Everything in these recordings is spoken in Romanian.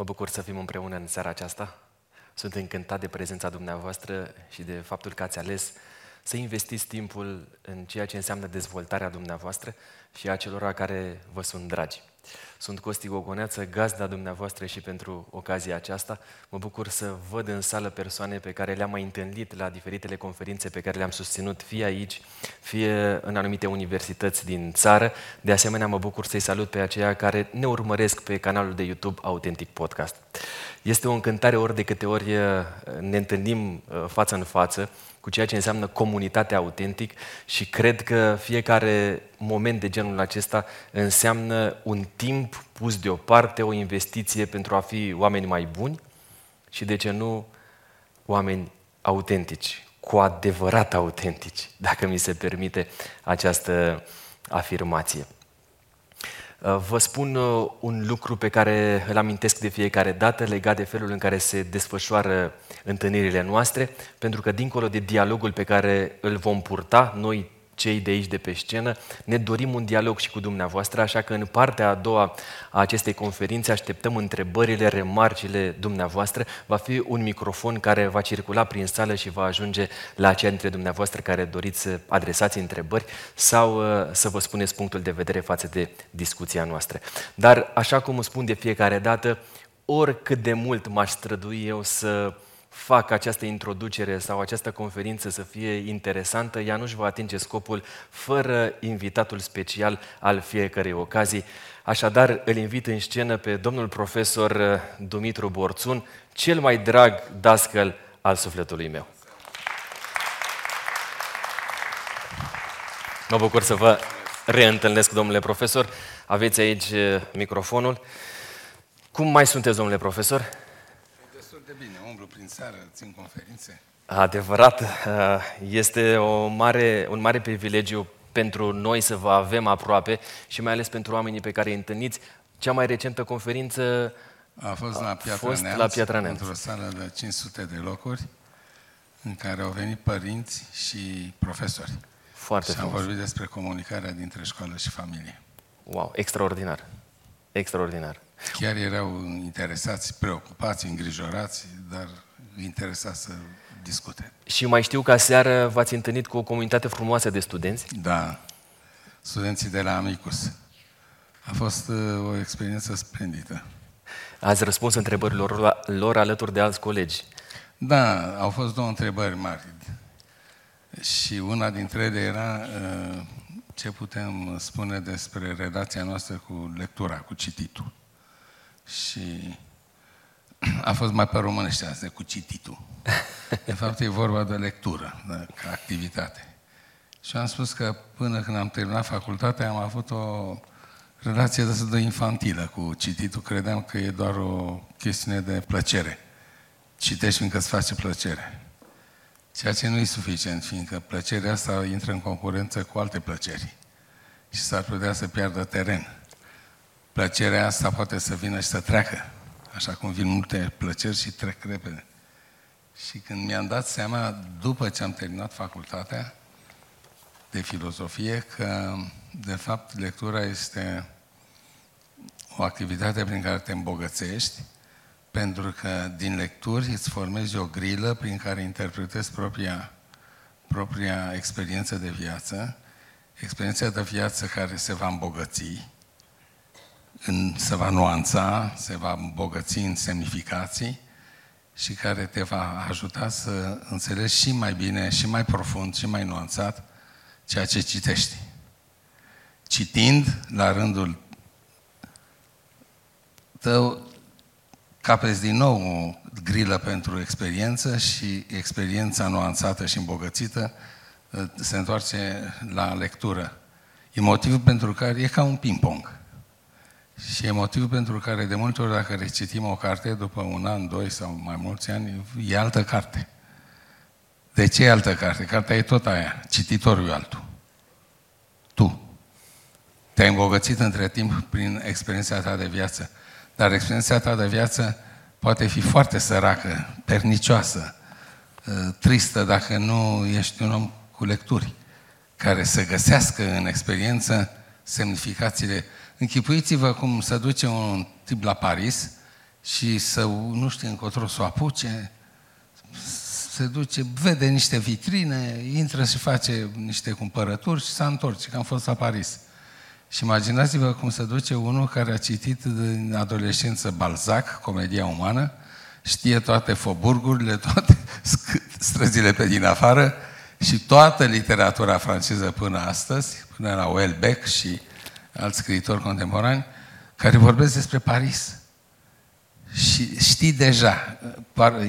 Mă bucur să fim împreună în seara aceasta. Sunt încântat de prezența dumneavoastră și de faptul că ați ales să investiți timpul în ceea ce înseamnă dezvoltarea dumneavoastră și a celor care vă sunt dragi. Sunt Costi Gogoneață, gazda dumneavoastră și pentru ocazia aceasta. Mă bucur să văd în sală persoane pe care le-am mai întâlnit la diferitele conferințe pe care le-am susținut, fie aici, fie în anumite universități din țară. De asemenea, mă bucur să-i salut pe aceia care ne urmăresc pe canalul de YouTube Autentic Podcast. Este o încântare ori de câte ori uh, ne întâlnim uh, față în față cu ceea ce înseamnă comunitate autentic și cred că fiecare moment de genul acesta înseamnă un timp pus deoparte, o investiție pentru a fi oameni mai buni și, de ce nu, oameni autentici, cu adevărat autentici, dacă mi se permite această afirmație. Uh, vă spun uh, un lucru pe care îl amintesc de fiecare dată legat de felul în care se desfășoară întâlnirile noastre, pentru că dincolo de dialogul pe care îl vom purta noi cei de aici de pe scenă, ne dorim un dialog și cu dumneavoastră, așa că în partea a doua a acestei conferințe așteptăm întrebările, remarcile dumneavoastră. Va fi un microfon care va circula prin sală și va ajunge la aceia dintre dumneavoastră care doriți să adresați întrebări sau uh, să vă spuneți punctul de vedere față de discuția noastră. Dar, așa cum spun de fiecare dată, oricât de mult m-aș strădui eu să fac această introducere sau această conferință să fie interesantă, ea nu-și va atinge scopul fără invitatul special al fiecărei ocazii. Așadar, îl invit în scenă pe domnul profesor uh, Dumitru Borțun, cel mai drag dascăl al sufletului meu. Mă bucur să vă reîntâlnesc, domnule profesor. Aveți aici uh, microfonul. Cum mai sunteți, domnule profesor? Seară țin conferințe. Adevărat, uh, este o mare, un mare privilegiu pentru noi să vă avem aproape și mai ales pentru oamenii pe care îi întâlniți. Cea mai recentă conferință a fost la Piatra, fost Neamț, la Piatra Neamț, într-o sală de 500 de locuri, în care au venit părinți și profesori. Foarte și frumos. am vorbit despre comunicarea dintre școală și familie. Wow, extraordinar. Extraordinar. Chiar erau interesați, preocupați, îngrijorați, dar interesat să discute. Și mai știu că aseară v-ați întâlnit cu o comunitate frumoasă de studenți. Da, studenții de la Amicus. A fost uh, o experiență splendidă. Ați răspuns întrebărilor lor alături de alți colegi. Da, au fost două întrebări mari. Și una dintre ele era uh, ce putem spune despre relația noastră cu lectura, cu cititul. Și a fost mai pe românește asta, cu cititul. De fapt, e vorba de lectură, de, ca activitate. Și am spus că până când am terminat facultatea, am avut o relație destul de infantilă cu cititul. Credeam că e doar o chestiune de plăcere. Citești fiindcă îți face plăcere. Ceea ce nu e suficient, fiindcă plăcerea asta intră în concurență cu alte plăceri. Și s-ar putea să piardă teren. Plăcerea asta poate să vină și să treacă așa cum vin multe plăceri și trec repede. Și când mi-am dat seama, după ce am terminat facultatea de filozofie, că, de fapt, lectura este o activitate prin care te îmbogățești, pentru că din lecturi îți formezi o grilă prin care interpretezi propria, propria experiență de viață, experiența de viață care se va îmbogăți, în, se va nuanța, se va îmbogăți în semnificații și care te va ajuta să înțelegi și mai bine, și mai profund, și mai nuanțat ceea ce citești. Citind, la rândul tău, capeți din nou o grilă pentru experiență și experiența nuanțată și îmbogățită se întoarce la lectură. E motivul pentru care e ca un ping-pong. Și e motivul pentru care de multe ori dacă recitim o carte, după un an, doi sau mai mulți ani, e altă carte. De ce e altă carte? Cartea e tot aia, cititorul e altul. Tu. Te-ai îmbogățit între timp prin experiența ta de viață. Dar experiența ta de viață poate fi foarte săracă, pernicioasă, ă, tristă dacă nu ești un om cu lecturi, care să găsească în experiență semnificațiile Închipuiți-vă cum se duce un tip la Paris și să nu știe încotro să o apuce, se duce, vede niște vitrine, intră și face niște cumpărături și s-a întors, că am fost la Paris. Și imaginați-vă cum se duce unul care a citit în adolescență Balzac, Comedia Umană, știe toate foburgurile, toate străzile pe din afară și toată literatura franceză până astăzi, până la Welbeck și alți scriitori contemporani, care vorbesc despre Paris. Și știi deja,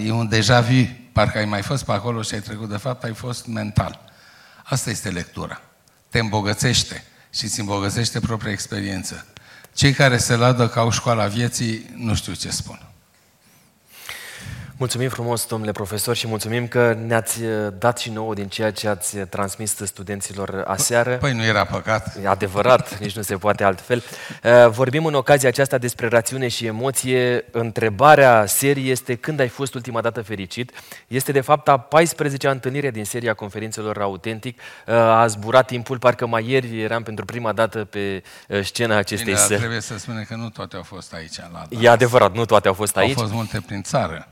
e un deja vu, parcă ai mai fost pe acolo și ai trecut, de fapt ai fost mental. Asta este lectura. Te îmbogățește și îți îmbogățește propria experiență. Cei care se ladă ca au școala vieții, nu știu ce spun. Mulțumim frumos, domnule profesor, și mulțumim că ne-ați uh, dat și nouă din ceea ce ați transmis studenților aseară. Păi nu era păcat. E adevărat, nici nu se poate altfel. Uh, vorbim în ocazia aceasta despre rațiune și emoție. Întrebarea serii este când ai fost ultima dată fericit? Este de fapt a 14-a întâlnire din seria conferințelor Autentic. Uh, a zburat timpul, parcă mai ieri eram pentru prima dată pe scena acestei Bine, trebuie să spunem că nu toate au fost aici. La e adevărat, nu toate au fost aici. Au fost multe prin țară.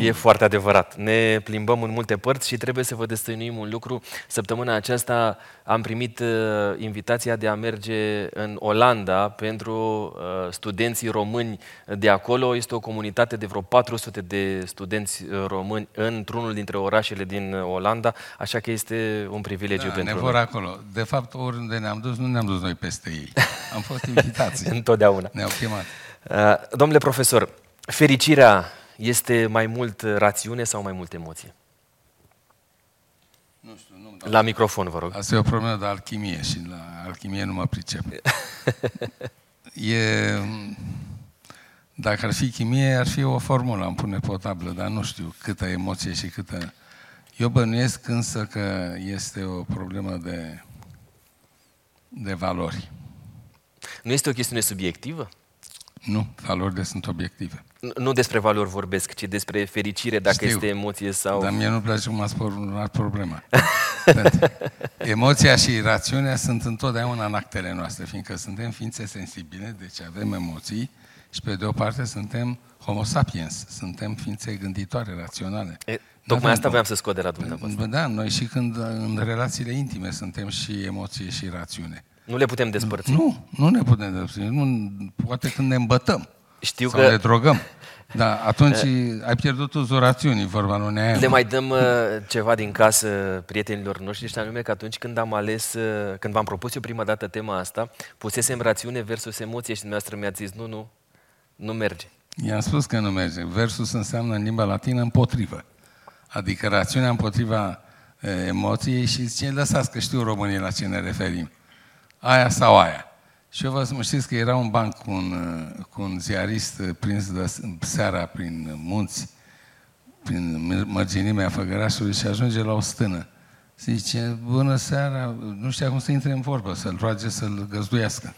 E foarte adevărat. Ne plimbăm în multe părți și trebuie să vă destăinuim un lucru. Săptămâna aceasta am primit uh, invitația de a merge în Olanda pentru uh, studenții români de acolo. Este o comunitate de vreo 400 de studenți uh, români într-unul dintre orașele din Olanda, așa că este un privilegiu da, pentru ne vor acolo. De fapt, oriunde ne-am dus, nu ne-am dus noi peste ei. Am fost invitați. Întotdeauna. Ne-au chemat. Domnule profesor, fericirea este mai mult rațiune sau mai mult emoție? Nu știu, nu La microfon, vă rog. Asta e o problemă de alchimie și la alchimie nu mă pricep. e... Dacă ar fi chimie, ar fi o formulă, am pune pe o tablă, dar nu știu câtă emoție și câtă... Eu bănuiesc însă că este o problemă de, de valori. Nu este o chestiune subiectivă? Nu, valorile sunt obiective. Nu despre valori vorbesc, ci despre fericire, dacă Știu, este emoție sau... Dar mie nu place cum ați formulat problema. Emoția și rațiunea sunt întotdeauna în actele noastre, fiindcă suntem ființe sensibile, deci avem emoții și pe de o parte suntem homo sapiens, suntem ființe gânditoare, raționale. E, tocmai asta vreau să scot de la dumneavoastră. Da, noi și când în relațiile intime suntem și emoție și rațiune. Nu le putem despărți. Nu, nu ne putem despărți. Nu, poate când ne îmbătăm. Știu sau că... ne drogăm. Da, atunci ai pierdut uzul rațiunii, vorba lui Neaia. Le mai dăm uh, ceva din casă prietenilor noștri și anume că atunci când am ales, uh, când v-am propus eu prima dată tema asta, pusesem rațiune versus emoție și dumneavoastră mi-ați zis nu, nu, nu merge. I-am spus că nu merge. Versus înseamnă în limba latină împotrivă. Adică rațiunea împotriva uh, emoției și zice, lăsați că știu românii la ce ne referim. Aia sau aia. Și eu vă să mă știți că era un banc cu un, cu un ziarist prins de seara prin munți, prin mărginimea făgărașului și ajunge la o stână. Zice, bună seara, nu știa cum să intre în vorbă, să-l roage să-l găzduiască.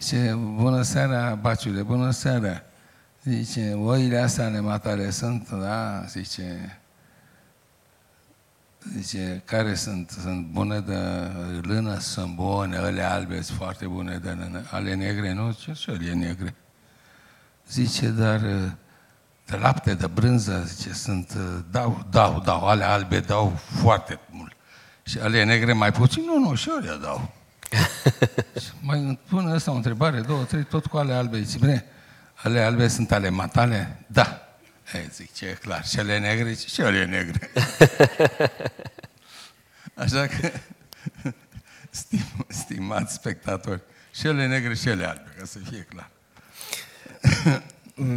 Zice, bună seara, baciule, bună seara. Zice, oile astea ale matale sunt, da? Zice, Zice, care sunt? Sunt bune de lână? Sunt bune, ele albe sunt foarte bune de lână. Ale negre, nu? Ce și e negre? Zice, dar de lapte, de brânză, zice, sunt, dau, dau, dau, ale albe dau foarte mult. Și ale negre mai puțin? Nu, nu, și eu dau. și mai pune ăsta o întrebare, două, trei, tot cu ale albe. Zice, bine, ale albe sunt ale matale? Da. Ei, zic, ce e clar. Și ele negre? Și ele negre. Așa că, stim, stimați spectatori, și ele negre și ele albe, ca să fie clar.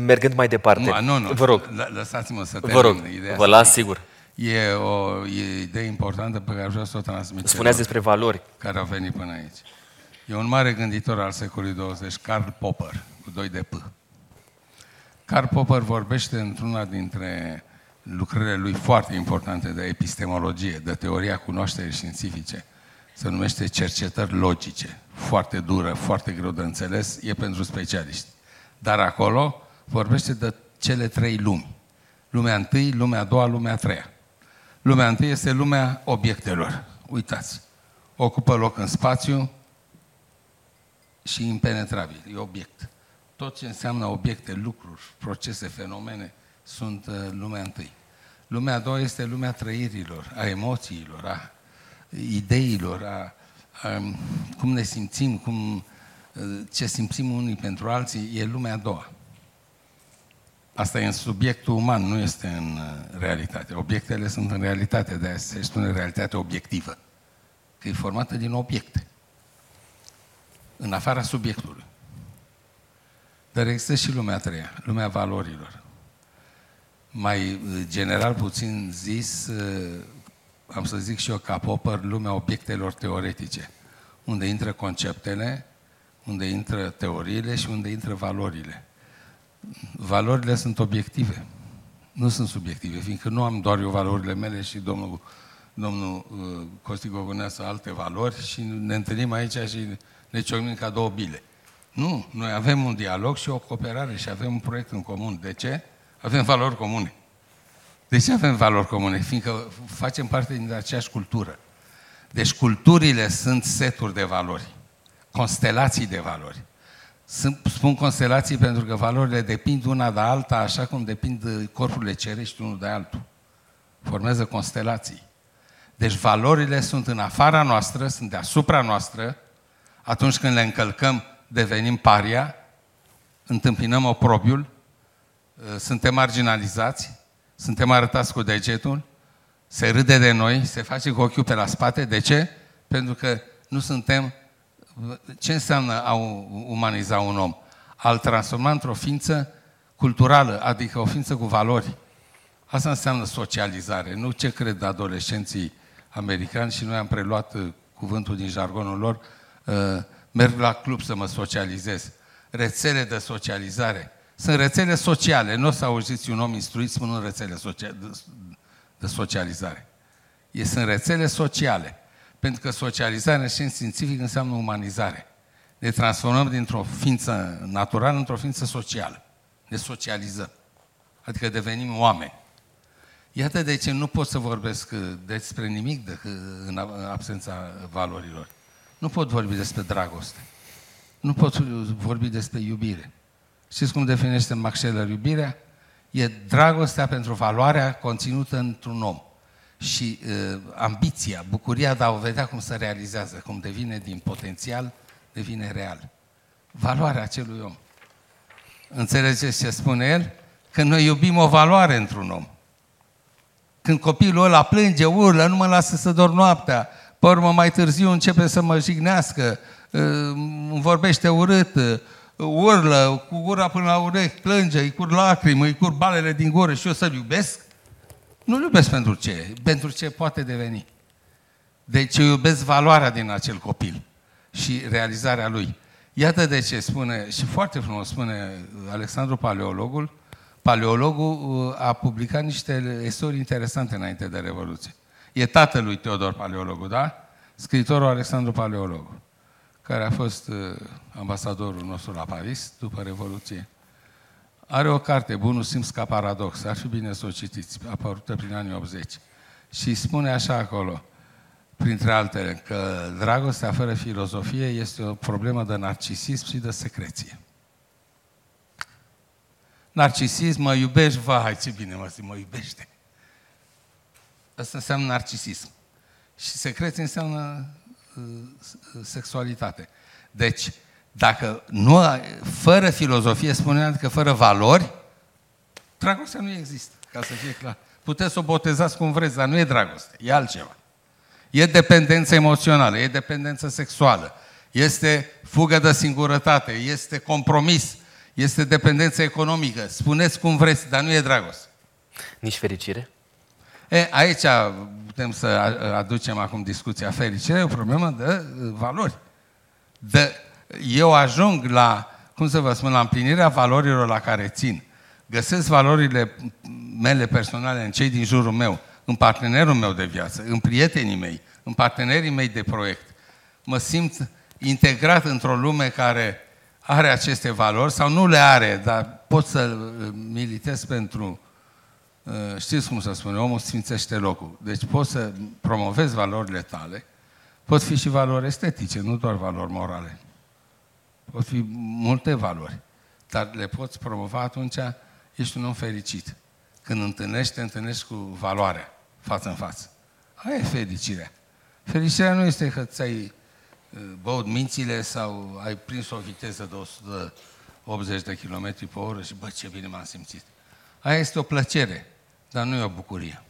Mergând mai departe, Ma, nu, nu, vă rog. Lăsați-mă să termin. Vă rog, ideea vă las sigur. E o e idee importantă pe care vreau să o transmit. Spuneați despre valori. Care au venit până aici. E un mare gânditor al secolului 20, Karl Popper, cu doi de P. Karl Popper vorbește într-una dintre lucrările lui foarte importante de epistemologie, de teoria cunoașterii științifice. Se numește cercetări logice. Foarte dură, foarte greu de înțeles, e pentru specialiști. Dar acolo vorbește de cele trei lumi. Lumea întâi, lumea a doua, lumea a treia. Lumea întâi este lumea obiectelor. Uitați, ocupă loc în spațiu și impenetrabil, e obiect. Tot ce înseamnă obiecte, lucruri, procese, fenomene, sunt uh, lumea întâi. Lumea a doua este lumea trăirilor, a emoțiilor, a ideilor, a, a cum ne simțim, cum, uh, ce simțim unii pentru alții, e lumea a doua. Asta e în subiectul uman, nu este în uh, realitate. Obiectele sunt în realitate, de aia se spune realitate obiectivă. Că e formată din obiecte. În afara subiectului. Dar există și lumea a treia, lumea valorilor. Mai uh, general puțin zis, uh, am să zic și eu ca popăr, lumea obiectelor teoretice, unde intră conceptele, unde intră teoriile și unde intră valorile. Valorile sunt obiective, nu sunt subiective, fiindcă nu am doar eu valorile mele și domnul, domnul uh, Costi Goguneasă alte valori și ne întâlnim aici și ne ciocnim ca două bile. Nu, noi avem un dialog și o cooperare și avem un proiect în comun. De ce? Avem valori comune. De ce avem valori comune? Fiindcă facem parte din aceeași cultură. Deci culturile sunt seturi de valori, constelații de valori. Spun constelații pentru că valorile depind una de alta, așa cum depind corpurile cerești unul de altul. Formează constelații. Deci valorile sunt în afara noastră, sunt deasupra noastră. Atunci când le încălcăm, devenim paria, întâmpinăm oprobiul, ă, suntem marginalizați, suntem arătați cu degetul, se râde de noi, se face cu ochiul pe la spate. De ce? Pentru că nu suntem... Ce înseamnă a umaniza un om? Al transforma într-o ființă culturală, adică o ființă cu valori. Asta înseamnă socializare, nu ce cred adolescenții americani și noi am preluat ă, cuvântul din jargonul lor, ă, merg la club să mă socializez. Rețele de socializare. Sunt rețele sociale. Nu o să auziți un om instruit spunând rețele de socializare. E, sunt rețele sociale. Pentru că socializarea în știință științific înseamnă umanizare. Ne transformăm dintr-o ființă naturală într-o ființă socială. Ne socializăm. Adică devenim oameni. Iată de ce nu pot să vorbesc despre nimic decât în absența valorilor. Nu pot vorbi despre dragoste. Nu pot vorbi despre iubire. Știți cum definește Max Scheller iubirea? E dragostea pentru valoarea conținută într-un om. Și uh, ambiția, bucuria de a o vedea cum se realizează, cum devine din potențial, devine real. Valoarea acelui om. Înțelegeți ce spune el? Când noi iubim o valoare într-un om. Când copilul ăla plânge, urlă, nu mă lasă să dorm noaptea, pe urmă, mai târziu începe să mă jignească, ă, îmi vorbește urât, ă, urlă, cu gura până la urechi, plânge, îi cur lacrimi, îi cur balele din gură și eu să-l iubesc? Nu-l iubesc pentru ce? Pentru ce poate deveni. Deci eu iubesc valoarea din acel copil și realizarea lui. Iată de ce spune, și foarte frumos spune Alexandru Paleologul, Paleologul ă, a publicat niște istorii interesante înainte de Revoluție. E tatălui Teodor Paleologu, da? Scriitorul Alexandru Paleologu, care a fost uh, ambasadorul nostru la Paris după Revoluție. Are o carte, Bunul simț ca paradox, ar fi bine să o citiți, apărută prin anii 80. Și spune așa acolo, printre altele, că dragostea fără filozofie este o problemă de narcisism și de secreție. Narcisism, mă iubești, vai, ce bine mă, mă iubește. Asta înseamnă narcisism. Și secreție înseamnă uh, sexualitate. Deci, dacă nu, fără filozofie, spuneam că fără valori, dragostea nu există, ca să fie clar. Puteți să o botezați cum vreți, dar nu e dragoste, e altceva. E dependență emoțională, e dependență sexuală, este fugă de singurătate, este compromis, este dependență economică. Spuneți cum vreți, dar nu e dragoste. Nici fericire? E, aici putem să aducem acum discuția fericită, e o problemă de uh, valori. De, eu ajung la, cum să vă spun, la împlinirea valorilor la care țin. Găsesc valorile mele personale în cei din jurul meu, în partenerul meu de viață, în prietenii mei, în partenerii mei de proiect. Mă simt integrat într-o lume care are aceste valori sau nu le are, dar pot să militez pentru Eh, știți cum să spune, omul sfințește locul. Deci poți să promovezi valorile tale, pot fi și valori estetice, nu doar valori morale. Pot fi multe valori. dar le poți promova atunci, ești un om fericit. Când întâlnești, te întâlnești cu valoarea, față în față. Aia e fericirea. Fericirea nu este că ți-ai uh, băut mințile sau ai prins o viteză de 180 de km pe oră și bă, ce bine m-am simțit. Aia este o plăcere, dar nu e o bucurie.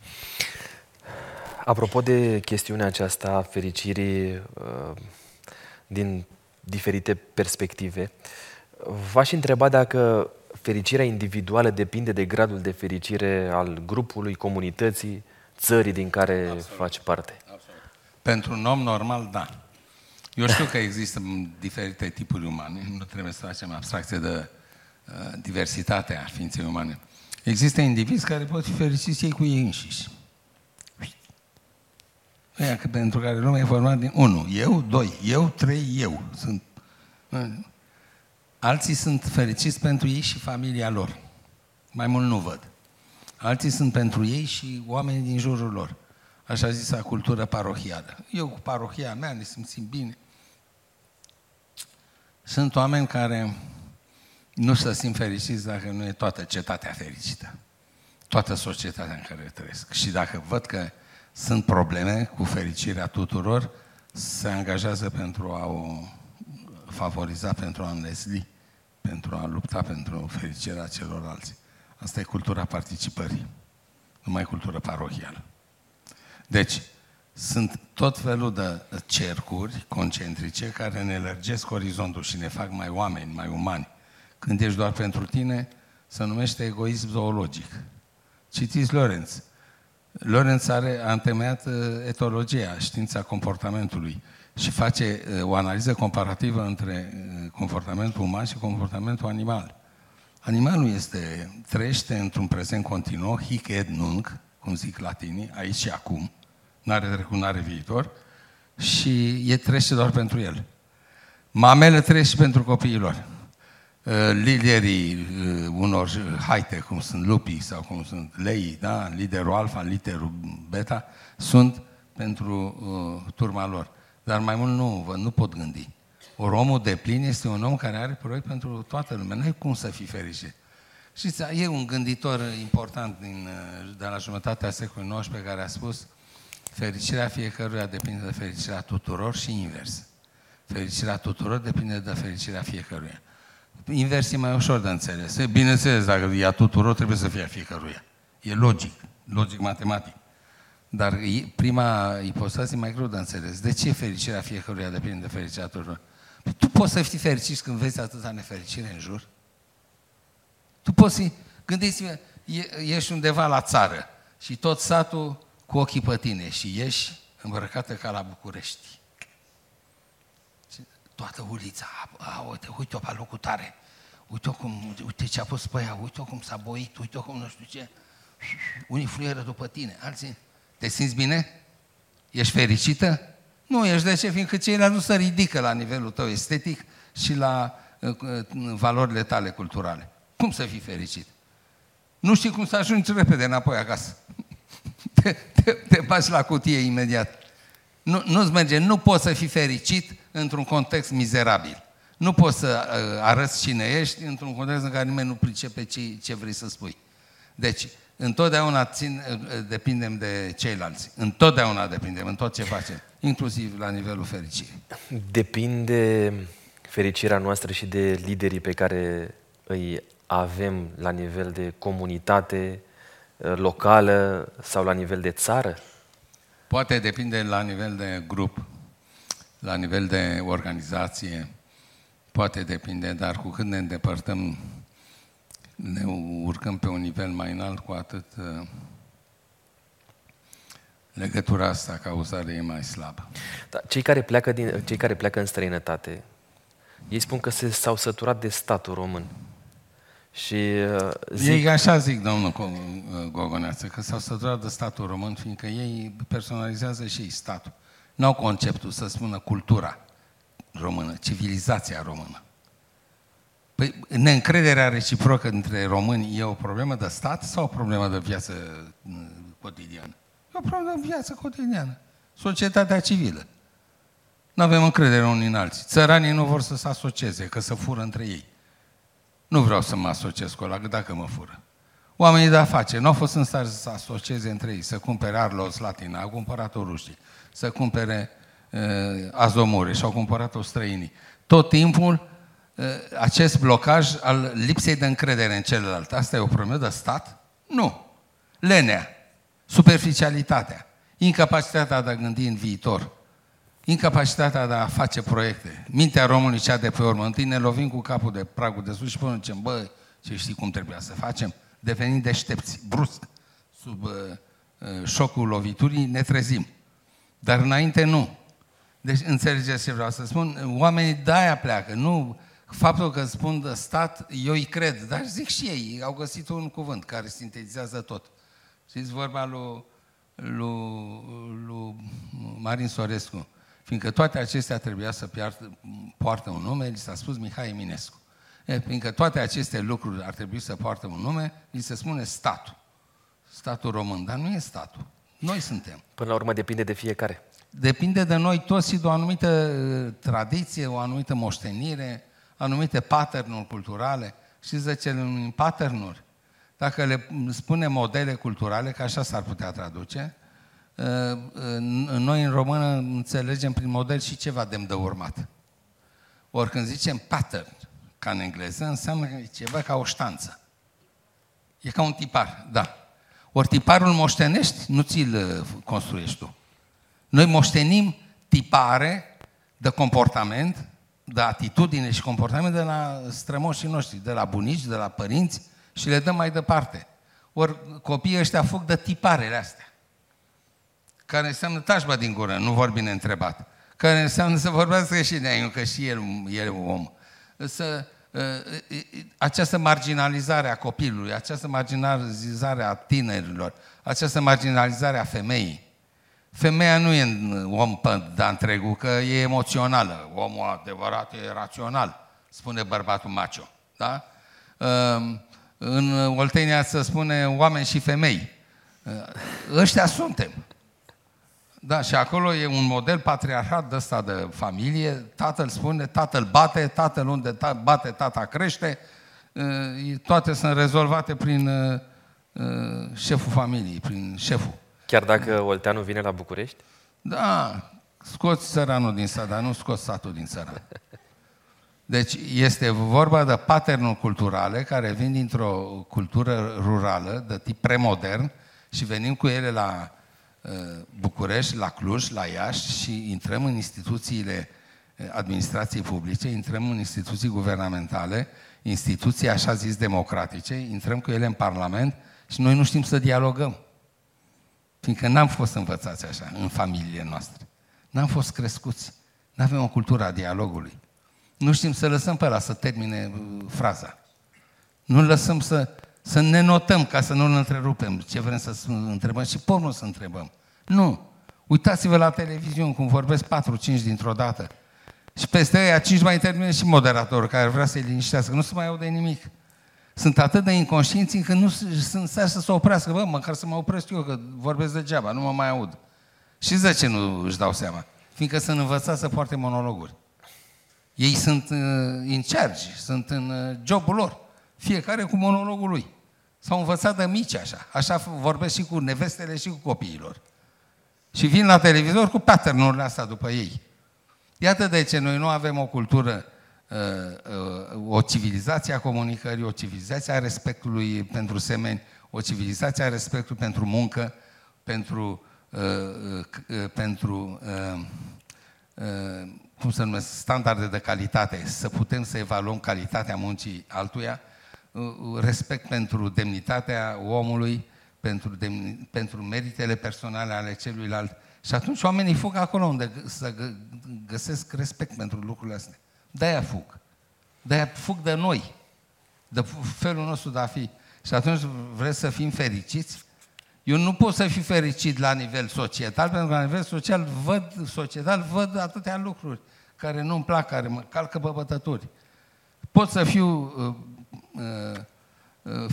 Apropo de chestiunea aceasta a fericirii uh, din diferite perspective, v-aș întreba dacă fericirea individuală depinde de gradul de fericire al grupului, comunității, țării din care Absolut. faci parte. Absolut. Pentru un om normal, da. Eu știu că există diferite tipuri umane, nu trebuie să facem abstracție de uh, diversitatea ființei umane. Există indivizi care pot fi fericiți ei cu ei înșiși. Aia că pentru care lumea e format din unu, eu, doi, eu, trei, eu. Sunt... Alții sunt fericiți pentru ei și familia lor. Mai mult nu văd. Alții sunt pentru ei și oamenii din jurul lor. Așa zisa cultură parohială. Eu cu parohia mea ne simțim bine. Sunt oameni care nu se simt fericiți dacă nu e toată cetatea fericită. Toată societatea în care trăiesc. Și dacă văd că sunt probleme cu fericirea tuturor, se angajează pentru a o favoriza, pentru a înlesli, pentru a lupta pentru fericirea celorlalți. Asta e cultura participării, nu mai cultura parohială. Deci, sunt tot felul de cercuri concentrice care ne lărgesc orizontul și ne fac mai oameni, mai umani. Când ești doar pentru tine, se numește egoism zoologic. Citiți Lorenz. Lorenz are, a întemeiat uh, etologia, știința comportamentului și face uh, o analiză comparativă între uh, comportamentul uman și comportamentul animal. Animalul este, trăiește într-un prezent continuu, hic et nunc, cum zic latinii, aici și acum, n-are trecut, n-are viitor, și e trăiește doar pentru el. Mamele trăiește pentru copiilor. Uh, liderii uh, unor haite, cum sunt lupii sau cum sunt leii, da? liderul alfa, liderul beta, sunt pentru uh, turma lor. Dar mai mult nu, nu pot gândi. Ori omul de plin este un om care are proiect pentru toată lumea. Nu e cum să fii fericit. Și e un gânditor important din, de la jumătatea secolului XIX care a spus fericirea fiecăruia depinde de fericirea tuturor și invers. Fericirea tuturor depinde de fericirea fiecăruia. Invers e mai ușor de înțeles. Bineînțeles, dacă e a tuturor, trebuie să fie a fiecăruia. E logic, logic matematic. Dar prima ipostază e mai greu de înțeles. De ce fericirea fiecăruia depinde de fericirea tuturor? Păi tu poți să fii fericit când vezi atâta nefericire în jur? Tu poți fi... Gândiți-vă, ești undeva la țară și tot satul cu ochii pe tine și ești îmbrăcată ca la București toată ulița, a, uite, uite-o pe locul tare, uite cum, uite ce a pus pe ea, uite cum s-a boit, uite cum nu știu ce. Unii fluieră după tine, alții, te simți bine? Ești fericită? Nu ești, de ce? Fiindcă ceilalți nu se ridică la nivelul tău estetic și la uh, uh, valorile tale culturale. Cum să fii fericit? Nu știi cum să ajungi repede înapoi acasă. Te, te, te bași la cutie imediat. Nu, nu-ți merge, nu poți să fii fericit într-un context mizerabil. Nu poți să uh, arăți cine ești într-un context în care nimeni nu pricepe ce, ce vrei să spui. Deci, întotdeauna țin, uh, depindem de ceilalți. Întotdeauna depindem, în tot ce facem, inclusiv la nivelul fericirii. Depinde fericirea noastră și de liderii pe care îi avem la nivel de comunitate uh, locală sau la nivel de țară? Poate depinde la nivel de grup, la nivel de organizație, poate depinde, dar cu cât ne îndepărtăm, ne urcăm pe un nivel mai înalt, cu atât uh, legătura asta, cauzare, e mai slabă. Da, cei, care pleacă din, cei care pleacă în străinătate, ei spun că se, s-au săturat de statul român. Și uh, zic... Ei așa zic, domnul uh, Gogoneață, că s-au săturat de statul român, fiindcă ei personalizează și ei statul. Nu au conceptul să spună cultura română, civilizația română. Păi, neîncrederea reciprocă între români e o problemă de stat sau o problemă de viață uh, cotidiană? E o problemă de viață cotidiană. Societatea civilă. Nu avem încredere unii în alții. Țăranii nu vor să se asocieze, că să fură între ei. Nu vreau să mă asociez cu ăla, dacă mă fură. Oamenii de afaceri nu au fost în stare să asocieze între ei, să cumpere Arlos Latina, au cumpărat-o rușii, să cumpere uh, azomure și au cumpărat-o străinii. Tot timpul uh, acest blocaj al lipsei de încredere în celălalt. Asta e o problemă de stat? Nu. Lenea, superficialitatea, incapacitatea de a gândi în viitor, incapacitatea de a face proiecte. Mintea românului cea de pe urmă. Întâi ne lovim cu capul de pragul de sus și până zicem, bă, ce știi cum trebuia să facem? Devenim deștepți, brusc, sub uh, uh, șocul loviturii, ne trezim. Dar înainte nu. Deci înțelegeți ce vreau să spun? Oamenii de-aia pleacă, nu faptul că spun de stat, eu îi cred, dar zic și ei, au găsit un cuvânt care sintetizează tot. Știți vorba lui, lui, lui Marin Sorescu, fiindcă toate acestea trebuia să piartă, poartă un nume, li s-a spus Mihai Eminescu. E, fiindcă toate aceste lucruri ar trebui să poartă un nume, li se spune statul. Statul român, dar nu e statul. Noi suntem. Până la urmă depinde de fiecare. Depinde de noi toți și de o anumită uh, tradiție, o anumită moștenire, anumite pattern culturale. Știți de ce le numim pattern Dacă le spunem modele culturale, că așa s-ar putea traduce, uh, noi în română înțelegem prin model și ceva demn de urmat. Ori când zicem pattern, ca în engleză, înseamnă ceva ca o ștanță. E ca un tipar, da. Ori tiparul moștenești, nu ți-l uh, construiești tu. Noi moștenim tipare de comportament, de atitudine și comportament de la strămoșii noștri, de la bunici, de la părinți și le dăm mai departe. Ori copiii ăștia fug de tiparele astea, care înseamnă tașba din gură, nu vorbi neîntrebat, care înseamnă să vorbească și de că și el, el e om. Să, ă, această marginalizare a copilului, această marginalizare a tinerilor, această marginalizare a femeii, Femeia nu e un om de întregul, că e emoțională. Omul adevărat e rațional, spune bărbatul macho. Da? Ehm, în Oltenia se spune oameni și femei. Ehm, ăștia suntem. Da, și acolo e un model patriarhat de ăsta de familie. Tatăl spune, tatăl bate, tatăl unde ta, bate, tata crește. Ehm, toate sunt rezolvate prin șeful familiei, prin șeful. Chiar dacă Olteanu vine la București? Da, scoți țăranul din sat, dar nu scoți satul din țăran. Deci este vorba de patternuri culturale care vin dintr-o cultură rurală de tip premodern și venim cu ele la uh, București, la Cluj, la Iași și intrăm în instituțiile uh, administrației publice, intrăm în instituții guvernamentale, instituții așa zis democratice, intrăm cu ele în Parlament și noi nu știm să dialogăm. Fiindcă n-am fost învățați așa în familiile noastre. N-am fost crescuți. Nu avem o cultură a dialogului. Nu știm să lăsăm pe ăla să termine uh, fraza. Nu lăsăm să, să ne notăm ca să nu-l întrerupem ce vrem să întrebăm și pornul să întrebăm. Nu. Uitați-vă la televiziune cum vorbesc 4-5 dintr-o dată. Și peste aia 5 mai termină și moderatorul care vrea să-i liniștească. Nu se mai aude nimic sunt atât de inconștienți încât nu sunt stare să se oprească. Bă, măcar să mă opresc eu, că vorbesc degeaba, nu mă mai aud. Și de ce nu își dau seama? Fiindcă sunt învățați să poarte monologuri. Ei sunt uh, în charge, sunt în uh, jobul lor. Fiecare cu monologul lui. S-au învățat de mici așa. Așa vorbesc și cu nevestele și cu copiilor. Și vin la televizor cu pattern astea după ei. Iată de ce noi nu avem o cultură Uh, uh, o civilizație a comunicării, o civilizație a respectului pentru semeni, o civilizație a respectului pentru muncă, pentru, uh, pentru cum să numesc, standarde de calitate, să putem să evaluăm calitatea muncii altuia, respect pentru demnitatea omului, pentru, demni, pentru meritele personale ale celuilalt. Și atunci oamenii fug acolo unde să găsesc respect pentru lucrurile astea. De-aia fug. De-aia fug de noi, de felul nostru de a fi. Și atunci vreți să fim fericiți? Eu nu pot să fiu fericit la nivel societal, pentru că la nivel social văd, societal văd atâtea lucruri care nu-mi plac, care mă calcă pe bătături. Pot să fiu uh, uh, uh,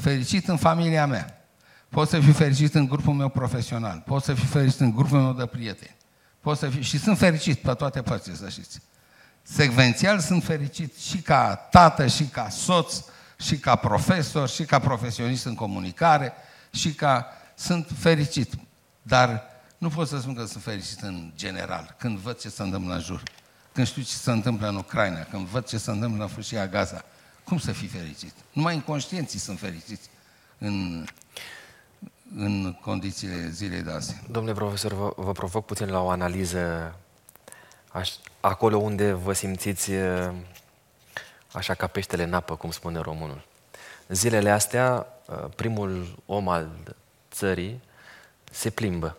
fericit în familia mea. Pot să fiu fericit în grupul meu profesional. Pot să fiu fericit în grupul meu de prieteni. Pot să fiu... Și sunt fericit pe toate părțile, să știți secvențial sunt fericit și ca tată, și ca soț, și ca profesor, și ca profesionist în comunicare, și ca... Sunt fericit, dar nu pot să spun că sunt fericit în general, când văd ce se întâmplă în jur. Când știu ce se întâmplă în Ucraina, când văd ce se întâmplă în fâșia Gaza, cum să fii fericit? Numai inconștienții sunt fericiți în, în condițiile zilei de azi. Domnule profesor, vă, vă provoc puțin la o analiză aș, acolo unde vă simțiți așa ca peștele în apă, cum spune românul. Zilele astea, primul om al țării se plimbă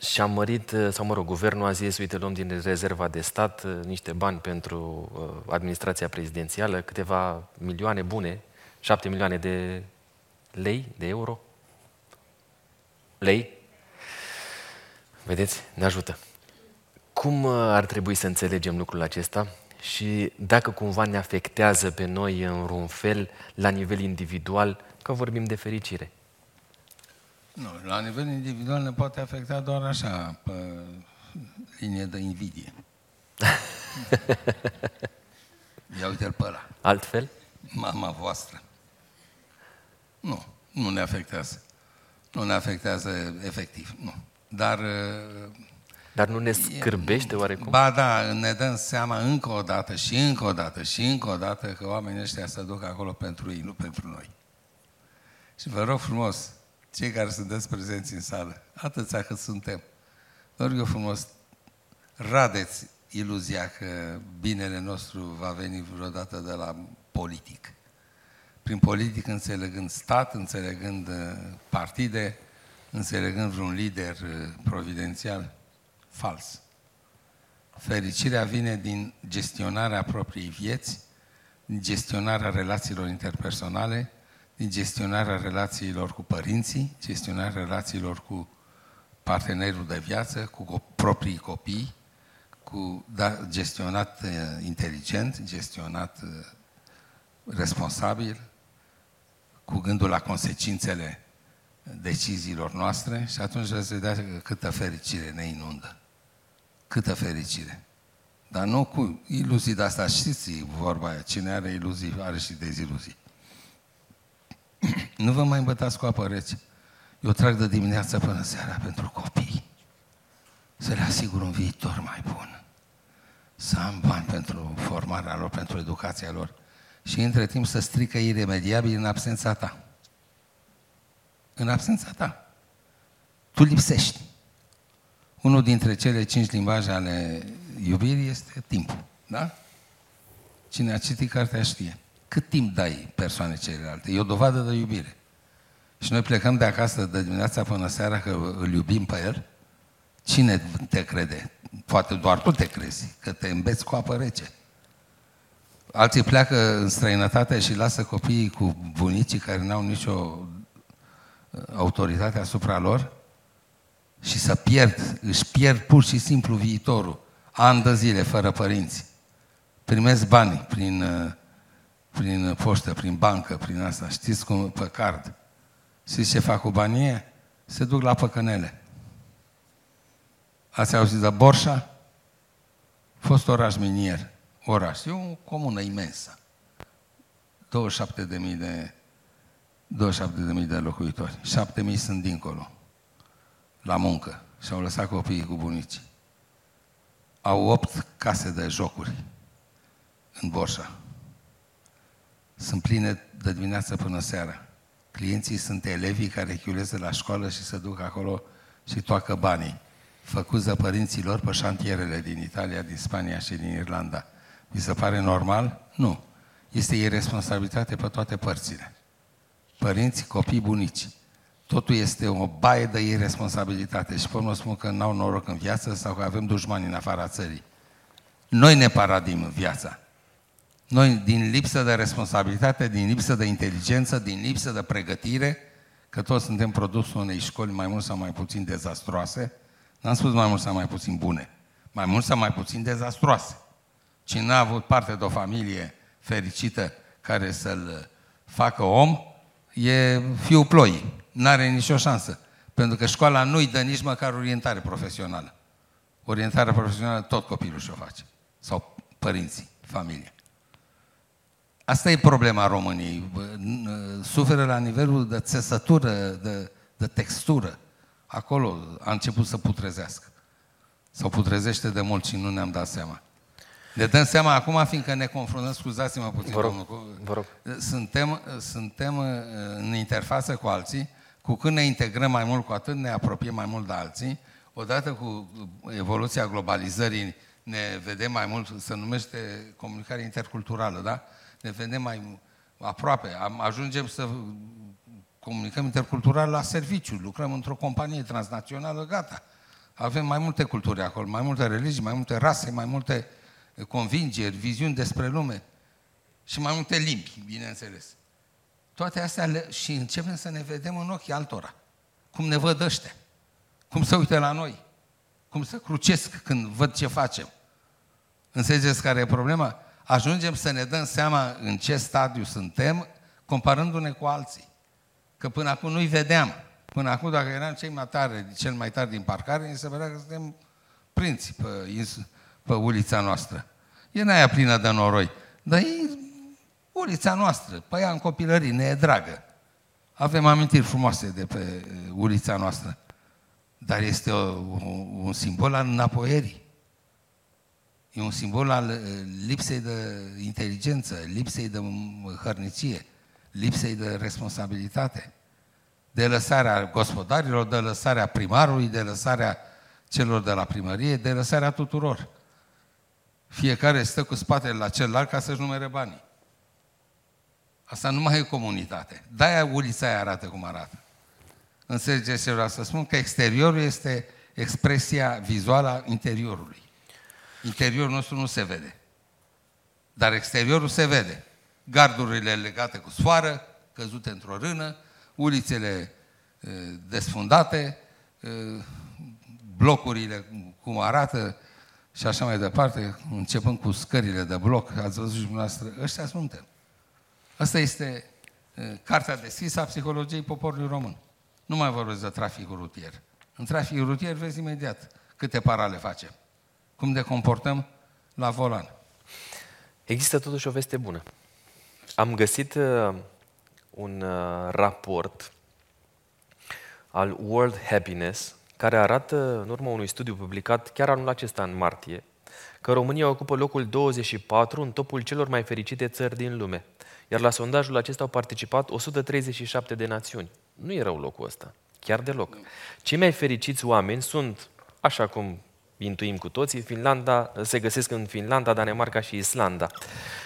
și am mărit, uh, sau mă rog, guvernul a zis, uite, luăm din rezerva de stat uh, niște bani pentru uh, administrația prezidențială, câteva milioane bune, șapte milioane de lei, de euro. Lei? Vedeți? Ne ajută. Cum ar trebui să înțelegem lucrul acesta și dacă cumva ne afectează pe noi în vreun fel, la nivel individual, că vorbim de fericire? Nu, la nivel individual ne poate afecta doar așa, pe linie de invidie. Ia uite-l pe ăla. Altfel? Mama voastră. Nu, nu ne afectează. Nu ne afectează efectiv, nu. Dar... Dar nu ne scârbește oarecum? Ba da, ne dăm seama încă o dată și încă o dată și încă o dată că oamenii ăștia se duc acolo pentru ei, nu pentru noi. Și vă rog frumos, cei care sunteți prezenți în sală, atâția cât suntem, vă rog eu frumos, radeți iluzia că binele nostru va veni vreodată de la politic. Prin politic înțelegând stat, înțelegând uh, partide, înțelegând vreun lider uh, providențial, fals. Fericirea vine din gestionarea propriei vieți, din gestionarea relațiilor interpersonale, din gestionarea relațiilor cu părinții, gestionarea relațiilor cu partenerul de viață, cu proprii copii, cu da, gestionat uh, inteligent, gestionat uh, responsabil, cu gândul la consecințele deciziilor noastre și atunci veți vedea câtă fericire ne inundă. Câtă fericire. Dar nu cu iluzii de asta. Știți vorba aia, cine are iluzii are și deziluzii. nu vă mai îmbătați cu apă rece. Eu trag de dimineață până seara pentru copii. Să le asigur un viitor mai bun. Să am bani pentru formarea lor, pentru educația lor. Și între timp să strică iremediabil în absența ta. În absența ta. Tu lipsești. Unul dintre cele cinci limbaje ale iubirii este timpul. Da? Cine a citit cartea știe. Cât timp dai persoane celelalte? E o dovadă de iubire. Și noi plecăm de acasă de dimineața până seara că îl iubim pe el. Cine te crede? Poate doar tu te crezi, că te îmbeți cu apă rece. Alții pleacă în străinătate și lasă copiii cu bunicii care n-au nicio uh, autoritate asupra lor și să pierd, își pierd pur și simplu viitorul. Ani de zile fără părinți. Primesc bani prin uh, prin poștă, prin bancă, prin asta. Știți cum? Pe card. Știți ce fac cu banii Se duc la păcănele. Ați auzit de Borșa? Fost oraș minier. Oraș. E o comună imensă. 27.000 de 27.000 de locuitori. 7.000 sunt dincolo. La muncă. Și au lăsat copiii cu bunici. Au 8 case de jocuri în Borșa sunt pline de dimineață până seara. Clienții sunt elevii care chiuleze la școală și se duc acolo și toacă banii, făcuți de părinții lor pe șantierele din Italia, din Spania și din Irlanda. Vi se pare normal? Nu. Este irresponsabilitate pe toate părțile. Părinți, copii, bunici. Totul este o baie de irresponsabilitate și până spun că n-au noroc în viață sau că avem dușmani în afara țării. Noi ne paradim viața. Noi, din lipsă de responsabilitate, din lipsă de inteligență, din lipsă de pregătire, că toți suntem produsul unei școli mai mult sau mai puțin dezastroase, n-am spus mai mult sau mai puțin bune, mai mult sau mai puțin dezastroase. Cine n-a avut parte de o familie fericită care să-l facă om, e fiul ploii. N-are nicio șansă. Pentru că școala nu-i dă nici măcar orientare profesională. Orientarea profesională tot copilul și-o face. Sau părinții, familia. Asta e problema României. Suferă la nivelul de țesătură, de, de textură. Acolo a început să putrezească. Sau putrezește de mult și nu ne-am dat seama. Ne dăm seama acum, fiindcă ne confruntăm, scuzați-mă puțin, vă rog, domnul, vă rog. Suntem, suntem în interfață cu alții, cu când ne integrăm mai mult, cu atât ne apropiem mai mult de alții, odată cu evoluția globalizării ne vedem mai mult, se numește comunicare interculturală, da? Ne vedem mai aproape. Am, ajungem să comunicăm intercultural la serviciu, lucrăm într-o companie transnațională, gata. Avem mai multe culturi acolo, mai multe religii, mai multe rase, mai multe convingeri, viziuni despre lume și mai multe limbi, bineînțeles. Toate astea le, și începem să ne vedem în ochii altora. Cum ne văd ăștia. Cum se uită la noi. Cum se crucesc când văd ce facem. Înțelegeți care e problema? Ajungem să ne dăm seama în ce stadiu suntem, comparându-ne cu alții. Că până acum nu-i vedeam. Până acum, dacă eram cei mai tare, cel mai tare din parcare, ni se vedea că suntem prinți pe, pe ulița noastră. E n aia plină de noroi. Dar e ulița noastră, pe ea în copilărie, ne e dragă. Avem amintiri frumoase de pe ulița noastră. Dar este o, un simbol al înapoierii. E un simbol al uh, lipsei de inteligență, lipsei de hărnicie, lipsei de responsabilitate, de lăsarea gospodarilor, de lăsarea primarului, de lăsarea celor de la primărie, de lăsarea tuturor. Fiecare stă cu spatele la celălalt ca să-și numere banii. Asta nu mai e comunitate. De-aia ulița aia arată cum arată. Înțelegeți ce vreau să spun? Că exteriorul este expresia vizuală a interiorului. Interiorul nostru nu se vede. Dar exteriorul se vede. Gardurile legate cu sfoară, căzute într-o rână, ulițele desfundate, blocurile cum arată și așa mai departe, începând cu scările de bloc, ați văzut și dumneavoastră, ăștia suntem. Asta este cartea deschisă a psihologiei poporului român. Nu mai vorbesc de traficul rutier. În traficul rutier vezi imediat câte parale facem cum ne comportăm la volan. Există totuși o veste bună. Am găsit uh, un uh, raport al World Happiness care arată, în urma unui studiu publicat chiar anul acesta, în martie, că România ocupă locul 24 în topul celor mai fericite țări din lume. Iar la sondajul acesta au participat 137 de națiuni. Nu e rău locul ăsta, chiar deloc. Cei mai fericiți oameni sunt, așa cum intuim cu toții, Finlanda, se găsesc în Finlanda, Danemarca și Islanda.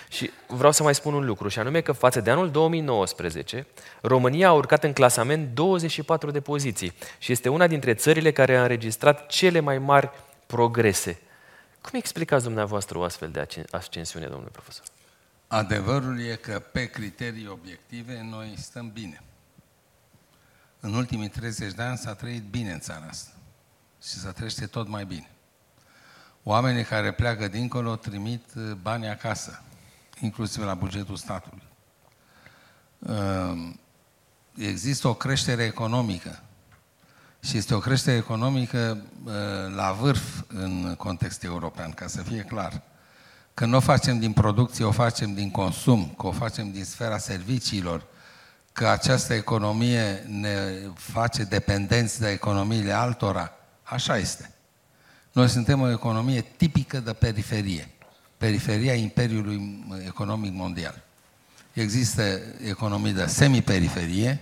Și vreau să mai spun un lucru, și anume că față de anul 2019, România a urcat în clasament 24 de poziții și este una dintre țările care a înregistrat cele mai mari progrese. Cum explicați dumneavoastră o astfel de ascensiune, domnule profesor? Adevărul e că pe criterii obiective noi stăm bine. În ultimii 30 de ani s-a trăit bine în țara asta și se trăiește tot mai bine. Oamenii care pleacă dincolo trimit uh, bani acasă, inclusiv la bugetul statului. Uh, există o creștere economică și este o creștere economică uh, la vârf în context european, ca să fie clar. Că nu o facem din producție, o facem din consum, că o facem din sfera serviciilor, că această economie ne face dependenți de economiile altora, așa este. Noi suntem o economie tipică de periferie. Periferia Imperiului Economic Mondial. Există economii de semiperiferie,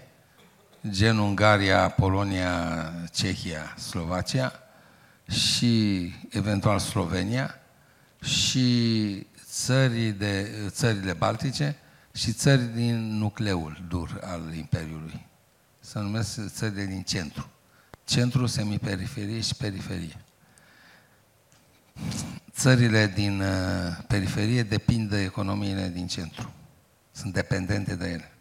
gen Ungaria, Polonia, Cehia, Slovacia și eventual Slovenia și țării de, țările baltice și țări din nucleul dur al Imperiului. Se numesc țările din centru. Centru, semiperiferie și periferie țările din uh, periferie depind de economiile din centru. Sunt dependente de ele.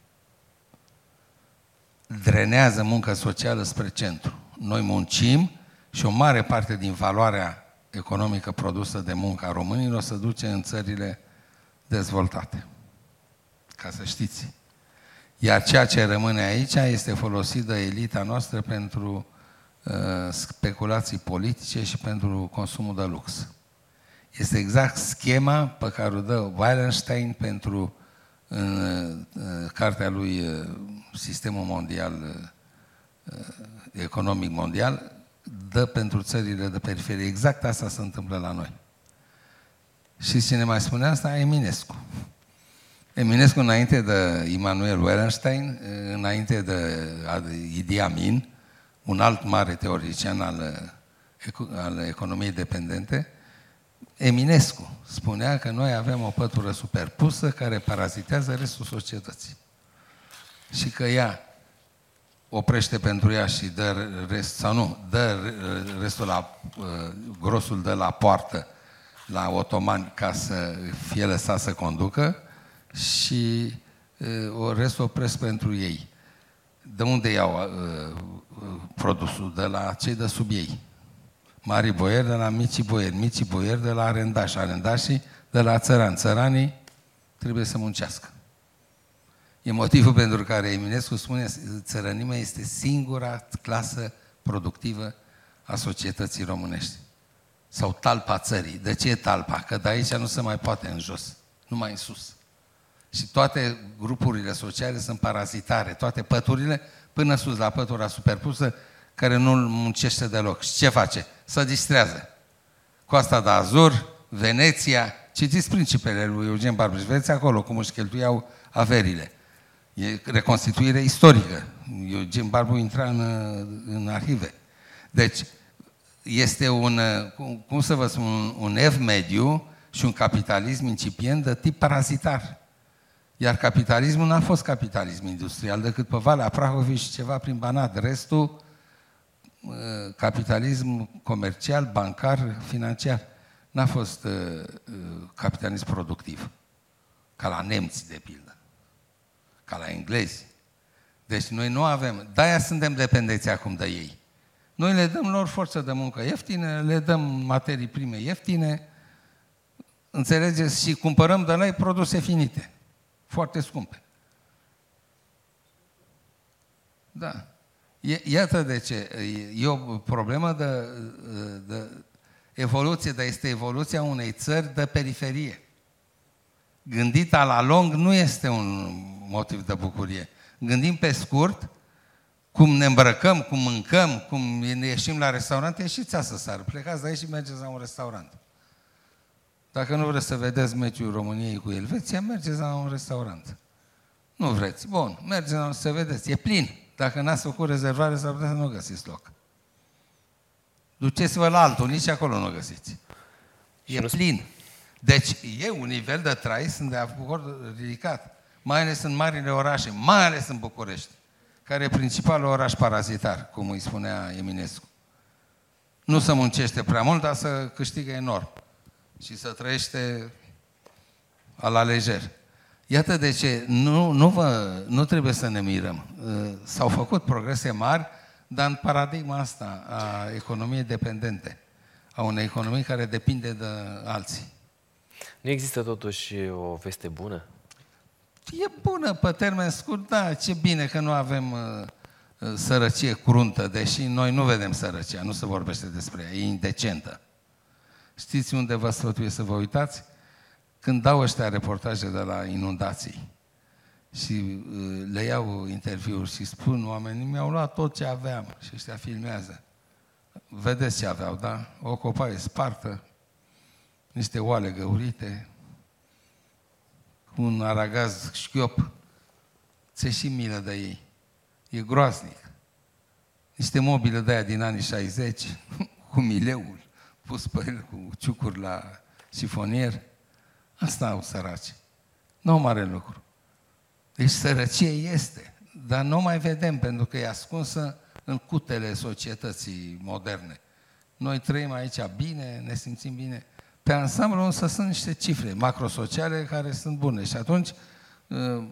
Drenează munca socială spre centru. Noi muncim și o mare parte din valoarea economică produsă de munca românilor se duce în țările dezvoltate. Ca să știți. Iar ceea ce rămâne aici este folosit de elita noastră pentru uh, speculații politice și pentru consumul de lux. Este exact schema pe care o dă Wallenstein pentru în cartea lui Sistemul Mondial Economic Mondial, dă pentru țările de periferie. Exact asta se întâmplă la noi. Și cine mai spune asta? Eminescu. Eminescu, înainte de Immanuel Wallenstein, înainte de Idi Amin, un alt mare teoretician al, al economiei dependente, Eminescu spunea că noi avem o pătură superpusă care parazitează restul societății. Și că ea oprește pentru ea și dă rest, sau nu, dă restul la, uh, grosul de la poartă la otomani ca să fie lăsat să conducă și uh, o restul opresc pentru ei. De unde iau uh, produsul? De la cei de sub ei. Mari boieri de la micii boieri, micii boieri de la arendași, arendașii de la țărani. Țăranii trebuie să muncească. E motivul pentru care Eminescu spune țărănimea este singura clasă productivă a societății românești. Sau talpa țării. De ce e talpa? Că de aici nu se mai poate în jos, numai în sus. Și toate grupurile sociale sunt parazitare, toate păturile, până sus la pătura superpusă, care nu muncește deloc. Și ce face? Să distrează. Coasta de Azur, Veneția, citiți principele lui Eugen Barbuș, vedeți acolo cum își cheltuiau averile. E reconstituire istorică. Eugen Barbu intra în, în arhive. Deci, este un, cum să vă spun, un, un ev mediu și un capitalism incipient de tip parazitar. Iar capitalismul n-a fost capitalism industrial decât pe Valea Prahovei și ceva prin Banat. Restul, capitalism comercial, bancar, financiar. N-a fost capitalism productiv. Ca la nemți, de pildă ca la englezi. Deci noi nu avem, de-aia suntem dependenți acum de ei. Noi le dăm lor forță de muncă ieftine, le dăm materii prime ieftine, înțelegeți, și cumpărăm de noi produse finite, foarte scumpe. Da. Iată de ce. E o problemă de, de evoluție, dar este evoluția unei țări de periferie. Gândita la lung nu este un motiv de bucurie. Gândim pe scurt, cum ne îmbrăcăm, cum mâncăm, cum ne ieșim la restaurant, ieșiți să sară. Plecați de aici și mergeți la un restaurant. Dacă nu vreți să vedeți meciul României cu Elveția, mergeți la un restaurant. Nu vreți. Bun, mergeți la să vedeți. E plin. Dacă n-ați făcut rezervare, s-ar putea să nu găsiți loc. Duceți-vă la altul, nici acolo nu găsiți. E plin. Deci e un nivel de trai, sunt de acord ridicat mai ales în marile orașe, mai ales în București, care e principalul oraș parazitar, cum îi spunea Eminescu. Nu se muncește prea mult, dar să câștigă enorm și să trăiește la lejer. Iată de ce nu, nu, vă, nu trebuie să ne mirăm. Uh, s-au făcut progrese mari, dar în paradigma asta a economiei dependente, a unei economii care depinde de alții. Nu există totuși o veste bună? E bună pe termen scurt, da, ce bine că nu avem uh, uh, sărăcie cruntă, deși noi nu vedem sărăcia, nu se vorbește despre ea, e indecentă. Știți unde vă sfătuie să vă uitați? Când dau ăștia reportaje de la inundații și uh, le iau interviuri și spun oamenii, mi-au luat tot ce aveam și ăștia filmează. Vedeți ce aveau, da? O copaie spartă, niște oale găurite, un aragaz șchiop, ți și milă de ei. E groaznic. Niște mobile de aia din anii 60, cu mileul, pus pe el cu ciucuri la șifonier. Asta au săraci. Nu mare lucru. Deci sărăcie este, dar nu mai vedem pentru că e ascunsă în cutele societății moderne. Noi trăim aici bine, ne simțim bine, pe ansamblu însă sunt niște cifre macrosociale care sunt bune și atunci uh,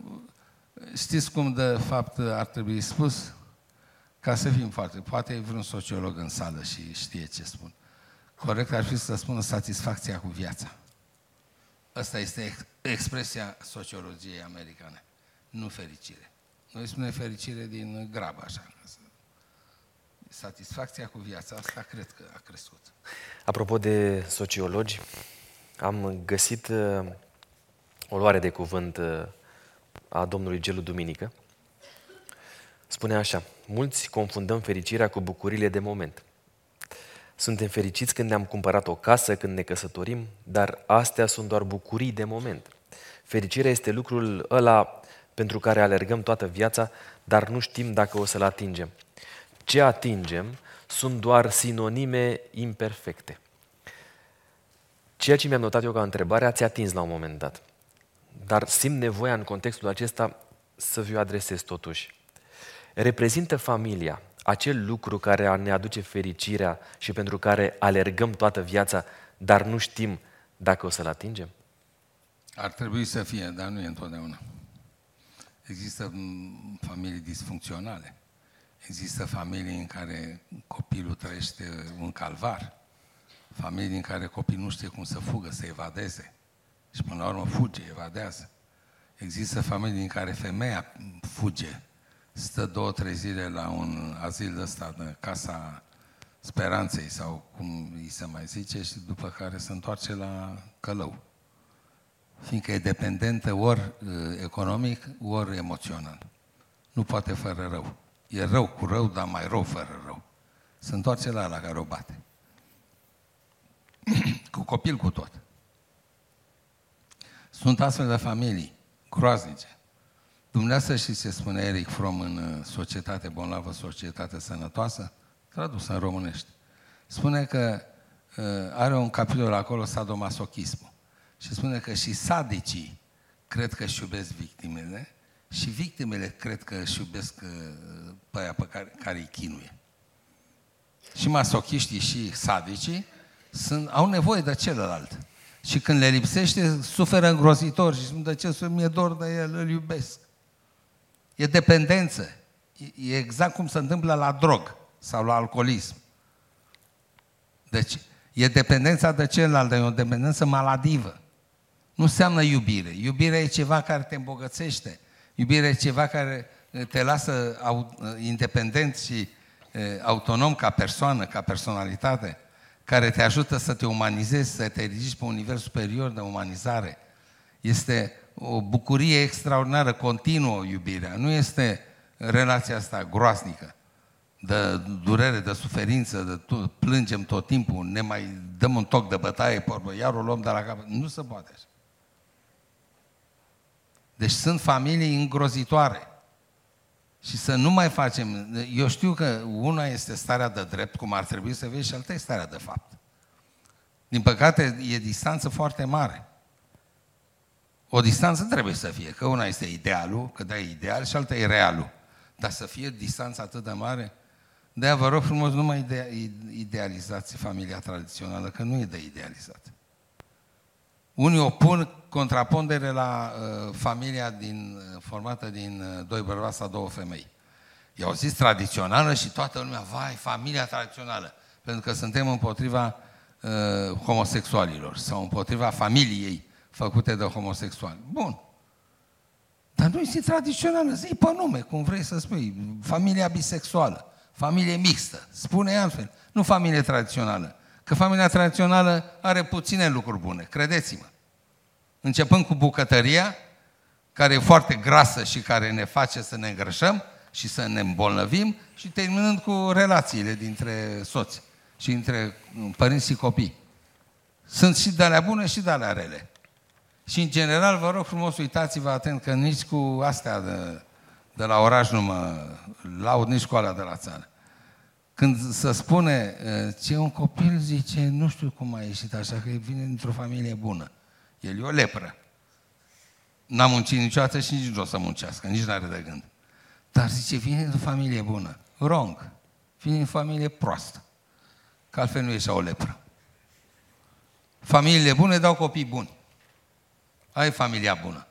știți cum de fapt ar trebui spus? Ca să fim foarte, poate e vreun sociolog în sală și știe ce spun. Corect ar fi să spună satisfacția cu viața. Asta este expresia sociologiei americane, nu fericire. Noi spunem fericire din grabă, așa. Satisfacția cu viața asta cred că a crescut. Apropo de sociologi, am găsit uh, o luare de cuvânt uh, a domnului Gelu Duminică. Spune așa, mulți confundăm fericirea cu bucurile de moment. Suntem fericiți când ne-am cumpărat o casă, când ne căsătorim, dar astea sunt doar bucurii de moment. Fericirea este lucrul ăla pentru care alergăm toată viața, dar nu știm dacă o să-l atingem. Ce atingem sunt doar sinonime imperfecte. Ceea ce mi-am notat eu ca întrebare ați atins la un moment dat. Dar simt nevoia în contextul acesta să vi-o adresez totuși. Reprezintă familia acel lucru care ne aduce fericirea și pentru care alergăm toată viața, dar nu știm dacă o să-l atingem? Ar trebui să fie, dar nu e întotdeauna. Există familii disfuncționale. Există familii în care copilul trăiește un calvar. Familii în care copilul nu știe cum să fugă, să evadeze. Și până la urmă fuge, evadează. Există familii în care femeia fuge, stă două, trei zile la un azil ăsta, de Casa Speranței sau cum îi se mai zice și după care se întoarce la Călău. Fiindcă e dependentă ori uh, economic, ori emoțional. Nu poate fără rău. E rău cu rău, dar mai rău fără rău. Se întoarce la la care o bate. cu copil cu tot. Sunt astfel de familii groaznice. Dumneavoastră și se spune Eric Fromm în uh, Societate bolnavă, Societate sănătoasă, tradus în românește. Spune că uh, are un capitol acolo, sadomasochismul. Și spune că și sadicii cred că își iubesc victimele și victimele cred că își iubesc uh, pe aia pe care, care îi chinuie. Și masochiștii și sadicii sunt, au nevoie de celălalt. Și când le lipsește, suferă îngrozitor și spun, de ce să mi-e dor de el, îl iubesc. E dependență. E exact cum se întâmplă la drog sau la alcoolism. Deci, e dependența de celălalt, e o dependență maladivă. Nu înseamnă iubire. Iubirea e ceva care te îmbogățește. Iubirea e ceva care te lasă independent și autonom ca persoană, ca personalitate, care te ajută să te umanizezi, să te ridici pe un nivel superior de umanizare. Este o bucurie extraordinară, continuă iubirea. Nu este relația asta groaznică, de durere, de suferință, de tot, plângem tot timpul, ne mai dăm un toc de bătaie, porbă, iar o luăm de la capăt. Nu se poate așa. Deci sunt familii îngrozitoare. Și să nu mai facem... Eu știu că una este starea de drept, cum ar trebui să vezi, și alta e starea de fapt. Din păcate, e distanță foarte mare. O distanță trebuie să fie, că una este idealul, că da, e ideal, și alta e realul. Dar să fie distanța atât de mare, de-aia vă rog frumos, nu mai idealizați familia tradițională, că nu e de idealizat. Unii opun contrapondere la uh, familia din, uh, formată din uh, doi bărbați sau două femei. I-au zis tradițională și toată lumea, vai, familia tradițională, pentru că suntem împotriva uh, homosexualilor sau împotriva familiei făcute de homosexuali. Bun. Dar nu este tradițională, zi pe nume, cum vrei să spui. Familia bisexuală, familie mixtă, spune altfel. Nu familie tradițională. Că familia tradițională are puține lucruri bune, credeți-mă. Începând cu bucătăria, care e foarte grasă și care ne face să ne îngrășăm și să ne îmbolnăvim, și terminând cu relațiile dintre soți și între părinți și copii. Sunt și de alea bune și de alea rele. Și în general, vă rog frumos, uitați-vă atent că nici cu astea de, de la oraș nu mă laud, nici cu alea de la țară. Când se spune ce un copil zice, nu știu cum a ieșit așa, că vine dintr-o familie bună. El e o lepră. N-a muncit niciodată și nici nu o să muncească, nici n-are de gând. Dar zice, vine dintr-o familie bună. Wrong. Vine din familie proastă. Că altfel nu ieșea o lepră. Familiile bune dau copii buni ai familia bună.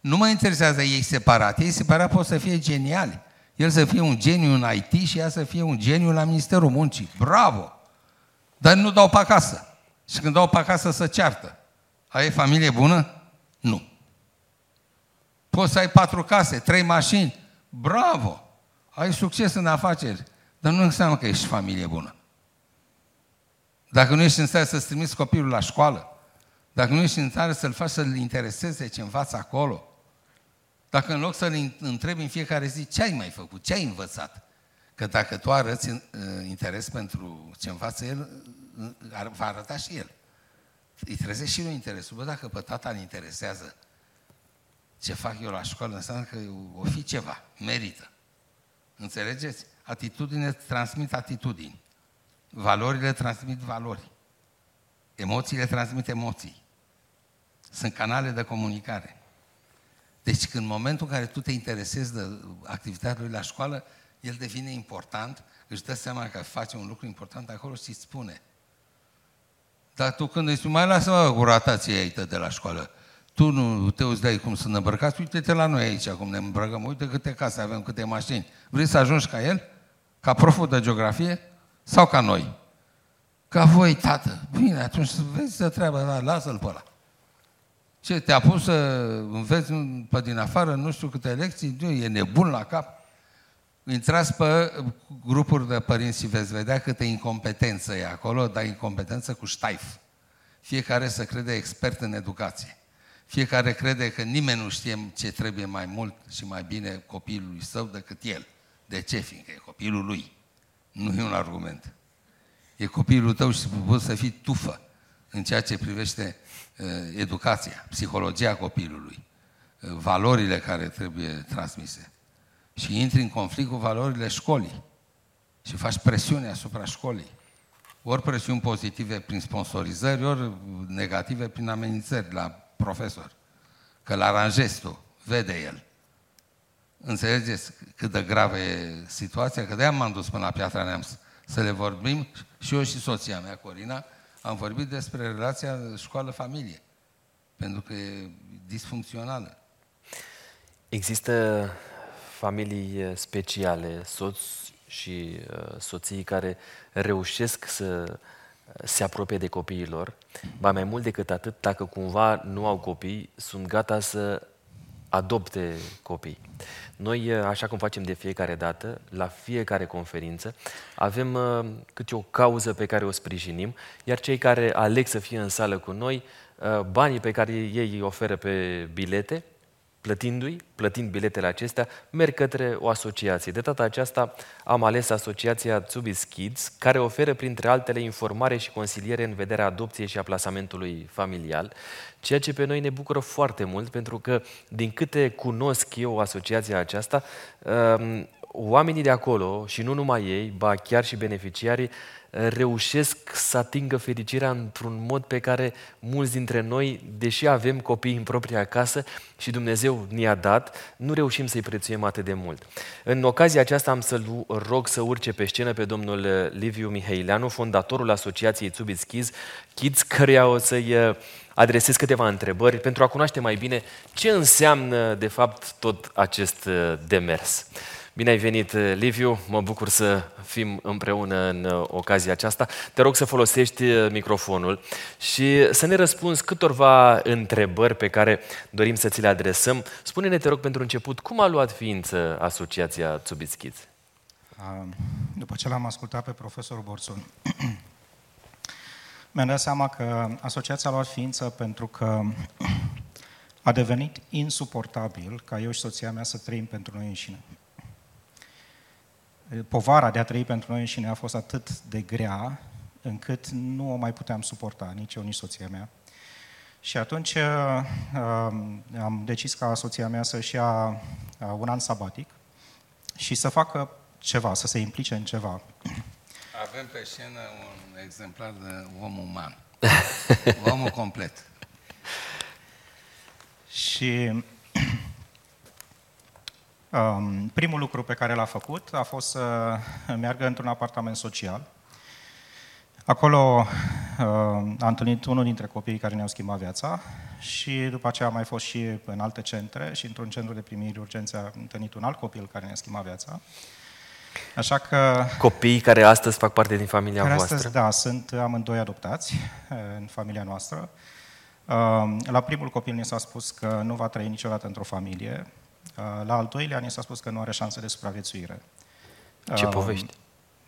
Nu mă interesează ei separat. Ei separat pot să fie geniali. El să fie un geniu în IT și ea să fie un geniu la Ministerul Muncii. Bravo! Dar nu dau pe acasă. Și când dau pe acasă să ceartă. Ai familie bună? Nu. Poți să ai patru case, trei mașini. Bravo! Ai succes în afaceri. Dar nu înseamnă că ești familie bună. Dacă nu ești în stare să-ți trimiți copilul la școală, dacă nu ești în stare să-l faci să-l intereseze ce învață acolo, Dacă în loc să-l întrebi în fiecare zi ce ai mai făcut, ce ai învățat, că dacă tu arăți uh, interes pentru ce învață el, uh, va arăta și el. Îi trezește și lui interesul. Bă, dacă pe tata îl interesează ce fac eu la școală, înseamnă că o fi ceva, merită. Înțelegeți? Atitudine transmit atitudini. Valorile transmit valori. Emoțiile transmit emoții. Sunt canale de comunicare. Deci când în momentul în care tu te interesezi de activitatea lui la școală, el devine important, își dă seama că face un lucru important acolo și îți spune. Dar tu când îi spui, mai lasă-mă cu ratația ei de la școală, tu nu te uiți de aici cum sunt îmbrăcați, uite-te la noi aici cum ne îmbrăcăm, uite câte case avem, câte mașini. Vrei să ajungi ca el? Ca proful de geografie? Sau ca noi? Ca voi, tată. Bine, atunci vezi să treaba, da, lasă-l pe ăla. Ce, te-a pus să înveți pe din afară nu știu câte lecții? Nu, e nebun la cap. Intrați pe grupuri de părinți și veți vedea câte incompetență e acolo, dar incompetență cu ștaif. Fiecare să crede expert în educație. Fiecare crede că nimeni nu știe ce trebuie mai mult și mai bine copilului său decât el. De ce? Fiindcă e copilul lui. Nu e un argument. E copilul tău și poți să fii tufă în ceea ce privește uh, educația, psihologia copilului, uh, valorile care trebuie transmise. Și intri în conflict cu valorile școlii și faci presiune asupra școlii. Ori presiuni pozitive prin sponsorizări, ori negative prin amenințări la profesor. Că l aranjezi tu, vede el. Înțelegeți cât de gravă e situația? Că de-aia m-am dus până la Piatra Neamț să le vorbim și eu și soția mea, Corina, am vorbit despre relația școală-familie. Pentru că e disfuncțională. Există familii speciale, soți și uh, soții care reușesc să se apropie de copiilor, ba mai mult decât atât, dacă cumva nu au copii, sunt gata să adopte copii. Noi, așa cum facem de fiecare dată, la fiecare conferință, avem uh, câte o cauză pe care o sprijinim, iar cei care aleg să fie în sală cu noi, uh, banii pe care ei îi oferă pe bilete, plătindu-i, plătind biletele acestea, merg către o asociație. De data aceasta am ales asociația Tsubis Kids, care oferă, printre altele, informare și consiliere în vederea adopției și a plasamentului familial, ceea ce pe noi ne bucură foarte mult, pentru că, din câte cunosc eu asociația aceasta, um, oamenii de acolo, și nu numai ei, ba chiar și beneficiarii, reușesc să atingă fericirea într-un mod pe care mulți dintre noi, deși avem copii în propria casă și Dumnezeu ne-a dat, nu reușim să-i prețuim atât de mult. În ocazia aceasta am să-l rog să urce pe scenă pe domnul Liviu Mihaileanu, fondatorul Asociației Tsubits Kids, Kids, căreia o să-i uh, adresez câteva întrebări pentru a cunoaște mai bine ce înseamnă, de fapt, tot acest uh, demers. Bine ai venit, Liviu, mă bucur să fim împreună în uh, ocazia aceasta. Te rog să folosești uh, microfonul și să ne răspunzi câtorva întrebări pe care dorim să ți le adresăm. Spune-ne, te rog, pentru început, cum a luat ființă Asociația Tsubitskids? După ce l-am ascultat pe profesorul Borson, mi-am dat seama că asociația a luat ființă pentru că a devenit insuportabil ca eu și soția mea să trăim pentru noi înșine povara de a trăi pentru noi și ne a fost atât de grea, încât nu o mai puteam suporta, nici eu, nici soția mea. Și atunci uh, am decis ca soția mea să-și ia uh, un an sabatic și să facă ceva, să se implice în ceva. Avem pe scenă un exemplar de om uman. Omul complet. Și Um, primul lucru pe care l-a făcut a fost să meargă într-un apartament social. Acolo uh, a întâlnit unul dintre copiii care ne-au schimbat viața și după aceea a mai fost și în alte centre și într-un centru de primiri urgențe a întâlnit un alt copil care ne-a schimbat viața. Așa că... Copiii care astăzi fac parte din familia care voastră? Astăzi, da, sunt amândoi adoptați uh, în familia noastră. Uh, la primul copil ne s-a spus că nu va trăi niciodată într-o familie, la al doilea ni s-a spus că nu are șanse de supraviețuire. Ce povești!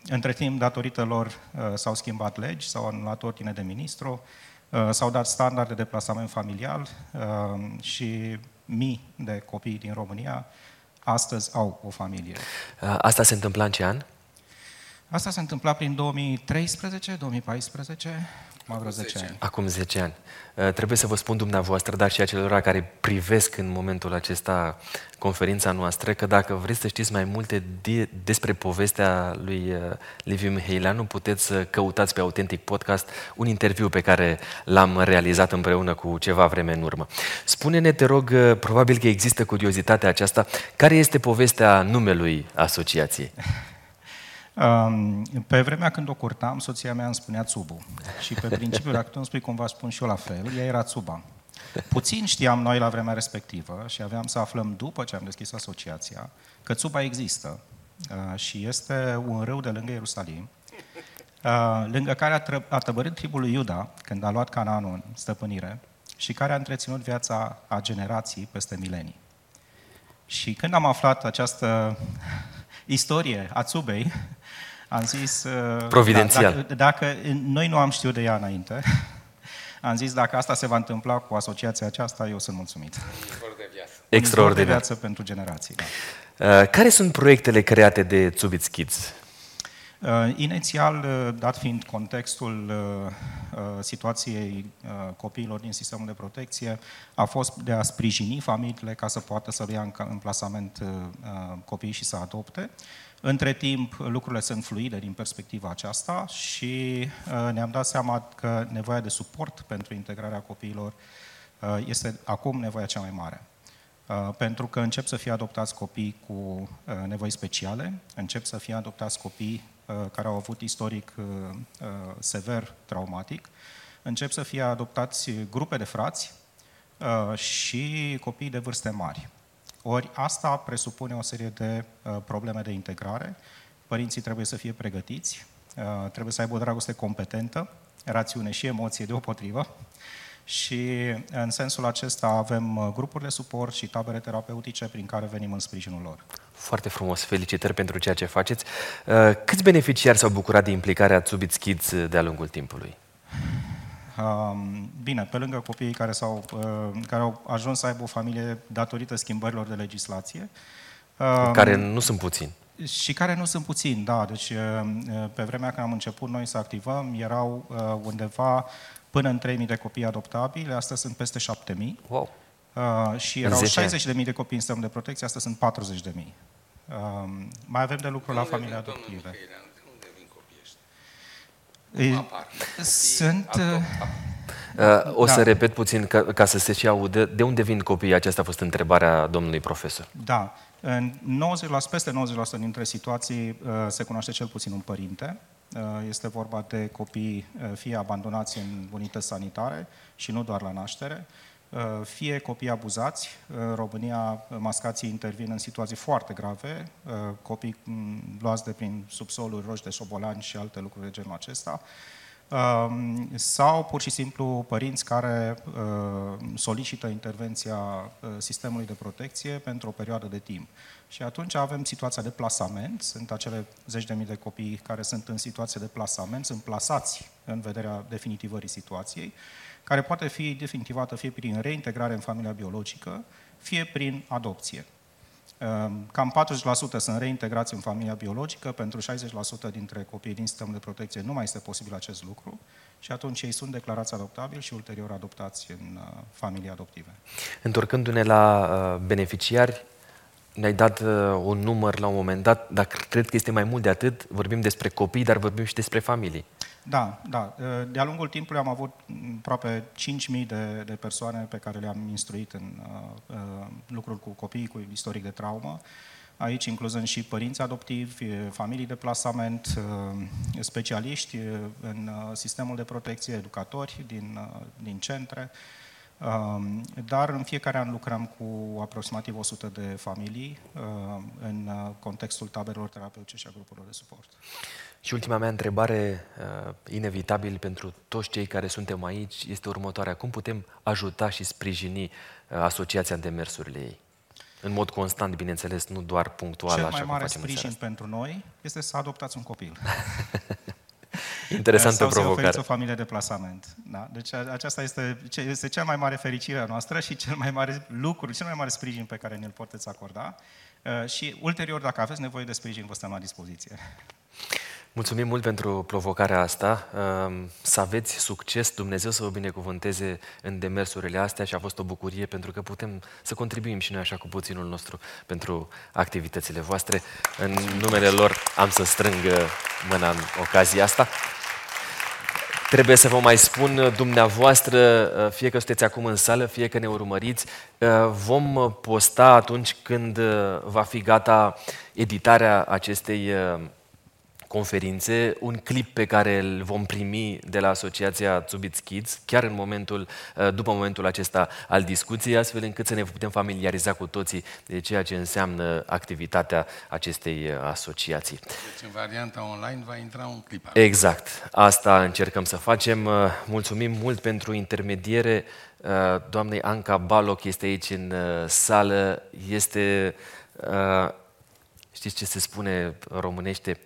Între timp, datorită lor, uh, s-au schimbat legi, s-au anulat ordine de ministru, uh, s-au dat standarde de plasament familial uh, și mii de copii din România astăzi au o familie. Uh, asta se întâmpla în ce an? Asta s-a întâmplat prin 2013, 2014, mai vreo 10 ani. Acum 10 ani. Uh, trebuie să vă spun dumneavoastră, dar și acelora care privesc în momentul acesta conferința noastră, că dacă vreți să știți mai multe de, despre povestea lui uh, Liviu Mihaileanu, puteți să căutați pe Authentic Podcast un interviu pe care l-am realizat împreună cu ceva vreme în urmă. Spune-ne, te rog, uh, probabil că există curiozitatea aceasta, care este povestea numelui asociației? Pe vremea când o curtam, soția mea îmi spunea Tsubu. Și pe principiu, dacă tu îmi spui cumva spun și eu la fel, ea era Tsuba. Puțin știam noi la vremea respectivă și aveam să aflăm după ce am deschis asociația că Tsuba există uh, și este un râu de lângă Ierusalim, uh, lângă care a tăbărât tribul lui Iuda când a luat Canaanul în stăpânire și care a întreținut viața a generații peste milenii. Și când am aflat această istorie a Tsubei, am zis... Uh, Providențial. Da, dacă, dacă noi nu am știut de ea înainte, am zis, dacă asta se va întâmpla cu asociația aceasta, eu sunt mulțumit. de viață. Extraordinar. de viață pentru generații, da. Uh, care sunt proiectele create de Tsubits Kids? Uh, inițial, uh, dat fiind contextul uh, uh, situației uh, copiilor din sistemul de protecție, a fost de a sprijini familiile ca să poată să ia în, în plasament uh, copiii și să adopte. Între timp, lucrurile sunt fluide din perspectiva aceasta și uh, ne-am dat seama că nevoia de suport pentru integrarea copiilor uh, este acum nevoia cea mai mare. Uh, pentru că încep să fie adoptați copii cu nevoi speciale, încep să fie adoptați copii care au avut istoric sever traumatic, încep să fie adoptați grupe de frați și copii de vârste mari. Ori asta presupune o serie de uh, probleme de integrare. Părinții trebuie să fie pregătiți, uh, trebuie să aibă o dragoste competentă, rațiune și emoție deopotrivă. Și în sensul acesta avem uh, grupuri de suport și tabere terapeutice prin care venim în sprijinul lor. Foarte frumos, felicitări pentru ceea ce faceți. Uh, câți beneficiari s-au bucurat de implicarea Tsubits Kids de-a lungul timpului? Bine, pe lângă copiii care, s-au, uh, care au ajuns să aibă o familie datorită schimbărilor de legislație. Care nu sunt puțini. Și care nu sunt puțini, da. Deci, uh, uh, pe vremea când am început noi să activăm, erau undeva până în 3.000 de copii adoptabili, astăzi sunt peste 7.000. Wow. și erau 60.000 de copii în sistem de protecție, astăzi sunt 40.000. mai avem de lucru la familii adoptive. Sunt... Uh, o da. să repet puțin ca, ca să se și audă. De unde vin copiii? Aceasta a fost întrebarea domnului profesor. Da. În 90%, peste 90% dintre situații uh, se cunoaște cel puțin un părinte. Uh, este vorba de copii fie abandonați în unități sanitare și nu doar la naștere, Uh, fie copii abuzați. În România, mascații intervin în situații foarte grave, uh, copii mm, luați de prin subsoluri, roși de șobolani și alte lucruri de genul acesta, um, sau pur și simplu părinți care uh, solicită intervenția sistemului de protecție pentru o perioadă de timp. Și atunci avem situația de plasament, sunt acele zeci de mii de copii care sunt în situație de plasament, sunt plasați în vederea definitivării situației, care poate fi definitivată fie prin reintegrare în familia biologică, fie prin adopție. Ehm, cam 40% sunt reintegrați în familia biologică, pentru 60% dintre copiii din sistemul de protecție nu mai este posibil acest lucru și atunci ei sunt declarați adoptabili și ulterior adoptați în uh, familii adoptive. Întorcându-ne la uh, beneficiari, ne-ai dat uh, un număr la un moment dat, dar cred că este mai mult de atât. Vorbim despre copii, dar vorbim și despre familii. Da, da. De-a lungul timpului am avut aproape 5.000 de, de persoane pe care le-am instruit în uh, uh, lucruri cu copii cu istoric de traumă. Aici incluzând și părinți adoptivi, familii de plasament, uh, specialiști în uh, sistemul de protecție, educatori din, uh, din centre. Um, dar în fiecare an lucrăm cu aproximativ 100 de familii în contextul taberelor terapeutice și a grupurilor de suport. Și ultima mea întrebare, uh, inevitabil pentru toți cei care suntem aici, este următoarea. Cum putem ajuta și sprijini uh, asociația în demersurile ei? În mod constant, bineînțeles, nu doar punctual, Cel așa mai mare cum facem sprijin pentru noi este să adoptați un copil. Interesantă sau să provocare. o familie de plasament. Da? Deci aceasta este, este cea mai mare fericire a noastră și cel mai mare lucru, cel mai mare sprijin pe care ne-l puteți acorda. Uh, și ulterior, dacă aveți nevoie de sprijin, vă stăm la dispoziție. Mulțumim mult pentru provocarea asta. Um, să aveți succes, Dumnezeu să vă binecuvânteze în demersurile astea și a fost o bucurie pentru că putem să contribuim și noi așa cu puținul nostru pentru activitățile voastre. În numele lor am să strâng mâna în ocazia asta. Trebuie să vă mai spun dumneavoastră, fie că sunteți acum în sală, fie că ne urmăriți, vom posta atunci când va fi gata editarea acestei conferințe, un clip pe care îl vom primi de la Asociația Tsubits Kids, chiar în momentul, uh, după momentul acesta al discuției, astfel încât să ne putem familiariza cu toții de ceea ce înseamnă activitatea acestei uh, asociații. Deci în varianta online va intra un clip. Exact. Asta încercăm să facem. Uh, mulțumim mult pentru intermediere. Doamnei Anca Baloc este aici în sală. Este, știți ce se spune românește,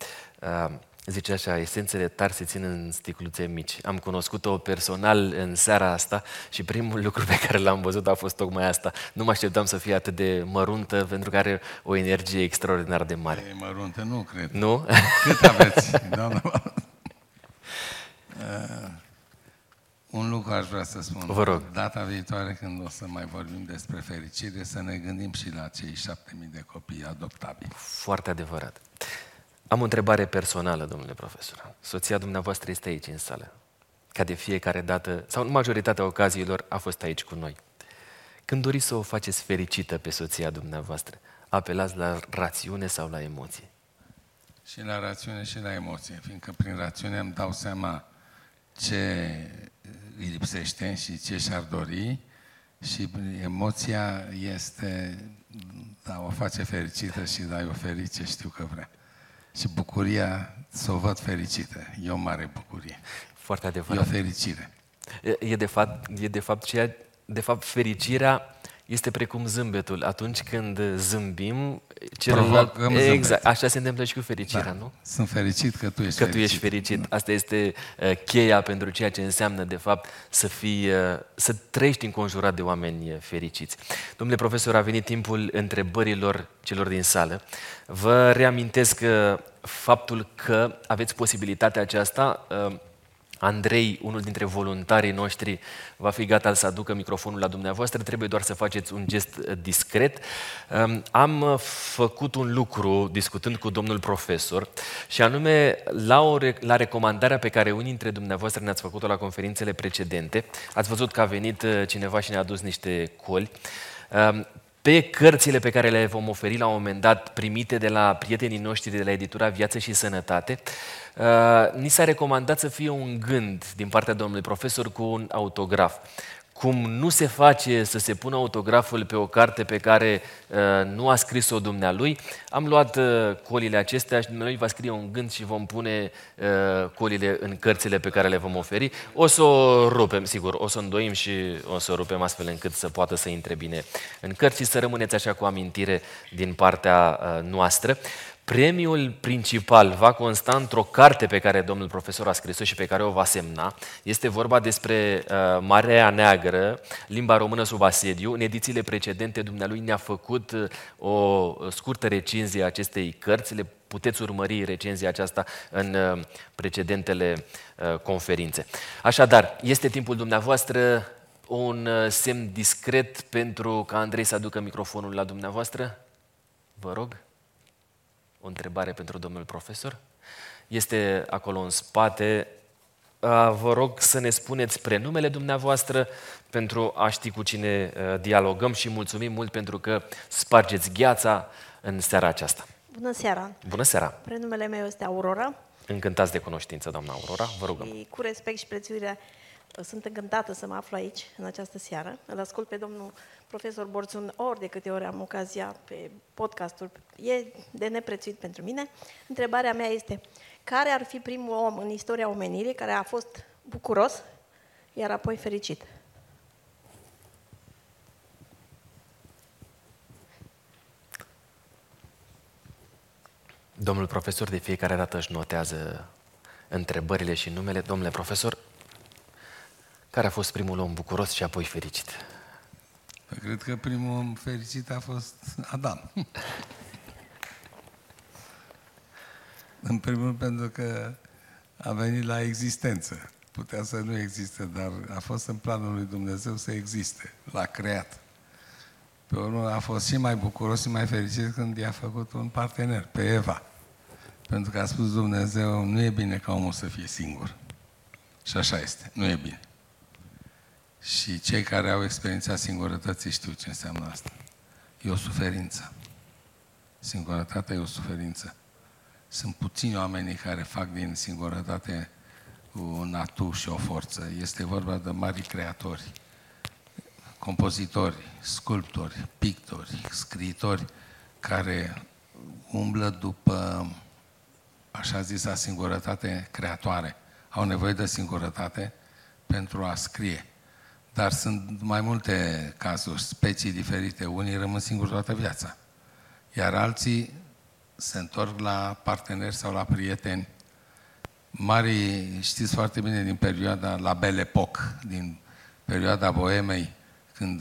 zice așa, esențele tari se țin în sticluțe mici. Am cunoscut-o personal în seara asta și primul lucru pe care l-am văzut a fost tocmai asta. Nu mă așteptam să fie atât de măruntă pentru că are o energie extraordinar de mare. E măruntă, nu cred. Nu? Cât aveți, doamna? uh, un lucru aș vrea să spun. Vă rog. Data viitoare când o să mai vorbim despre fericire, să ne gândim și la cei șapte mii de copii adoptabili. Foarte adevărat. Am o întrebare personală, domnule profesor. Soția dumneavoastră este aici în sală. Ca de fiecare dată, sau în majoritatea ocaziilor, a fost aici cu noi. Când doriți să o faceți fericită pe soția dumneavoastră, apelați la rațiune sau la emoție? Și la rațiune și la emoție, fiindcă prin rațiune îmi dau seama ce îi lipsește și ce și-ar dori și emoția este, da, o face fericită și dai o ferice, știu că vrea și bucuria să o văd fericită. E o mare bucurie. Foarte adevărat. E o fericire. E, e de fapt, e de fapt ceea, de fapt fericirea este precum zâmbetul. Atunci când zâmbim, celălalt... Exact, zâmbet. așa se întâmplă și cu fericirea, da. nu? Sunt fericit că tu ești că fericit. tu ești fericit. Asta este uh, cheia pentru ceea ce înseamnă, de fapt, să fii, uh, să trăiești înconjurat de oameni uh, fericiți. Domnule profesor, a venit timpul întrebărilor celor din sală. Vă reamintesc uh, faptul că aveți posibilitatea aceasta uh, Andrei, unul dintre voluntarii noștri, va fi gata să aducă microfonul la dumneavoastră, trebuie doar să faceți un gest uh, discret. Um, am uh, făcut un lucru discutând cu domnul profesor și anume la, o, la recomandarea pe care unii dintre dumneavoastră ne-ați făcut-o la conferințele precedente. Ați văzut că a venit uh, cineva și ne-a adus niște coli. Um, pe cărțile pe care le vom oferi la un moment dat, primite de la prietenii noștri de la editura Viață și Sănătate, uh, ni s-a recomandat să fie un gând din partea domnului profesor cu un autograf cum nu se face să se pună autograful pe o carte pe care uh, nu a scris-o dumnealui, am luat uh, colile acestea și noi va scrie un gând și vom pune uh, colile în cărțile pe care le vom oferi. O să o rupem, sigur, o să o îndoim și o să o rupem astfel încât să poată să intre bine în cărți și să rămâneți așa cu amintire din partea uh, noastră. Premiul principal va consta într-o carte pe care domnul profesor a scris-o și pe care o va semna. Este vorba despre uh, Marea Neagră, limba română sub asediu. În edițiile precedente, dumnealui ne-a făcut uh, o scurtă recenzie a acestei cărți. Le puteți urmări recenzia aceasta în uh, precedentele uh, conferințe. Așadar, este timpul dumneavoastră un uh, semn discret pentru ca Andrei să aducă microfonul la dumneavoastră? Vă rog o întrebare pentru domnul profesor. Este acolo în spate. Vă rog să ne spuneți prenumele dumneavoastră pentru a ști cu cine dialogăm și mulțumim mult pentru că spargeți gheața în seara aceasta. Bună seara! Bună seara! Prenumele meu este Aurora. Încântați de cunoștință, doamna Aurora, vă rugăm. Și cu respect și prețuire sunt încântată să mă aflu aici, în această seară. Îl ascult pe domnul profesor Borțun ori de câte ori am ocazia pe podcasturi. E de neprețuit pentru mine. Întrebarea mea este, care ar fi primul om în istoria omenirii care a fost bucuros, iar apoi fericit? Domnul profesor de fiecare dată își notează întrebările și numele. Domnule profesor, care a fost primul om bucuros și apoi fericit? Păi cred că primul om fericit a fost Adam. În primul rând pentru că a venit la existență. Putea să nu existe, dar a fost în planul lui Dumnezeu să existe. L-a creat. Pe urmă a fost și mai bucuros și mai fericit când i-a făcut un partener, pe Eva. Pentru că a spus Dumnezeu, nu e bine ca omul să fie singur. Și așa este, nu e bine. Și cei care au experiența singurătății știu ce înseamnă asta. E o suferință. Singurătatea e o suferință. Sunt puțini oamenii care fac din singurătate un atu și o forță. Este vorba de mari creatori, compozitori, sculptori, pictori, scriitori, care umblă după așa zisa singurătate creatoare. Au nevoie de singurătate pentru a scrie. Dar sunt mai multe cazuri, specii diferite. Unii rămân singuri toată viața. Iar alții se întorc la parteneri sau la prieteni. Mari, știți foarte bine din perioada, la Belle Époque, din perioada Boemei, când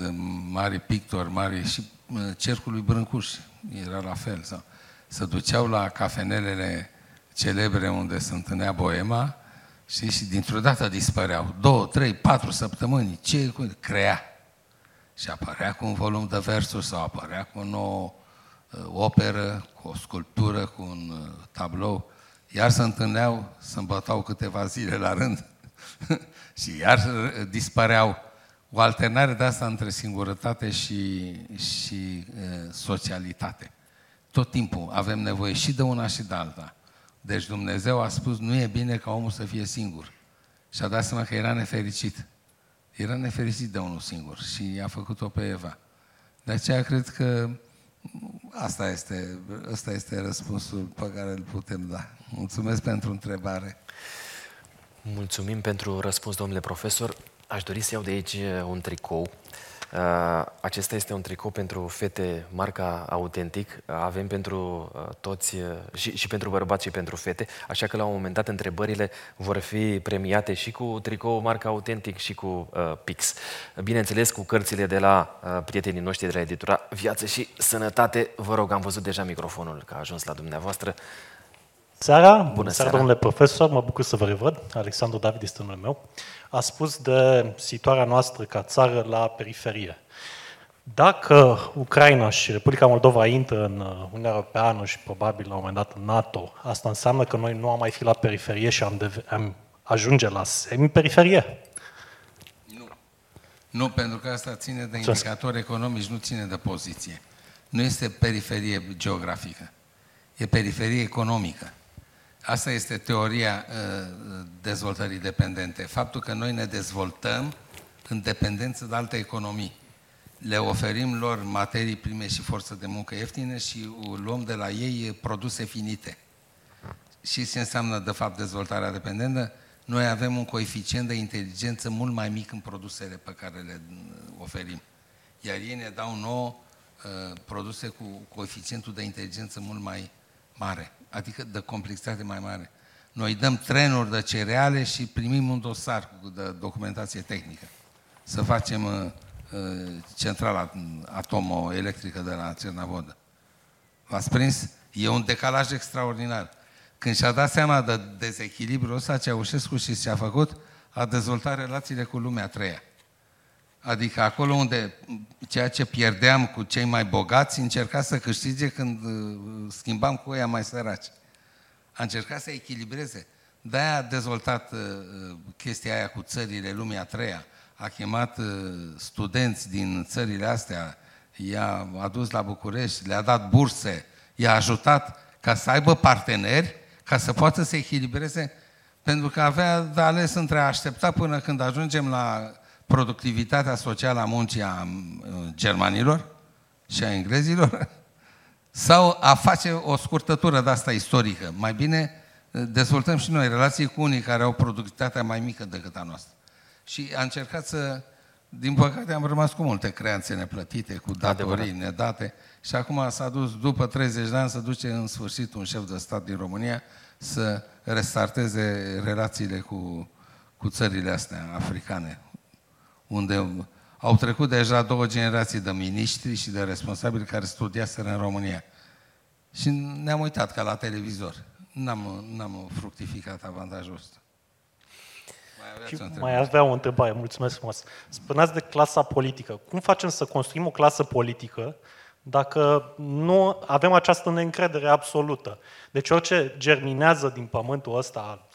mari pictori, mari și cercul lui Brâncuș era la fel. Sau, se duceau la cafenelele celebre unde se întâlnea Boema și, și dintr-o dată dispăreau. Două, trei, patru săptămâni. Ce crea? Și apărea cu un volum de versuri sau apărea cu o nouă uh, operă, cu o sculptură, cu un uh, tablou. Iar se întâlneau, se îmbătau câteva zile la rând și iar uh, dispăreau. O alternare de asta între singurătate și, și uh, socialitate. Tot timpul avem nevoie și de una și de alta. Deci Dumnezeu a spus, nu e bine ca omul să fie singur. Și a dat seama că era nefericit. Era nefericit de unul singur și a făcut-o pe Eva. De aceea cred că asta este, asta este răspunsul pe care îl putem da. Mulțumesc pentru întrebare. Mulțumim pentru răspuns, domnule profesor. Aș dori să iau de aici un tricou Uh, acesta este un tricou pentru fete, marca Autentic. Avem pentru uh, toți uh, și, și pentru bărbați și pentru fete, așa că la un moment dat întrebările vor fi premiate și cu tricou marca Autentic și cu uh, Pix. Bineînțeles, cu cărțile de la uh, prietenii noștri de la editura Viață și Sănătate. Vă rog, am văzut deja microfonul că a ajuns la dumneavoastră. Seara, bună, bună seara, domnule profesor, mă bucur să vă revăd. Alexandru David este numele meu. A spus de situarea noastră ca țară la periferie. Dacă Ucraina și Republica Moldova intră în Uniunea Europeană și probabil la un moment dat în NATO, asta înseamnă că noi nu am mai fi la periferie și am, deve- am ajunge la semi-periferie? Nu. Nu, pentru că asta ține de indicatori economici, nu ține de poziție. Nu este periferie geografică, e periferie economică. Asta este teoria uh, dezvoltării dependente. Faptul că noi ne dezvoltăm în dependență de alte economii. Le oferim lor materii prime și forță de muncă ieftine și luăm de la ei produse finite. Și ce înseamnă, de fapt, dezvoltarea dependentă? Noi avem un coeficient de inteligență mult mai mic în produsele pe care le oferim. Iar ei ne dau nouă uh, produse cu coeficientul de inteligență mult mai mare adică de complexitate mai mare. Noi dăm trenuri de cereale și primim un dosar de documentație tehnică. Să facem uh, uh, centrala atomoelectrică de la Cernavodă. V-ați prins? E un decalaj extraordinar. Când și-a dat seama de dezechilibrul ăsta, Ceaușescu și ce a făcut, a dezvoltat relațiile cu lumea a treia. Adică acolo unde ceea ce pierdeam cu cei mai bogați, încerca să câștige când uh, schimbam cu ei mai săraci. A încercat să echilibreze. De-aia a dezvoltat uh, chestia aia cu țările lumii a treia. A chemat uh, studenți din țările astea, i-a adus la București, le-a dat burse, i-a ajutat ca să aibă parteneri, ca să poată să echilibreze, pentru că avea de ales între a aștepta până când ajungem la productivitatea socială a muncii a germanilor și a englezilor sau a face o scurtătură de asta istorică. Mai bine dezvoltăm și noi relații cu unii care au productivitatea mai mică decât a noastră. Și a încercat să, din păcate am rămas cu multe creanțe neplătite, cu datorii Adevărat. nedate și acum s-a dus, după 30 de ani, să duce în sfârșit un șef de stat din România să restarteze relațiile cu, cu țările astea africane, unde au trecut deja două generații de miniștri și de responsabili care studiaseră în România. Și ne-am uitat ca la televizor. N-am, n-am fructificat avantajul ăsta. Mai, și mai avea o întrebare, mulțumesc frumos. Spuneați de clasa politică. Cum facem să construim o clasă politică dacă nu avem această neîncredere absolută? Deci orice germinează din pământul ăsta al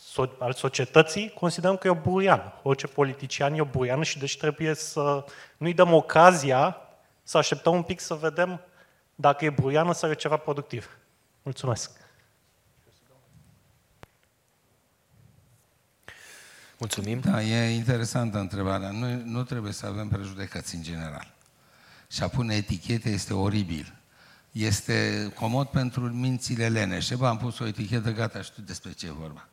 societății, considerăm că e o buruiană. Orice politician e o buruiană și deci trebuie să nu-i dăm ocazia să așteptăm un pic să vedem dacă e buruiană sau e ceva productiv. Mulțumesc! Mulțumim. Da, e interesantă întrebarea. Nu, nu trebuie să avem prejudecăți în general. Și a pune etichete este oribil. Este comod pentru mințile leneșe. Bă, am pus o etichetă, gata, știu despre ce e vorba.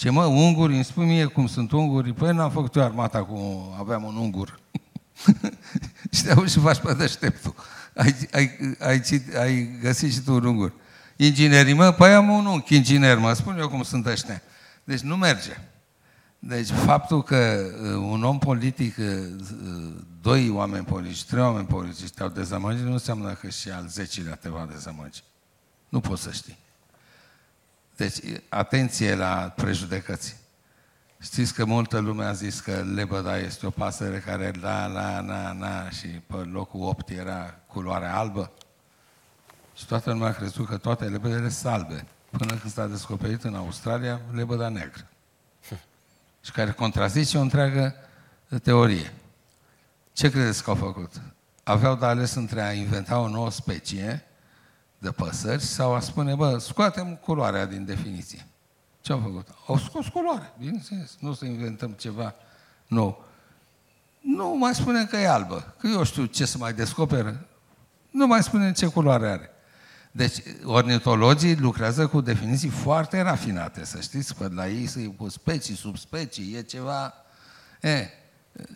Ce mă, unguri, îmi spui mie cum sunt unguri? Păi n-am făcut eu armata cu... aveam un ungur. și te și faci pe deșteptul. Ai, ai, ai, ai găsit și tu un ungur. Inginerii, mă, păi am un unchi inginer, mă, spun eu cum sunt ăștia. Deci nu merge. Deci faptul că uh, un om politic, uh, uh, doi oameni politici, trei oameni politici te-au dezamăgit, nu înseamnă că și al zecilea te va dezamăgi. Nu poți să știi. Deci, atenție la prejudecăți. Știți că multă lume a zis că lebăda este o pasăre care la, la, na, na și pe locul 8 era culoarea albă? Și toată lumea a crezut că toate lebădele sunt albe. Până când s-a descoperit în Australia lebăda neagră. Și care contrazice o întreagă teorie. Ce credeți că au făcut? Aveau de ales între a inventa o nouă specie de păsări sau a spune, bă, scoatem culoarea din definiție. Ce au făcut? Au scos culoare, bineînțeles. Nu să inventăm ceva nou. Nu mai spunem că e albă, că eu știu ce să mai descoperă. Nu mai spunem ce culoare are. Deci, ornitologii lucrează cu definiții foarte rafinate, să știți, că la ei sunt cu specii, subspecii, e ceva... E,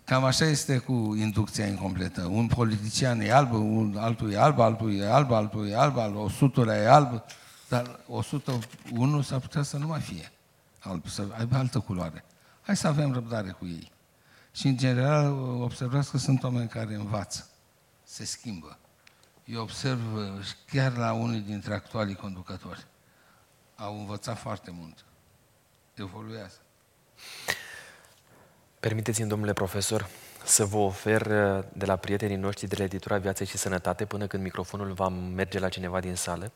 Cam așa este cu inducția incompletă. Un politician e alb, un, altul e alb, altul e alb, altul e alb, al 100 e alb, dar 101 s-ar putea să nu mai fie alb, să aibă altă culoare. Hai să avem răbdare cu ei. Și, în general, observați că sunt oameni care învață, se schimbă. Eu observ chiar la unii dintre actualii conducători. Au învățat foarte mult. Evoluează. Permiteți-mi, domnule profesor, să vă ofer uh, de la prietenii noștri de la editura Viață și Sănătate, până când microfonul va merge la cineva din sală,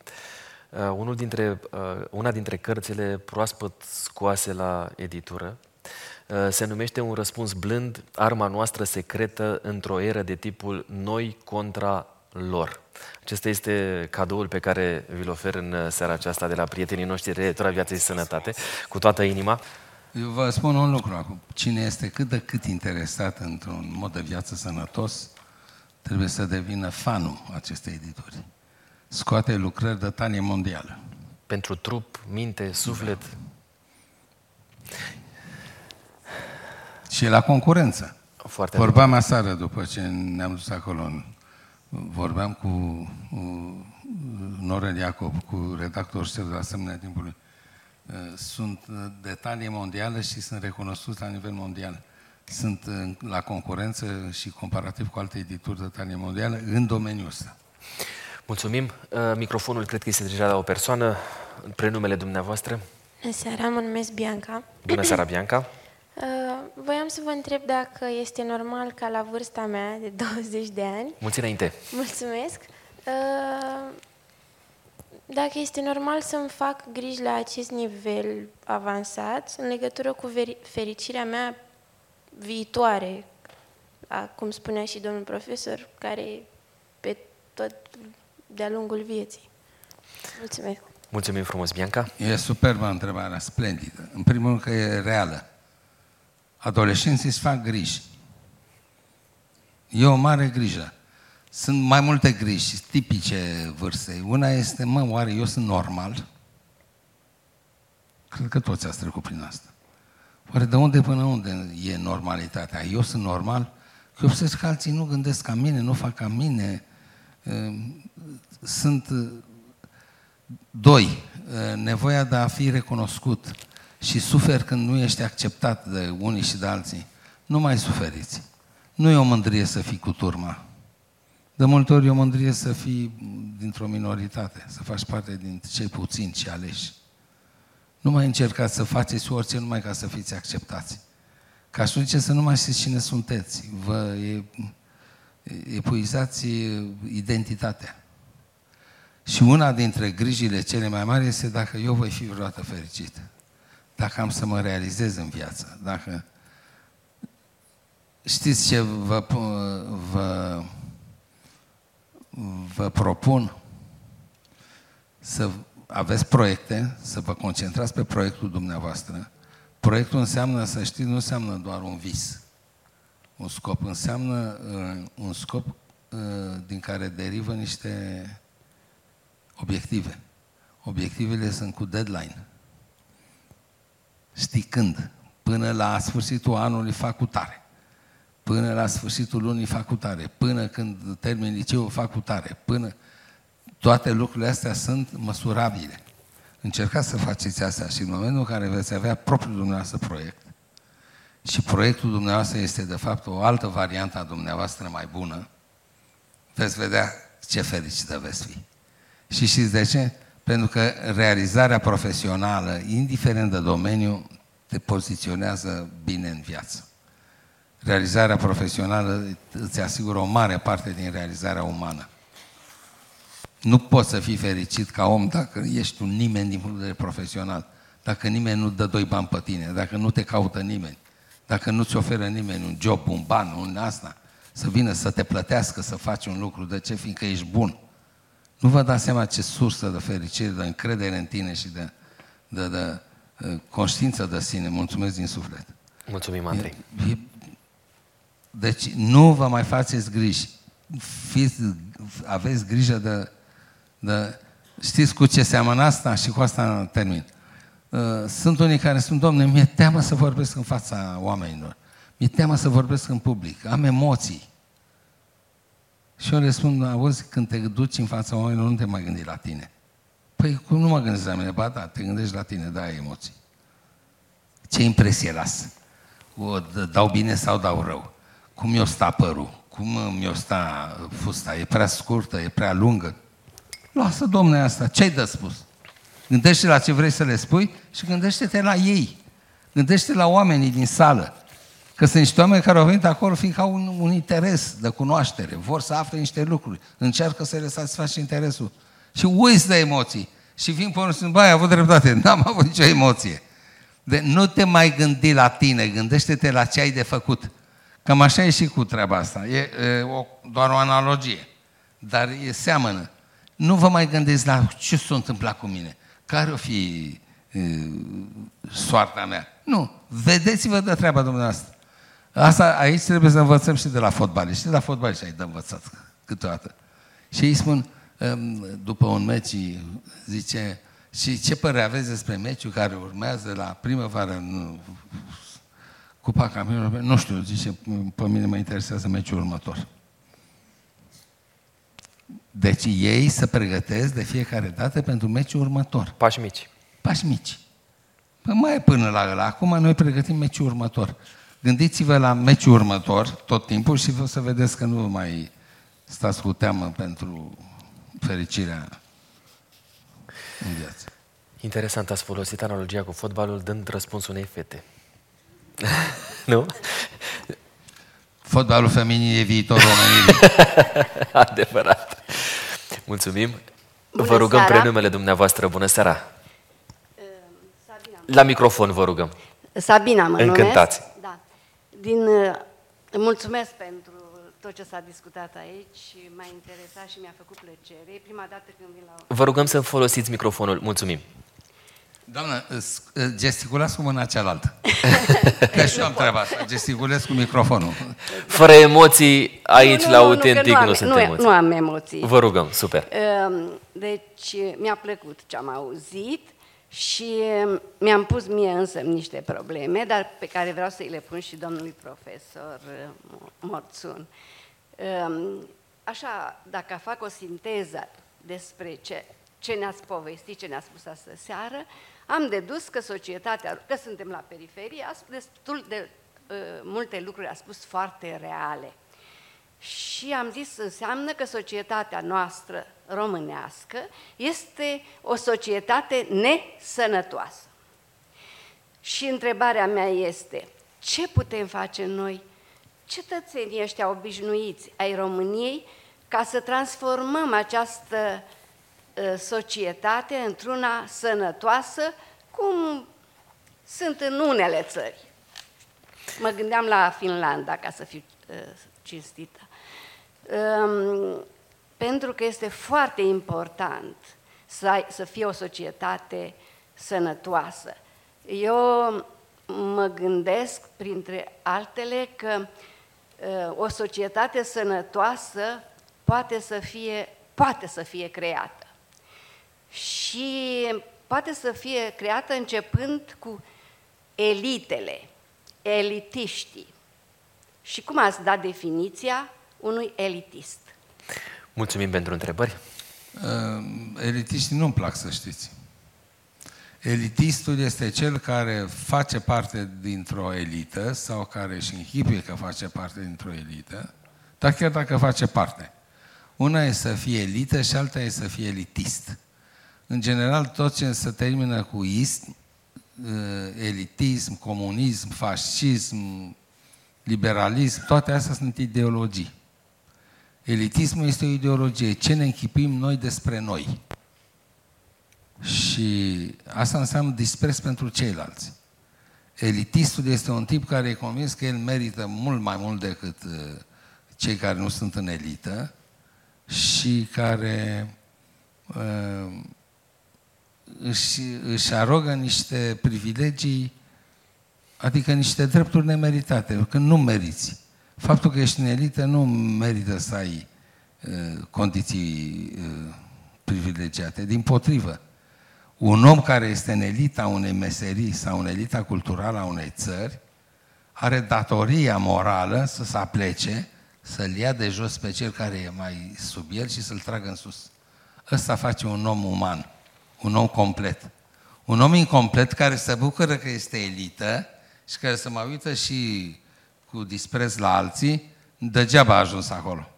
uh, unul dintre, uh, una dintre cărțile proaspăt scoase la editură se numește Un răspuns blând, arma noastră secretă într-o eră de tipul noi contra lor. Acesta este cadoul pe care vi-l ofer în seara aceasta de la prietenii noștri de editura Viață și Sănătate, cu toată inima. Eu vă spun un lucru acum. Cine este cât de cât interesat într-un mod de viață sănătos, trebuie să devină fanul acestei edituri. Scoate lucrări de tanie mondială. Pentru trup, minte, suflet. Da. Și la concurență. Foarte Vorbeam aseară după ce ne-am dus acolo. Vorbeam cu Norel Iacob, cu redactorul șef de la asemenea timpului Uh, sunt uh, de talie mondială și sunt recunoscuți la nivel mondial. Sunt uh, la concurență și comparativ cu alte edituri de talie mondială în domeniul ăsta. Mulțumim. Microfonul cred că este deja la o persoană. Prenumele dumneavoastră? Bună seara, mă numesc Bianca. Bună seara, Bianca. Voiam să vă întreb dacă este normal ca la vârsta mea de 20 de ani... Mulți înainte! Mulțumesc! Dacă este normal să-mi fac griji la acest nivel avansat în legătură cu fericirea mea viitoare, a, cum spunea și domnul profesor, care pe tot de-a lungul vieții. Mulțumesc! Mulțumim frumos, Bianca! E superbă întrebarea, splendidă. În primul rând că e reală. Adolescenții îți fac griji. E o mare grijă. Sunt mai multe griji tipice vârstei. Una este, mă, oare eu sunt normal? Cred că toți ați trecut prin asta. Oare de unde până unde e normalitatea? Eu sunt normal? Că eu observ că alții nu gândesc ca mine, nu fac ca mine. Ehm, sunt doi. uh, nevoia de a fi recunoscut și suferi când nu ești acceptat de unii și de alții, nu mai suferiți. Nu e o mândrie să fii cu turma. De multe ori e o mândrie să fii dintr-o minoritate, să faci parte din cei puțini și aleși. Nu mai încercați să faceți orice numai ca să fiți acceptați. Ca și zice să nu mai știți cine sunteți. Vă epuizați identitatea. Și una dintre grijile cele mai mari este dacă eu voi fi vreodată fericit. Dacă am să mă realizez în viață. Dacă știți ce vă, vă, vă propun? Să aveți proiecte, să vă concentrați pe proiectul dumneavoastră. Proiectul înseamnă, să știți, nu înseamnă doar un vis. Un scop înseamnă uh, un scop uh, din care derivă niște obiective. Obiectivele sunt cu deadline. Știi când? Până la sfârșitul anului fac cu tare. Până la sfârșitul lunii fac cu tare. Până când termin liceul fac cu tare. Până... Toate lucrurile astea sunt măsurabile. Încercați să faceți astea și în momentul în care veți avea propriul dumneavoastră proiect și proiectul dumneavoastră este de fapt o altă variantă a dumneavoastră mai bună, veți vedea ce fericită veți fi. Și știți de ce? Pentru că realizarea profesională, indiferent de domeniu, te poziționează bine în viață. Realizarea profesională îți asigură o mare parte din realizarea umană. Nu poți să fii fericit ca om dacă ești un nimeni din punct de vedere profesional, dacă nimeni nu dă doi bani pe tine, dacă nu te caută nimeni, dacă nu-ți oferă nimeni un job, un ban, un asta, să vină să te plătească să faci un lucru. De ce? Fiindcă ești bun. Nu vă dați seama ce sursă de fericire, de încredere în tine și de, de, de, de conștiință de sine. Mulțumesc din suflet. Mulțumim, Andrei. E, e, deci nu vă mai faceți griji. Fiți, aveți grijă de, de... Știți cu ce seamănă asta? Și cu asta termin. Uh, sunt unii care spun, domne, mi-e teamă să vorbesc în fața oamenilor. Mi-e teamă să vorbesc în public. Am emoții. Și eu le spun, auzi, când te duci în fața oamenilor, nu te mai gândi la tine. Păi cum nu mă gândesc la mine? Ba da, te gândești la tine, da, ai emoții. Ce impresie las? O dau bine sau dau rău? Cum mi-o sta părul? Cum mi-o sta fusta? E prea scurtă? E prea lungă? Lasă, domne, asta. Ce-ai de spus? Gândește la ce vrei să le spui și gândește-te la ei. Gândește la oamenii din sală. Că sunt niște oameni care au venit acolo fiindcă au un, un interes de cunoaștere, vor să afle niște lucruri, încearcă să le satisfacă interesul. Și uiți de emoții. Și vin pe unul și spun, băi, ai avut dreptate, n-am avut nicio emoție. De, nu te mai gândi la tine, gândește-te la ce ai de făcut. Cam așa e și cu treaba asta. E, e o, doar o analogie. Dar e seamănă. Nu vă mai gândiți la ce s-a întâmplat cu mine. Care o fi e, soarta mea? Nu. Vedeți-vă de treaba dumneavoastră. Asta aici trebuie să învățăm și de la fotbaliști. Și de la fotbaliști ai de învățat câteodată. Și ei spun, după un meci, zice, și ce părere aveți despre meciul care urmează la primăvară în Cupa Campionilor? Nu știu, zice, pe mine mă interesează meciul următor. Deci ei se pregătesc de fiecare dată pentru meciul următor. Pași mici. Pași mici. Păi mai e până la ăla. Acum noi pregătim meciul următor. Gândiți-vă la meciul următor tot timpul și vă să vedeți că nu mai stați cu teamă pentru fericirea în viață. Interesant, ați folosit analogia cu fotbalul dând răspunsul unei fete. nu? Fotbalul feminin e viitorul omenirii. Adevărat. Mulțumim. Bună vă rugăm seara. prenumele dumneavoastră. Bună seara. Sabina. La microfon vă rugăm. Sabina mă Încântați. Numesc. Da. Din, uh, mulțumesc pentru tot ce s-a discutat aici și m-a interesat și mi-a făcut plăcere. E prima dată când vin la... Vă rugăm să folosiți microfonul. Mulțumim. Doamnă, gesticulați cu mâna cealaltă. Că și eu am treaba asta, gesticulez cu microfonul. Fără emoții, aici nu, nu, la autentic nu, nu, nu sunt nu, emoții. Nu am emoții. Vă rugăm, super. Ehm, deci mi-a plăcut ce am auzit și mi-am pus mie însă niște probleme, dar pe care vreau să îi le pun și domnului profesor eh, Morțun. Ehm, așa, dacă fac o sinteză despre ce ce ne-ați povestit, ce ne-ați spus astă seară, am dedus că societatea, că suntem la periferie, a spus destul de uh, multe lucruri, a spus foarte reale. Și am zis, înseamnă că societatea noastră românească este o societate nesănătoasă. Și întrebarea mea este, ce putem face noi, cetățenii ăștia obișnuiți ai României, ca să transformăm această ă, societate într-una sănătoasă, cum sunt în unele țări. Mă gândeam la Finlanda, ca să fiu uh, cinstită. Um, pentru că este foarte important să, ai, să fie o societate sănătoasă. Eu mă gândesc, printre altele, că uh, o societate sănătoasă poate să fie, poate să fie creată. Și poate să fie creată începând cu elitele, elitiștii. Și cum ați dat definiția unui elitist? Mulțumim pentru întrebări. Uh, elitiștii nu-mi plac să știți. Elitistul este cel care face parte dintr-o elită sau care își închipuie că face parte dintr-o elită, dar chiar dacă face parte. Una e să fie elită și alta e să fie elitist. În general, tot ce se termină cu ist, uh, elitism, comunism, fascism, liberalism, toate astea sunt ideologii. Elitismul este o ideologie. Ce ne închipim noi despre noi? Și asta înseamnă dispreț pentru ceilalți. Elitistul este un tip care e convins că el merită mult mai mult decât uh, cei care nu sunt în elită și care uh, își, își arogă niște privilegii, adică niște drepturi nemeritate, când nu meriți. Faptul că ești în elită nu merită să ai uh, condiții uh, privilegiate. Din potrivă, un om care este în elita unei meserii sau în elita culturală a unei țări are datoria morală să se aplece, să-l ia de jos pe cel care e mai sub el și să-l tragă în sus. Ăsta face un om uman, un om complet. Un om incomplet care se bucură că este elită și care se mai uită și cu dispreț la alții, degeaba a ajuns acolo.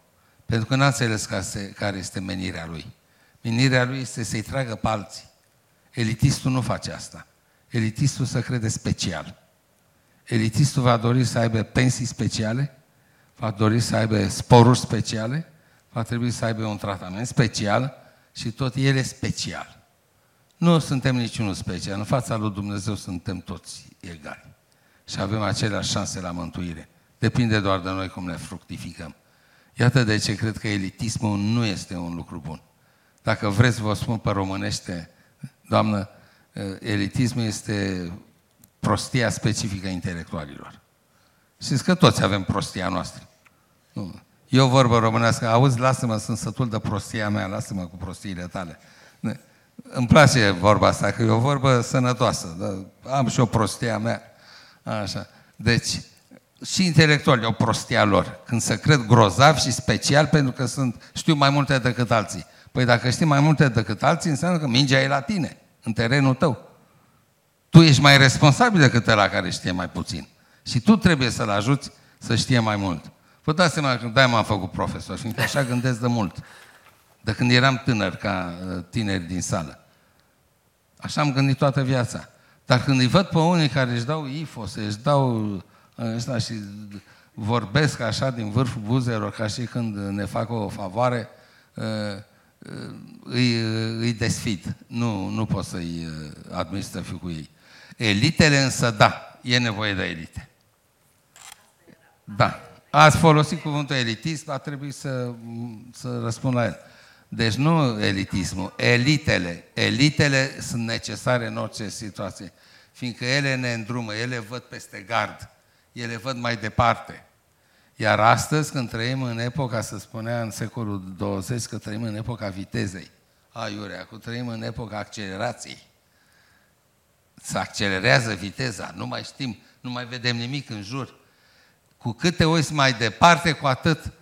Pentru că n-a înțeles care este menirea lui. Menirea lui este să-i tragă pe alții. Elitistul nu face asta. Elitistul se crede special. Elitistul va dori să aibă pensii speciale, va dori să aibă sporuri speciale, va trebui să aibă un tratament special și tot el e special. Nu suntem niciunul special. În fața lui Dumnezeu suntem toți egali. Și avem aceleași șanse la mântuire. Depinde doar de noi cum ne fructificăm. Iată de ce cred că elitismul nu este un lucru bun. Dacă vreți, vă spun pe românește, doamnă, elitismul este prostia specifică a intelectualilor. Știți că toți avem prostia noastră. Nu. Eu vorbă românească, auzi, lasă-mă, sunt sătul de prostia mea, lasă-mă cu prostiile tale. Îmi place vorba asta, că e o vorbă sănătoasă. Da? Am și o prostia mea. Așa. Deci, și intelectuali au prostia lor, când se cred grozav și special pentru că sunt, știu mai multe decât alții. Păi dacă știi mai multe decât alții, înseamnă că mingea e la tine, în terenul tău. Tu ești mai responsabil decât ăla care știe mai puțin. Și tu trebuie să-l ajuți să știe mai mult. Vă dați seama că de m-am făcut profesor, fiindcă așa gândesc de mult. De când eram tânăr, ca uh, tineri din sală. Așa am gândit toată viața. Dar când îi văd pe unii care își dau ifos, își dau uh, ăsta și vorbesc așa din vârful buzelor, ca și când ne fac o favoare, uh, îi, îi desfid. Nu, nu pot să-i admit să fiu cu ei. Elitele însă, da, e nevoie de elite. Da. Ați folosit cuvântul elitism, a trebuit să, să răspund la el. Deci nu elitismul, elitele. Elitele sunt necesare în orice situație, fiindcă ele ne îndrumă, ele văd peste gard, ele văd mai departe. Iar astăzi, când trăim în epoca, să spunea în secolul 20, că trăim în epoca vitezei, aiurea, cu trăim în epoca accelerației. Se accelerează viteza, nu mai știm, nu mai vedem nimic în jur. Cu cât te uiți mai departe, cu atât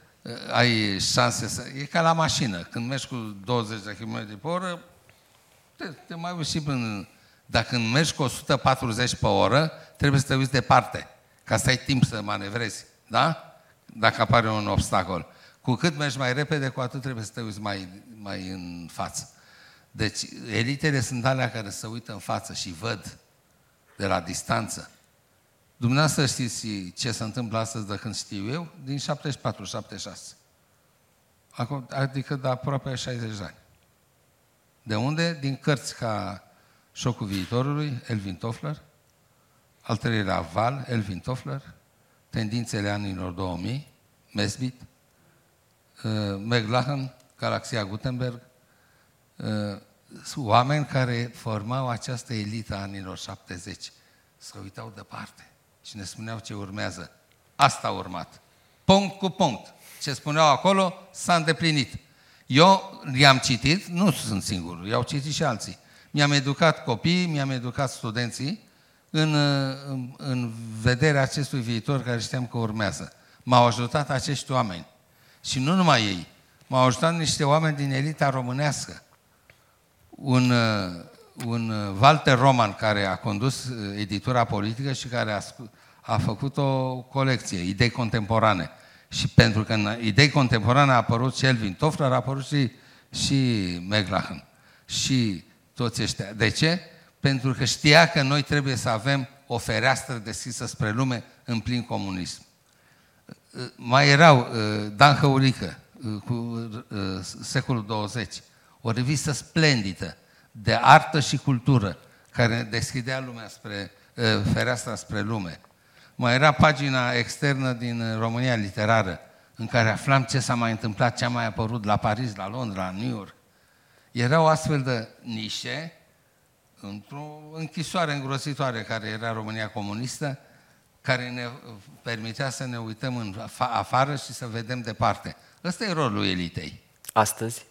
ai șanse să... E ca la mașină. Când mergi cu 20 de km pe oră, Te, te mai uiți și până... Dacă mergi cu 140 pe oră, trebuie să te uiți departe, ca să ai timp să manevrezi, da? Dacă apare un obstacol. Cu cât mergi mai repede, cu atât trebuie să te uiți mai, mai în față. Deci, elitele sunt alea care se uită în față și văd de la distanță. Dumneavoastră știți ce se întâmplă astăzi de când știu eu? Din 74-76. Adică de aproape 60 de ani. De unde? Din cărți ca Șocul viitorului, Elvin Toffler, al treilea val, Elvin Toffler, Tendințele anilor 2000, Mesbit, uh, McLachlan, Galaxia Gutenberg, uh, oameni care formau această elită a anilor 70. Se uitau departe și ne spuneau ce urmează. Asta a urmat. Punct cu punct. Ce spuneau acolo s-a îndeplinit. Eu i-am citit, nu sunt singur, i-au citit și alții. Mi-am educat copiii, mi-am educat studenții în, în, în vederea acestui viitor care știam că urmează. M-au ajutat acești oameni. Și nu numai ei. M-au ajutat niște oameni din elita românească. Un, un Walter Roman care a condus editura politică și care a, a făcut o colecție, idei contemporane. Și pentru că în idei contemporane a apărut și Elvin Toffler, a apărut și, și McLachlan. Și toți ăștia. De ce? Pentru că știa că noi trebuie să avem o fereastră deschisă spre lume în plin comunism. Mai erau uh, Dan Hăurică, uh, cu uh, secolul 20, o revistă splendidă de artă și cultură, care deschidea lumea spre, fereastra spre lume. Mai era pagina externă din România literară, în care aflam ce s-a mai întâmplat, ce a mai apărut la Paris, la Londra, la New York. Erau astfel de nișe într-o închisoare îngrozitoare care era România comunistă, care ne permitea să ne uităm în afară și să vedem departe. Ăsta e rolul elitei. Astăzi?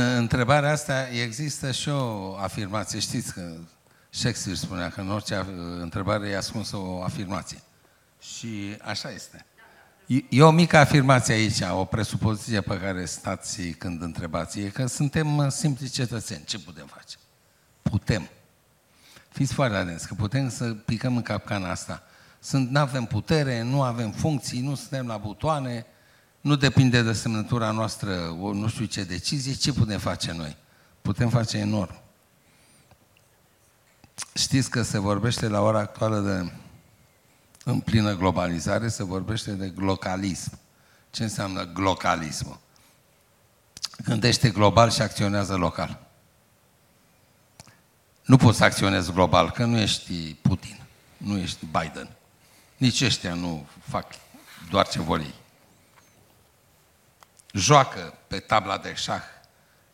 Întrebarea asta există și o afirmație. Știți că Shakespeare spunea că în orice întrebare e ascunsă o afirmație. Și așa este. E o mică afirmație aici, o presupoziție pe care stați când întrebați, e că suntem simpli cetățeni. Ce putem face? Putem. Fiți foarte atenți, că putem să picăm în capcana asta. Sunt, nu avem putere, nu avem funcții, nu suntem la butoane, nu depinde de semnătura noastră, o, nu știu ce decizie, ce putem face noi? Putem face enorm. Știți că se vorbește la ora actuală de, în plină globalizare, se vorbește de glocalism. Ce înseamnă glocalismul? Gândește global și acționează local. Nu poți să acționezi global, că nu ești Putin, nu ești Biden. Nici ăștia nu fac doar ce vor ei joacă pe tabla de șah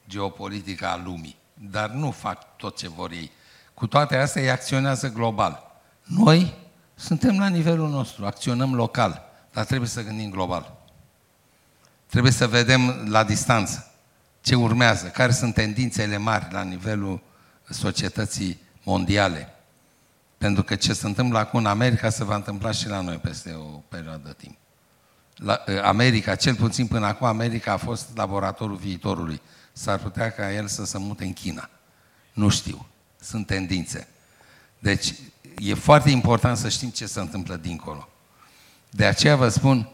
geopolitica a lumii, dar nu fac tot ce vor ei. Cu toate astea, ei acționează global. Noi suntem la nivelul nostru, acționăm local, dar trebuie să gândim global. Trebuie să vedem la distanță ce urmează, care sunt tendințele mari la nivelul societății mondiale. Pentru că ce se întâmplă acum în America se va întâmpla și la noi peste o perioadă de timp la, America, cel puțin până acum, America a fost laboratorul viitorului. S-ar putea ca el să se mute în China. Nu știu. Sunt tendințe. Deci, e foarte important să știm ce se întâmplă dincolo. De aceea vă spun,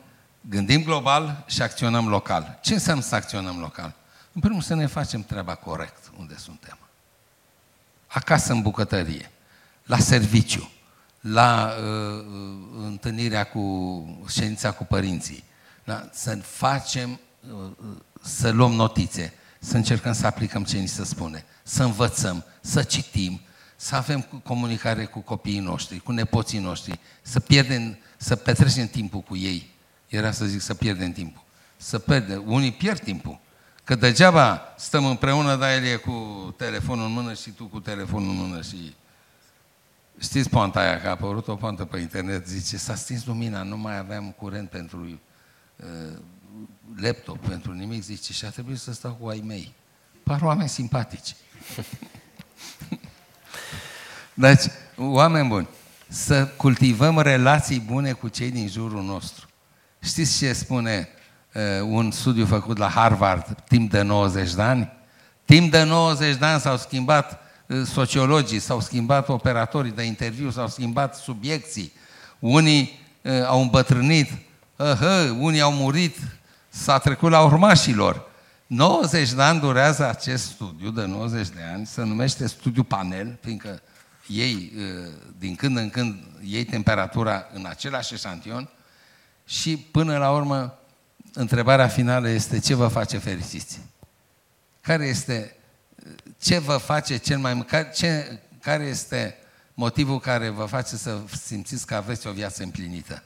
gândim global și acționăm local. Ce înseamnă să acționăm local? În primul rând să ne facem treaba corect unde suntem. Acasă în bucătărie, la serviciu, la uh, uh, întâlnirea cu ședința cu părinții. Da? Să facem, uh, uh, să luăm notițe. să încercăm să aplicăm ce ni se spune, să învățăm, să citim, să avem comunicare cu copiii noștri, cu nepoții noștri, să pierdem, să petrecem timpul cu ei. Era să zic să pierdem timpul. Să pierdem. Unii pierd timpul. Că degeaba stăm împreună, dar el e cu telefonul în mână și tu cu telefonul în mână și... Știți poanta aia, că a apărut o poantă pe internet, zice, s-a stins lumina, nu mai aveam curent pentru uh, laptop, pentru nimic, zice, și a trebuit să stau cu ai mei. Par oameni simpatici. deci, oameni buni, să cultivăm relații bune cu cei din jurul nostru. Știți ce spune uh, un studiu făcut la Harvard timp de 90 de ani? Timp de 90 de ani s-au schimbat uh, sociologii, s-au schimbat operatorii de interviu, s-au schimbat subiecții. Unii uh, au îmbătrânit, uh, uh, unii au murit, s-a trecut la urmașilor. 90 de ani durează acest studiu de 90 de ani, se numește studiu panel, fiindcă ei, din când în când, iei temperatura în același eșantion și până la urmă, întrebarea finală este ce vă face fericiți? Care este, ce vă face cel mai, ce, care este motivul care vă face să simțiți că aveți o viață împlinită?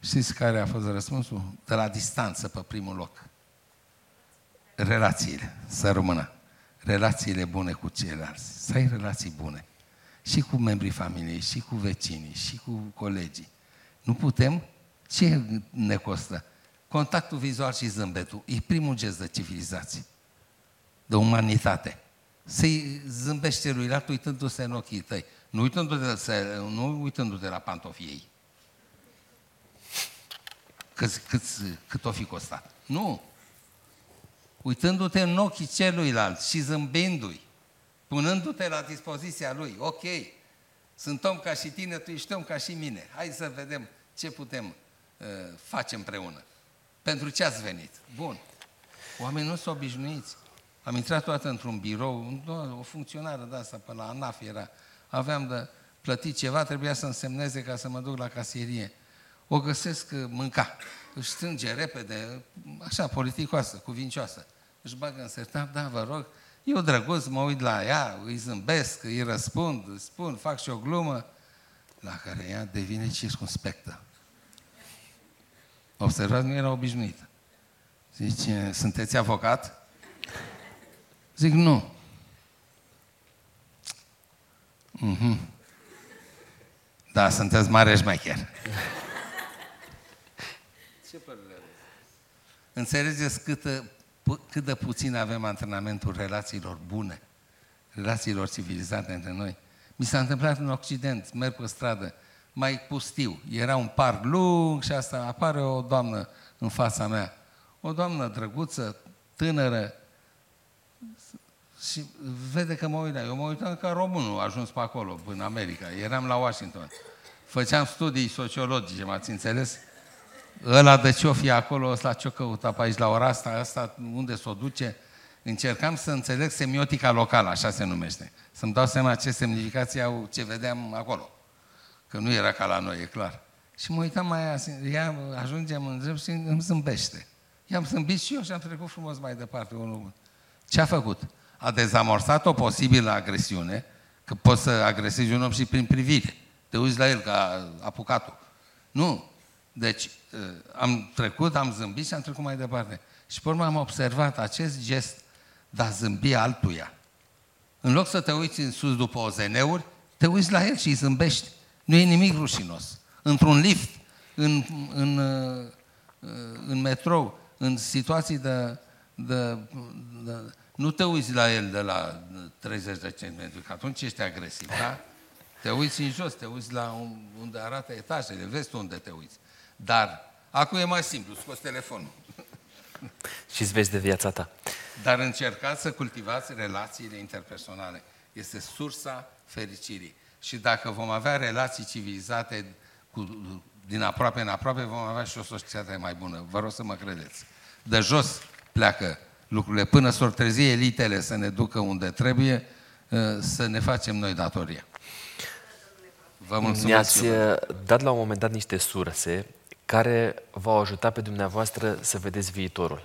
Știți care a fost răspunsul? De la distanță, pe primul loc. Relațiile, să rămână. Relațiile bune cu ceilalți. Să ai relații bune. Și cu membrii familiei, și cu vecinii, și cu colegii. Nu putem? Ce ne costă? Contactul vizual și zâmbetul e primul gest de civilizație, de umanitate. Să-i zâmbește lui altul uitându-se în ochii tăi, nu uitându-te, nu uitându-te la pantofii ei cât, cât, cât o fi costat. Nu. Uitându-te în ochii celuilalt și zâmbindu-i, punându-te la dispoziția lui. Ok, sunt om ca și tine, tu ești om ca și mine. Hai să vedem ce putem uh, face împreună. Pentru ce ați venit? Bun. Oamenii nu sunt obișnuiți. Am intrat toată într-un birou, o funcționară de asta, pe la ANAF era. Aveam de plătit ceva, trebuia să însemneze ca să mă duc la casierie o găsesc uh, mânca. Își strânge repede, așa, politicoasă, cuvincioasă. Își bagă în sertar, da, vă rog, eu drăguț mă uit la ea, îi zâmbesc, îi răspund, îi spun, fac și o glumă, la care ea devine circunspectă. Observați, nu era obișnuită. Zice, sunteți avocat? Zic, nu. Mm-hmm. Da, sunteți mare șmecher. Ce părere Înțelegeți cât, cât de puțin avem antrenamentul relațiilor bune, relațiilor civilizate între noi. Mi s-a întâmplat în Occident, merg pe stradă, mai pustiu. Era un parc lung și asta apare o doamnă în fața mea. O doamnă drăguță, tânără, și vede că mă uit Eu mă uitam ca românul, a ajuns pe acolo, în America. Eram la Washington. Făceam studii sociologice, m-ați înțeles? ăla de ce-o fi acolo, ăsta ce-o căuta pe aici la ora asta, asta unde s-o duce, încercam să înțeleg semiotica locală, așa se numește. Să-mi dau seama ce semnificație au ce vedeam acolo. Că nu era ca la noi, e clar. Și mă uitam mai ea ajungem în drept și îmi zâmbește. I-am zâmbit și eu și am trecut frumos mai departe. Unul. Ce a făcut? A dezamorsat o posibilă agresiune, că poți să agresezi un om și prin privire. Te uiți la el ca apucatul. Nu, deci, ă, am trecut, am zâmbit și am trecut mai departe. Și pe urmă am observat acest gest de a zâmbi altuia. În loc să te uiți în sus după OZN-uri, te uiți la el și îi zâmbești. Nu e nimic rușinos. Într-un lift, în, în, ă, în metrou, în situații de, de, de... Nu te uiți la el de la 30 de centimetri, că atunci ești agresiv, da? Te uiți în jos, te uiți la unde arată etajele, vezi tu unde te uiți. Dar acum e mai simplu, scoți telefonul. Și îți vezi de viața ta. Dar încercați să cultivați relațiile interpersonale. Este sursa fericirii. Și dacă vom avea relații civilizate cu, din aproape în aproape, vom avea și o societate mai bună. Vă rog să mă credeți. De jos pleacă lucrurile. Până s-or trezi elitele să ne ducă unde trebuie, ă, să ne facem noi datoria. Vă mulțumesc. Ne-ați ă, dat la un moment dat niște surse care v-au ajutat pe dumneavoastră să vedeți viitorul.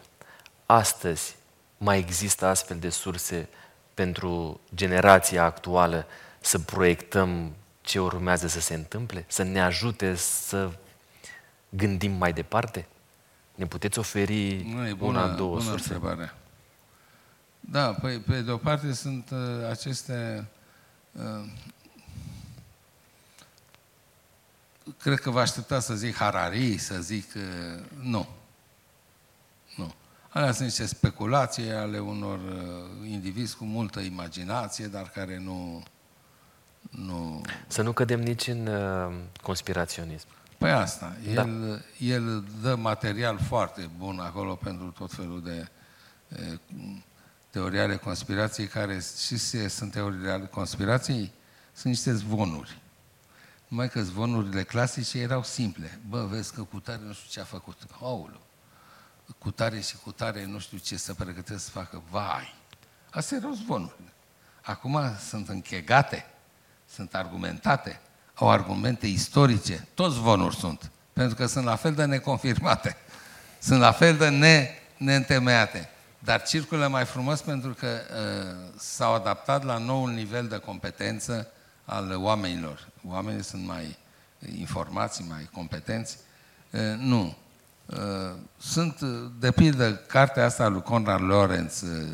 Astăzi, mai există astfel de surse pentru generația actuală să proiectăm ce urmează să se întâmple? Să ne ajute să gândim mai departe? Ne puteți oferi nu, e bună, una, două bună surse? Întrebare. Da, păi, pe de o parte sunt uh, aceste... Uh, cred că vă aștepta să zic Harari, să zic... Uh, nu. Nu. Alea sunt niște speculații ale unor uh, indivizi cu multă imaginație, dar care nu... nu... Să nu cădem nici în uh, conspiraționism. Păi asta. Da. El, el dă material foarte bun acolo pentru tot felul de uh, teorii ale conspirației, care și se sunt teorii ale conspirației, sunt niște zvonuri. Numai că zvonurile clasice erau simple. Bă, vezi că cu tare nu știu ce a făcut. Aulu. Cu tare și cu tare nu știu ce să pregătesc să facă. Vai! Astea erau zvonurile. Acum sunt închegate, sunt argumentate, au argumente istorice, toți zvonuri sunt, pentru că sunt la fel de neconfirmate, sunt la fel de ne, neîntemeiate, dar circulă mai frumos pentru că uh, s-au adaptat la noul nivel de competență al oamenilor. Oamenii sunt mai informați, mai competenți. Uh, nu. Uh, sunt, de pildă, cartea asta lui Conrad Lorenz, uh,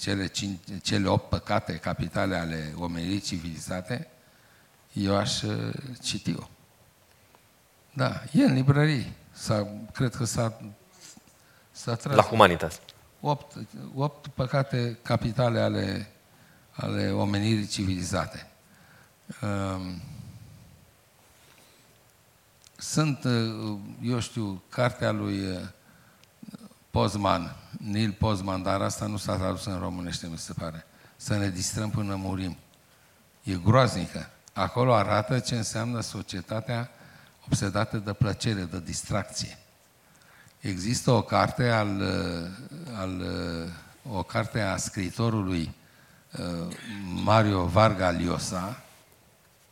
cele, cinci, cele opt păcate capitale ale omenirii civilizate, eu aș uh, citi-o. Da, e în librării. S-a, cred că s-a, s-a tras. La Humanitas. Opt, opt păcate capitale ale, ale omenirii civilizate. Um, sunt, uh, eu știu, cartea lui uh, Pozman, Neil Pozman, dar asta nu s-a tradus în românește, mi se pare. Să ne distrăm până murim. E groaznică. Acolo arată ce înseamnă societatea obsedată de plăcere, de distracție. Există o carte al, al o carte a scriitorului uh, Mario Varga Llosa,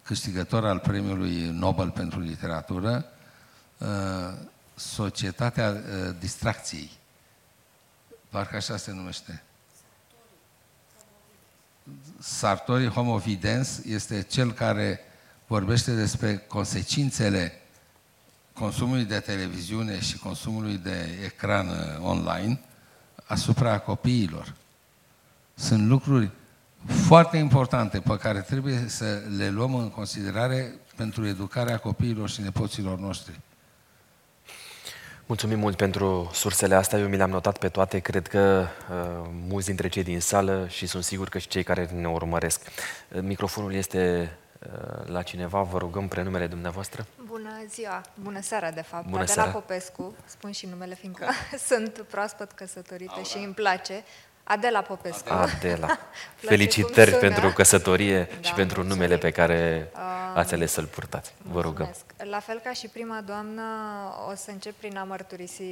câștigător al premiului Nobel pentru literatură, uh, Societatea uh, distracției. Parcă așa se numește. Sartori Homo Videns este cel care vorbește despre consecințele consumului de televiziune și consumului de ecran uh, online asupra copiilor. Sunt lucruri foarte importante pe care trebuie să le luăm în considerare pentru educarea copiilor și nepoților noștri. Mulțumim mult pentru sursele astea, eu mi le-am notat pe toate, cred că uh, mulți dintre cei din sală și sunt sigur că și cei care ne urmăresc. Uh, microfonul este uh, la cineva, vă rugăm prenumele dumneavoastră. Bună ziua, bună seara de fapt, bună Adela seara. Popescu, spun și numele fiindcă sunt proaspăt căsătorită Aura. și îmi place. Adela Popescu. Adela. Felicitări pentru căsătorie da, și pentru mulțumim. numele pe care ați ales să-l purtați. Vă rugăm. La fel ca și prima doamnă, o să încep prin a mărturisi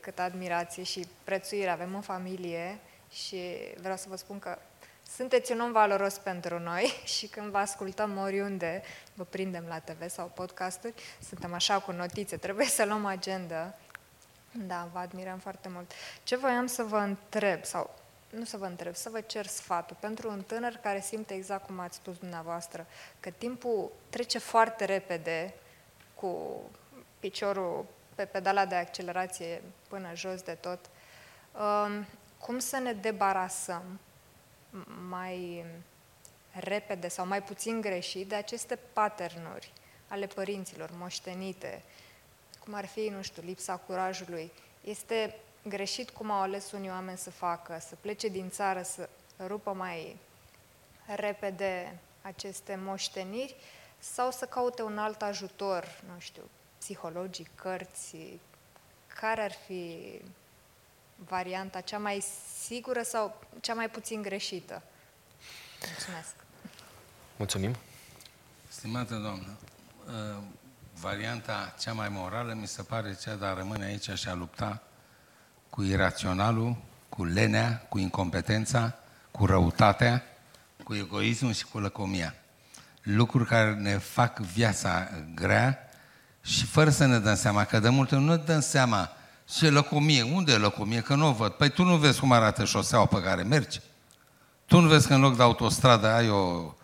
cât admirație și prețuire avem în familie și vreau să vă spun că sunteți un om valoros pentru noi și când vă ascultăm oriunde, vă prindem la TV sau podcasturi, suntem așa cu notițe, trebuie să luăm agenda. Da, vă admirăm foarte mult. Ce voiam să vă întreb, sau nu să vă întreb, să vă cer sfatul pentru un tânăr care simte exact cum ați spus dumneavoastră, că timpul trece foarte repede cu piciorul pe pedala de accelerație până jos de tot. Um, cum să ne debarasăm mai repede sau mai puțin greșit de aceste patternuri ale părinților moștenite, cum ar fi, nu știu, lipsa curajului. Este greșit cum au ales unii oameni să facă, să plece din țară, să rupă mai repede aceste moșteniri sau să caute un alt ajutor, nu știu, psihologic, cărți, care ar fi varianta cea mai sigură sau cea mai puțin greșită? Mulțumesc! Mulțumim! Stimată doamnă, uh, varianta cea mai morală mi se pare cea de a rămâne aici și a lupta cu iraționalul, cu lenea, cu incompetența, cu răutatea, cu egoismul și cu lăcomia. Lucruri care ne fac viața grea și fără să ne dăm seama, că de multe ori nu ne dăm seama Ce lăcomie? Unde e lăcomie? Că nu o văd. Păi tu nu vezi cum arată șoseaua pe care mergi? Tu nu vezi că în loc de autostradă ai o,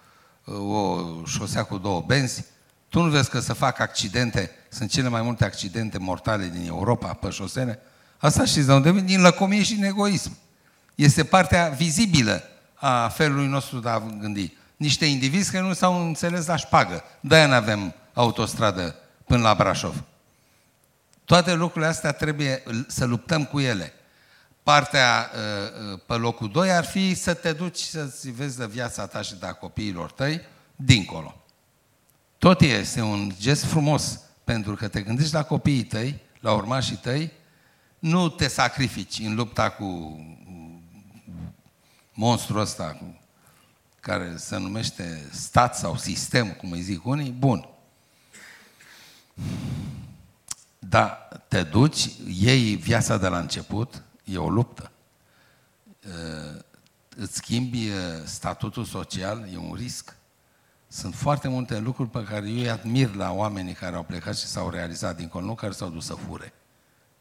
o șosea cu două benzi? Tu nu vezi că se fac accidente, sunt cele mai multe accidente mortale din Europa pe șosele? Asta știți de unde vine? Din lăcomie și din egoism. Este partea vizibilă a felului nostru de a gândi. Niște indivizi care nu s-au înțeles la șpagă. De-aia nu avem autostradă până la Brașov. Toate lucrurile astea trebuie să luptăm cu ele. Partea uh, uh, pe locul 2 ar fi să te duci să-ți vezi de viața ta și de a copiilor tăi dincolo. Tot este un gest frumos, pentru că te gândești la copiii tăi, la urmașii tăi, nu te sacrifici în lupta cu monstrul ăsta care se numește stat sau sistem, cum îi zic unii, bun. Dar te duci, iei viața de la început, e o luptă. Îți schimbi statutul social, e un risc. Sunt foarte multe lucruri pe care eu îi admir la oamenii care au plecat și s-au realizat dincolo, nu care s-au dus să fure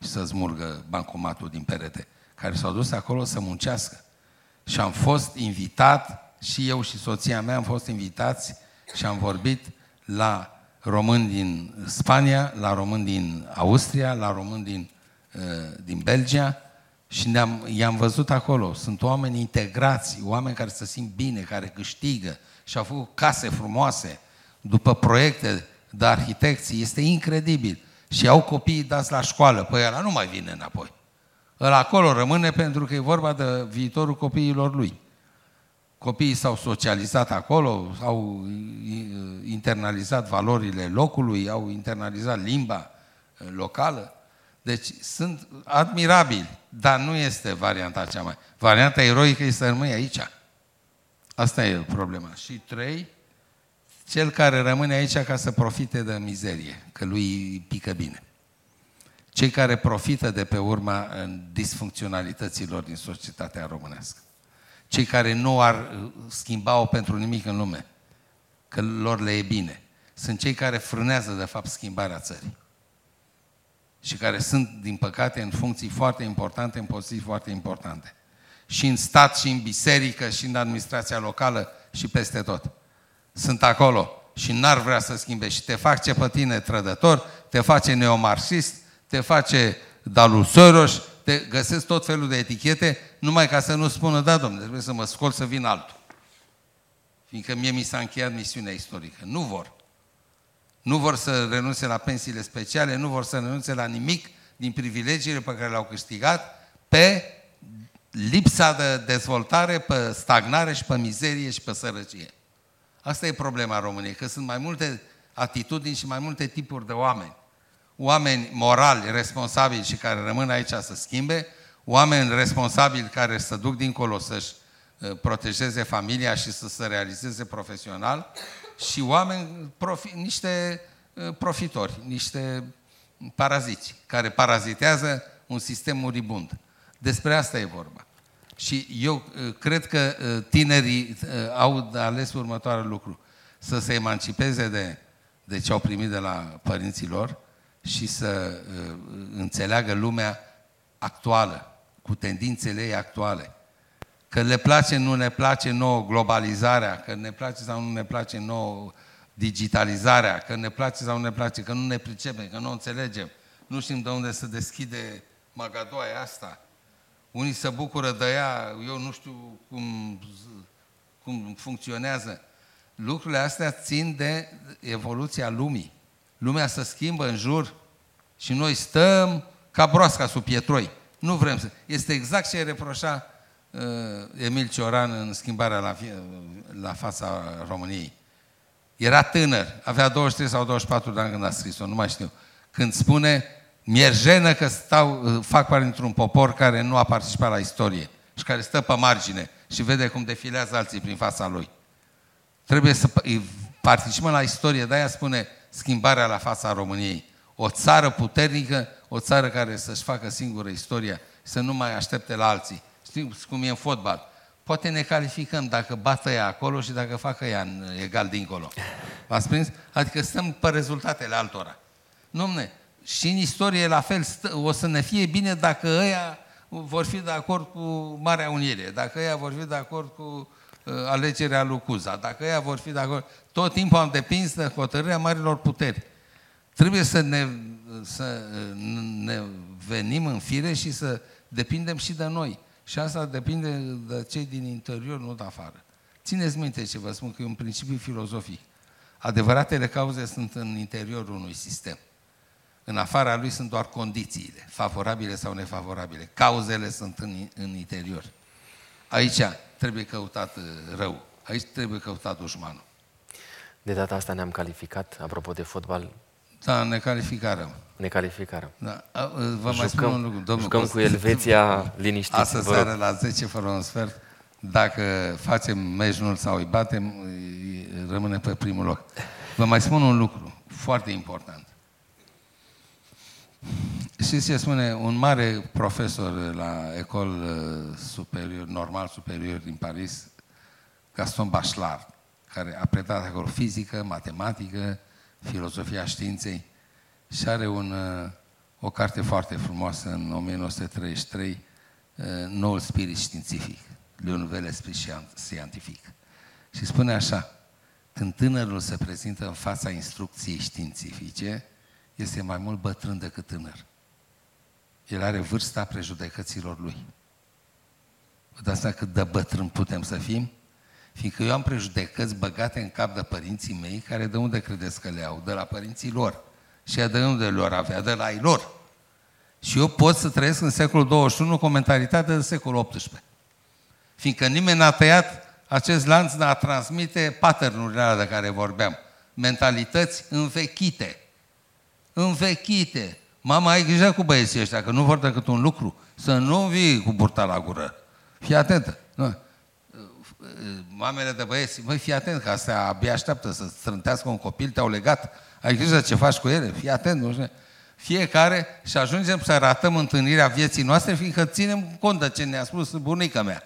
și să smurgă bancomatul din perete, care s-au dus acolo să muncească. Și am fost invitat, și eu și soția mea am fost invitați și am vorbit la români din Spania, la români din Austria, la români din, uh, din Belgia și ne-am, i-am văzut acolo. Sunt oameni integrați, oameni care se simt bine, care câștigă și au făcut case frumoase după proiecte de arhitecții. Este incredibil. Și au copiii dați la școală. Păi ăla nu mai vine înapoi. Ăla acolo rămâne pentru că e vorba de viitorul copiilor lui. Copiii s-au socializat acolo, au internalizat valorile locului, au internalizat limba uh, locală. Deci sunt admirabili, dar nu este varianta cea mai... Varianta eroică este să rămâi aici. Asta e problema. Și trei, cel care rămâne aici ca să profite de mizerie, că lui pică bine. Cei care profită de pe urma disfuncționalităților din societatea românească cei care nu ar uh, schimba-o pentru nimic în lume, că lor le e bine. Sunt cei care frânează, de fapt, schimbarea țării. Și care sunt, din păcate, în funcții foarte importante, în poziții foarte importante. Și în stat, și în biserică, și în administrația locală, și peste tot. Sunt acolo și n-ar vrea să schimbe. Și te face pe tine trădător, te face neomarxist, te face Dalul Soros, te găsesc tot felul de etichete, numai ca să nu spună, da, domnule, trebuie să mă scol să vin altul. Fiindcă mie mi s-a încheiat misiunea istorică. Nu vor. Nu vor să renunțe la pensiile speciale, nu vor să renunțe la nimic din privilegiile pe care le-au câștigat pe lipsa de dezvoltare, pe stagnare și pe mizerie și pe sărăcie. Asta e problema României, că sunt mai multe atitudini și mai multe tipuri de oameni oameni morali, responsabili și care rămân aici să schimbe, oameni responsabili care să duc dincolo să-și uh, protejeze familia și să se realizeze profesional și oameni, profi, niște uh, profitori, niște paraziți, care parazitează un sistem muribund. Despre asta e vorba. Și eu uh, cred că tinerii au ales următoarele lucru. Să se emancipeze de, de ce au primit de la părinții lor, și să uh, înțeleagă lumea actuală, cu tendințele ei actuale. Că le place, nu ne place nouă globalizarea, că ne place sau nu ne place nouă digitalizarea, că ne place sau nu ne place, că nu ne pricepem, că nu înțelegem, nu știm de unde să deschide magadoaia asta. Unii se bucură de ea, eu nu știu cum, cum funcționează. Lucrurile astea țin de evoluția lumii. Lumea se schimbă în jur și noi stăm ca broasca sub pietroi. Nu vrem să... Este exact ce reproșa uh, Emil Cioran în schimbarea la, la fața României. Era tânăr, avea 23 sau 24 de ani când a scris-o, nu mai știu. Când spune, mi-e jenă că stau, uh, fac parte dintr-un popor care nu a participat la istorie și care stă pe margine și vede cum defilează alții prin fața lui. Trebuie să participăm la istorie, de-aia spune, schimbarea la fața României. O țară puternică, o țară care să-și facă singură istoria, să nu mai aștepte la alții. Știți cum e în fotbal. Poate ne calificăm dacă bată ea acolo și dacă facă ea în egal dincolo. V-ați prins? Adică stăm pe rezultatele altora. Nu, și în istorie la fel o să ne fie bine dacă ăia vor fi de acord cu Marea Unire, dacă ăia vor fi de acord cu uh, alegerea lui Cuza, dacă ăia vor fi de acord... Tot timpul am depins de hotărârea marilor puteri. Trebuie să ne, să ne venim în fire și să depindem și de noi. Și asta depinde de cei din interior, nu de afară. Țineți minte ce vă spun, că e un principiu filozofic. Adevăratele cauze sunt în interiorul unui sistem. În afara lui sunt doar condițiile, favorabile sau nefavorabile. Cauzele sunt în, în interior. Aici trebuie căutat uh, rău. Aici trebuie căutat dușmanul. De data asta ne-am calificat, apropo de fotbal. Da, ne calificare. Ne calificare. Da. Vă jucăm, mai spun un lucru. Domnul jucăm cu Elveția liniștit. Astăzi seara la 10 fără un sfert, dacă facem mejnul sau îi batem, rămâne pe primul loc. Vă mai spun un lucru foarte important. Știți ce spune un mare profesor la Ecol uh, Superior, Normal Superior din Paris, Gaston Bachelard, care a predat acolo fizică, matematică, filozofia științei și are un, uh, o carte foarte frumoasă în 1933, uh, Noul spirit științific, Le Nouvel Esprit Scientific. Și spune așa, când tânărul se prezintă în fața instrucției științifice, este mai mult bătrân decât tânăr. El are vârsta prejudecăților lui. Vă dați seama cât de bătrân putem să fim? Fiindcă eu am prejudecăți băgate în cap de părinții mei, care de unde credeți că le au? De la părinții lor. Și de unde le-or avea? De la ei lor. Și eu pot să trăiesc în secolul 21 cu o mentalitate de secolul 18. Fiindcă nimeni n-a tăiat acest lanț de a transmite paternurile de care vorbeam. Mentalități învechite învechite. Mama, ai grijă cu băieții ăștia, că nu vor decât un lucru. Să nu vii cu burta la gură. Fii atentă. Nu. Mamele de băieți, măi, fii atent, că astea abia așteaptă să strântească un copil, te-au legat. Ai grijă ce faci cu ele, fii atent. Nu știu. Fiecare și ajungem să ratăm întâlnirea vieții noastre, fiindcă ținem cont de ce ne-a spus bunica mea.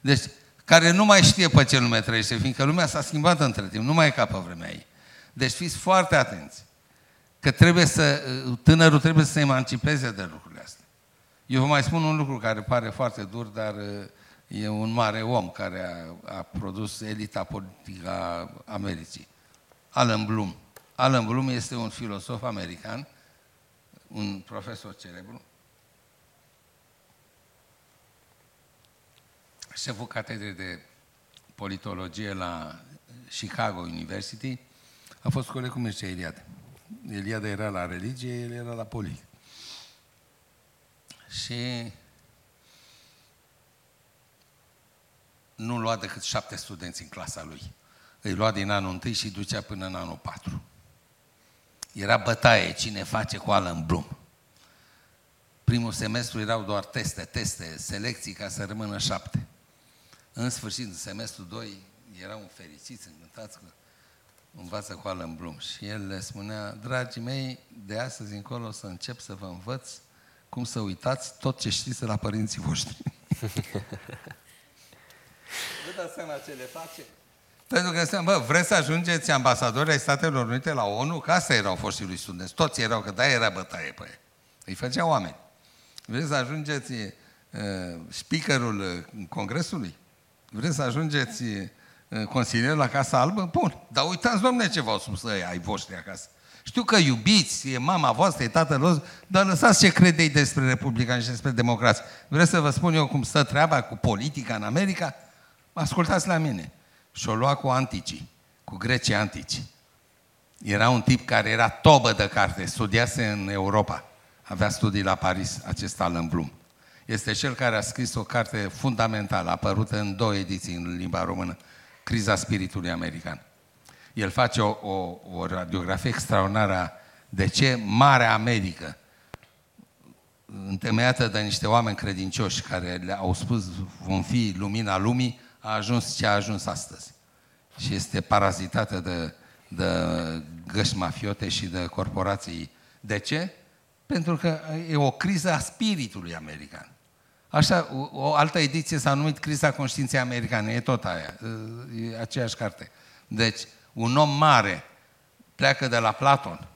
Deci, care nu mai știe pe ce lume trăiește, fiindcă lumea s-a schimbat între timp, nu mai e ca pe vremea ei. Deci fiți foarte atenți că trebuie să, tânărul trebuie să se emancipeze de lucrurile astea. Eu vă mai spun un lucru care pare foarte dur, dar e un mare om care a, a produs elita politică a Americii. Alan Bloom. Alan Bloom este un filosof american, un profesor celebru, șeful catedrei de politologie la Chicago University, a fost coleg cu Mircea Eliade. Eliade era la religie, el era la politic. Și nu lua decât șapte studenți în clasa lui. Îi lua din anul întâi și ducea până în anul patru. Era bătaie cine face cu în Bloom. Primul semestru erau doar teste, teste, selecții ca să rămână șapte. În sfârșit, în semestrul 2, erau fericiți, încântați că învață cu Alan Bloom. Și el le spunea, dragii mei, de astăzi încolo o să încep să vă învăț cum să uitați tot ce știți de la părinții voștri. Vă dați seama ce le face? Pentru că spuneam, bă, vreți să ajungeți ambasadori ai Statelor Unite la ONU? Că asta erau foștii lui studenți. Toți erau, că da, era bătaie pe ei. Îi făceau oameni. Vreți să ajungeți uh, speakerul uh, Congresului? Vreți să ajungeți consilier la Casa Albă? Bun. Dar uitați, domne, ce v-au spus ei ai voștri acasă. Știu că iubiți, e mama voastră, e tatăl vostru, dar lăsați ce credeți despre Republica și despre democrație. Vreți să vă spun eu cum stă treaba cu politica în America? Ascultați la mine. Și o lua cu anticii, cu grecii antici. Era un tip care era tobă de carte, studiase în Europa. Avea studii la Paris, acest Alan Bloom. Este cel care a scris o carte fundamentală, apărută în două ediții în limba română, criza spiritului american. El face o, o, o radiografie extraordinară de ce Marea Americă, întemeiată de niște oameni credincioși care le-au spus vom fi lumina lumii, a ajuns ce a ajuns astăzi. Și este parazitată de, de găși mafiote și de corporații. De ce? Pentru că e o criză a spiritului american. Așa, o, o altă ediție s-a numit Criza Conștiinței Americane, e tot aia, e aceeași carte. Deci, un om mare pleacă de la Platon,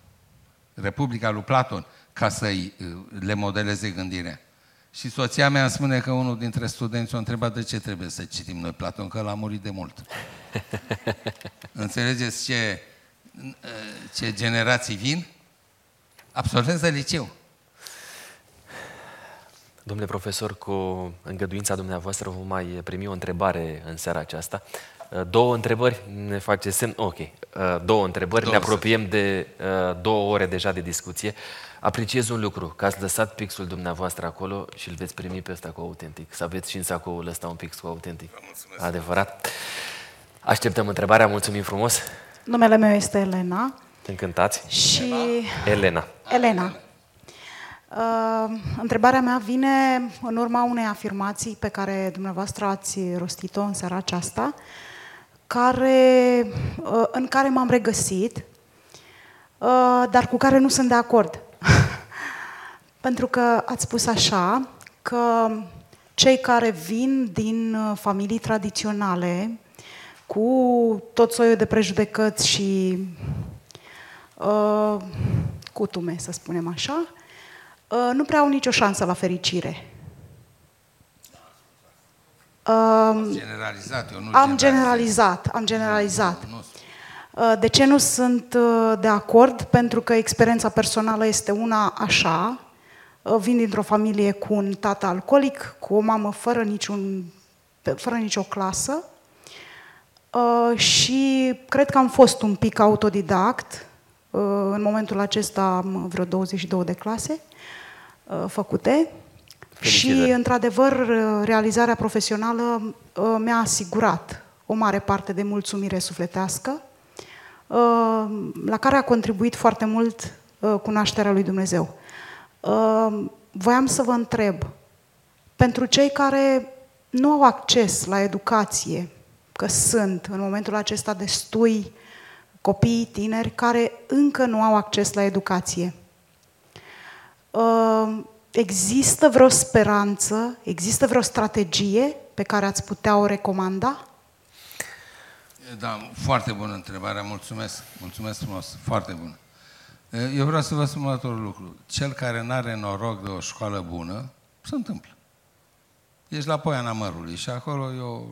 Republica lui Platon, ca să le modeleze gândirea. Și soția mea îmi spune că unul dintre studenți o întreba de ce trebuie să citim noi Platon, că l a murit de mult. Înțelegeți ce, ce generații vin? Absolvenți de liceu. Domnule profesor, cu îngăduința dumneavoastră vom mai primi o întrebare în seara aceasta. Două întrebări ne face semn... Ok, două întrebări, două ne apropiem de două ore deja de discuție. Apreciez un lucru, că ați lăsat pixul dumneavoastră acolo și îl veți primi pe ăsta cu autentic. Să aveți și în sacoul ăsta un pix cu autentic. Adevărat? Așteptăm întrebarea, mulțumim frumos. Numele meu este Elena. Încântați. Și... Elena. Elena. Uh, întrebarea mea vine în urma unei afirmații pe care dumneavoastră ați rostit-o în seara aceasta, care, uh, în care m-am regăsit, uh, dar cu care nu sunt de acord. Pentru că ați spus așa, că cei care vin din uh, familii tradiționale, cu tot soiul de prejudecăți și uh, cutume, să spunem așa, uh, nu prea au nicio șansă la fericire. Uh, generalizat, eu nu Am generalizat, am generalizat. Nu, nu, nu. Uh, de ce nu sunt uh, de acord? Pentru că experiența personală este una așa. Uh, vin dintr-o familie cu un tată alcoolic, cu o mamă fără, niciun, fără nicio clasă și cred că am fost un pic autodidact. În momentul acesta am vreo 22 de clase făcute. Felicitări. Și, într-adevăr, realizarea profesională mi-a asigurat o mare parte de mulțumire sufletească Uh, la care a contribuit foarte mult uh, cunoașterea lui Dumnezeu. Uh, voiam să vă întreb, pentru cei care nu au acces la educație, că sunt în momentul acesta destui copii tineri care încă nu au acces la educație. Există vreo speranță, există vreo strategie pe care ați putea o recomanda? Da, foarte bună întrebare, mulțumesc, mulțumesc frumos, foarte bună. Eu vreau să vă spun următorul lucru. Cel care nu are noroc de o școală bună, se întâmplă. Ești la Poiana Mărului și acolo e o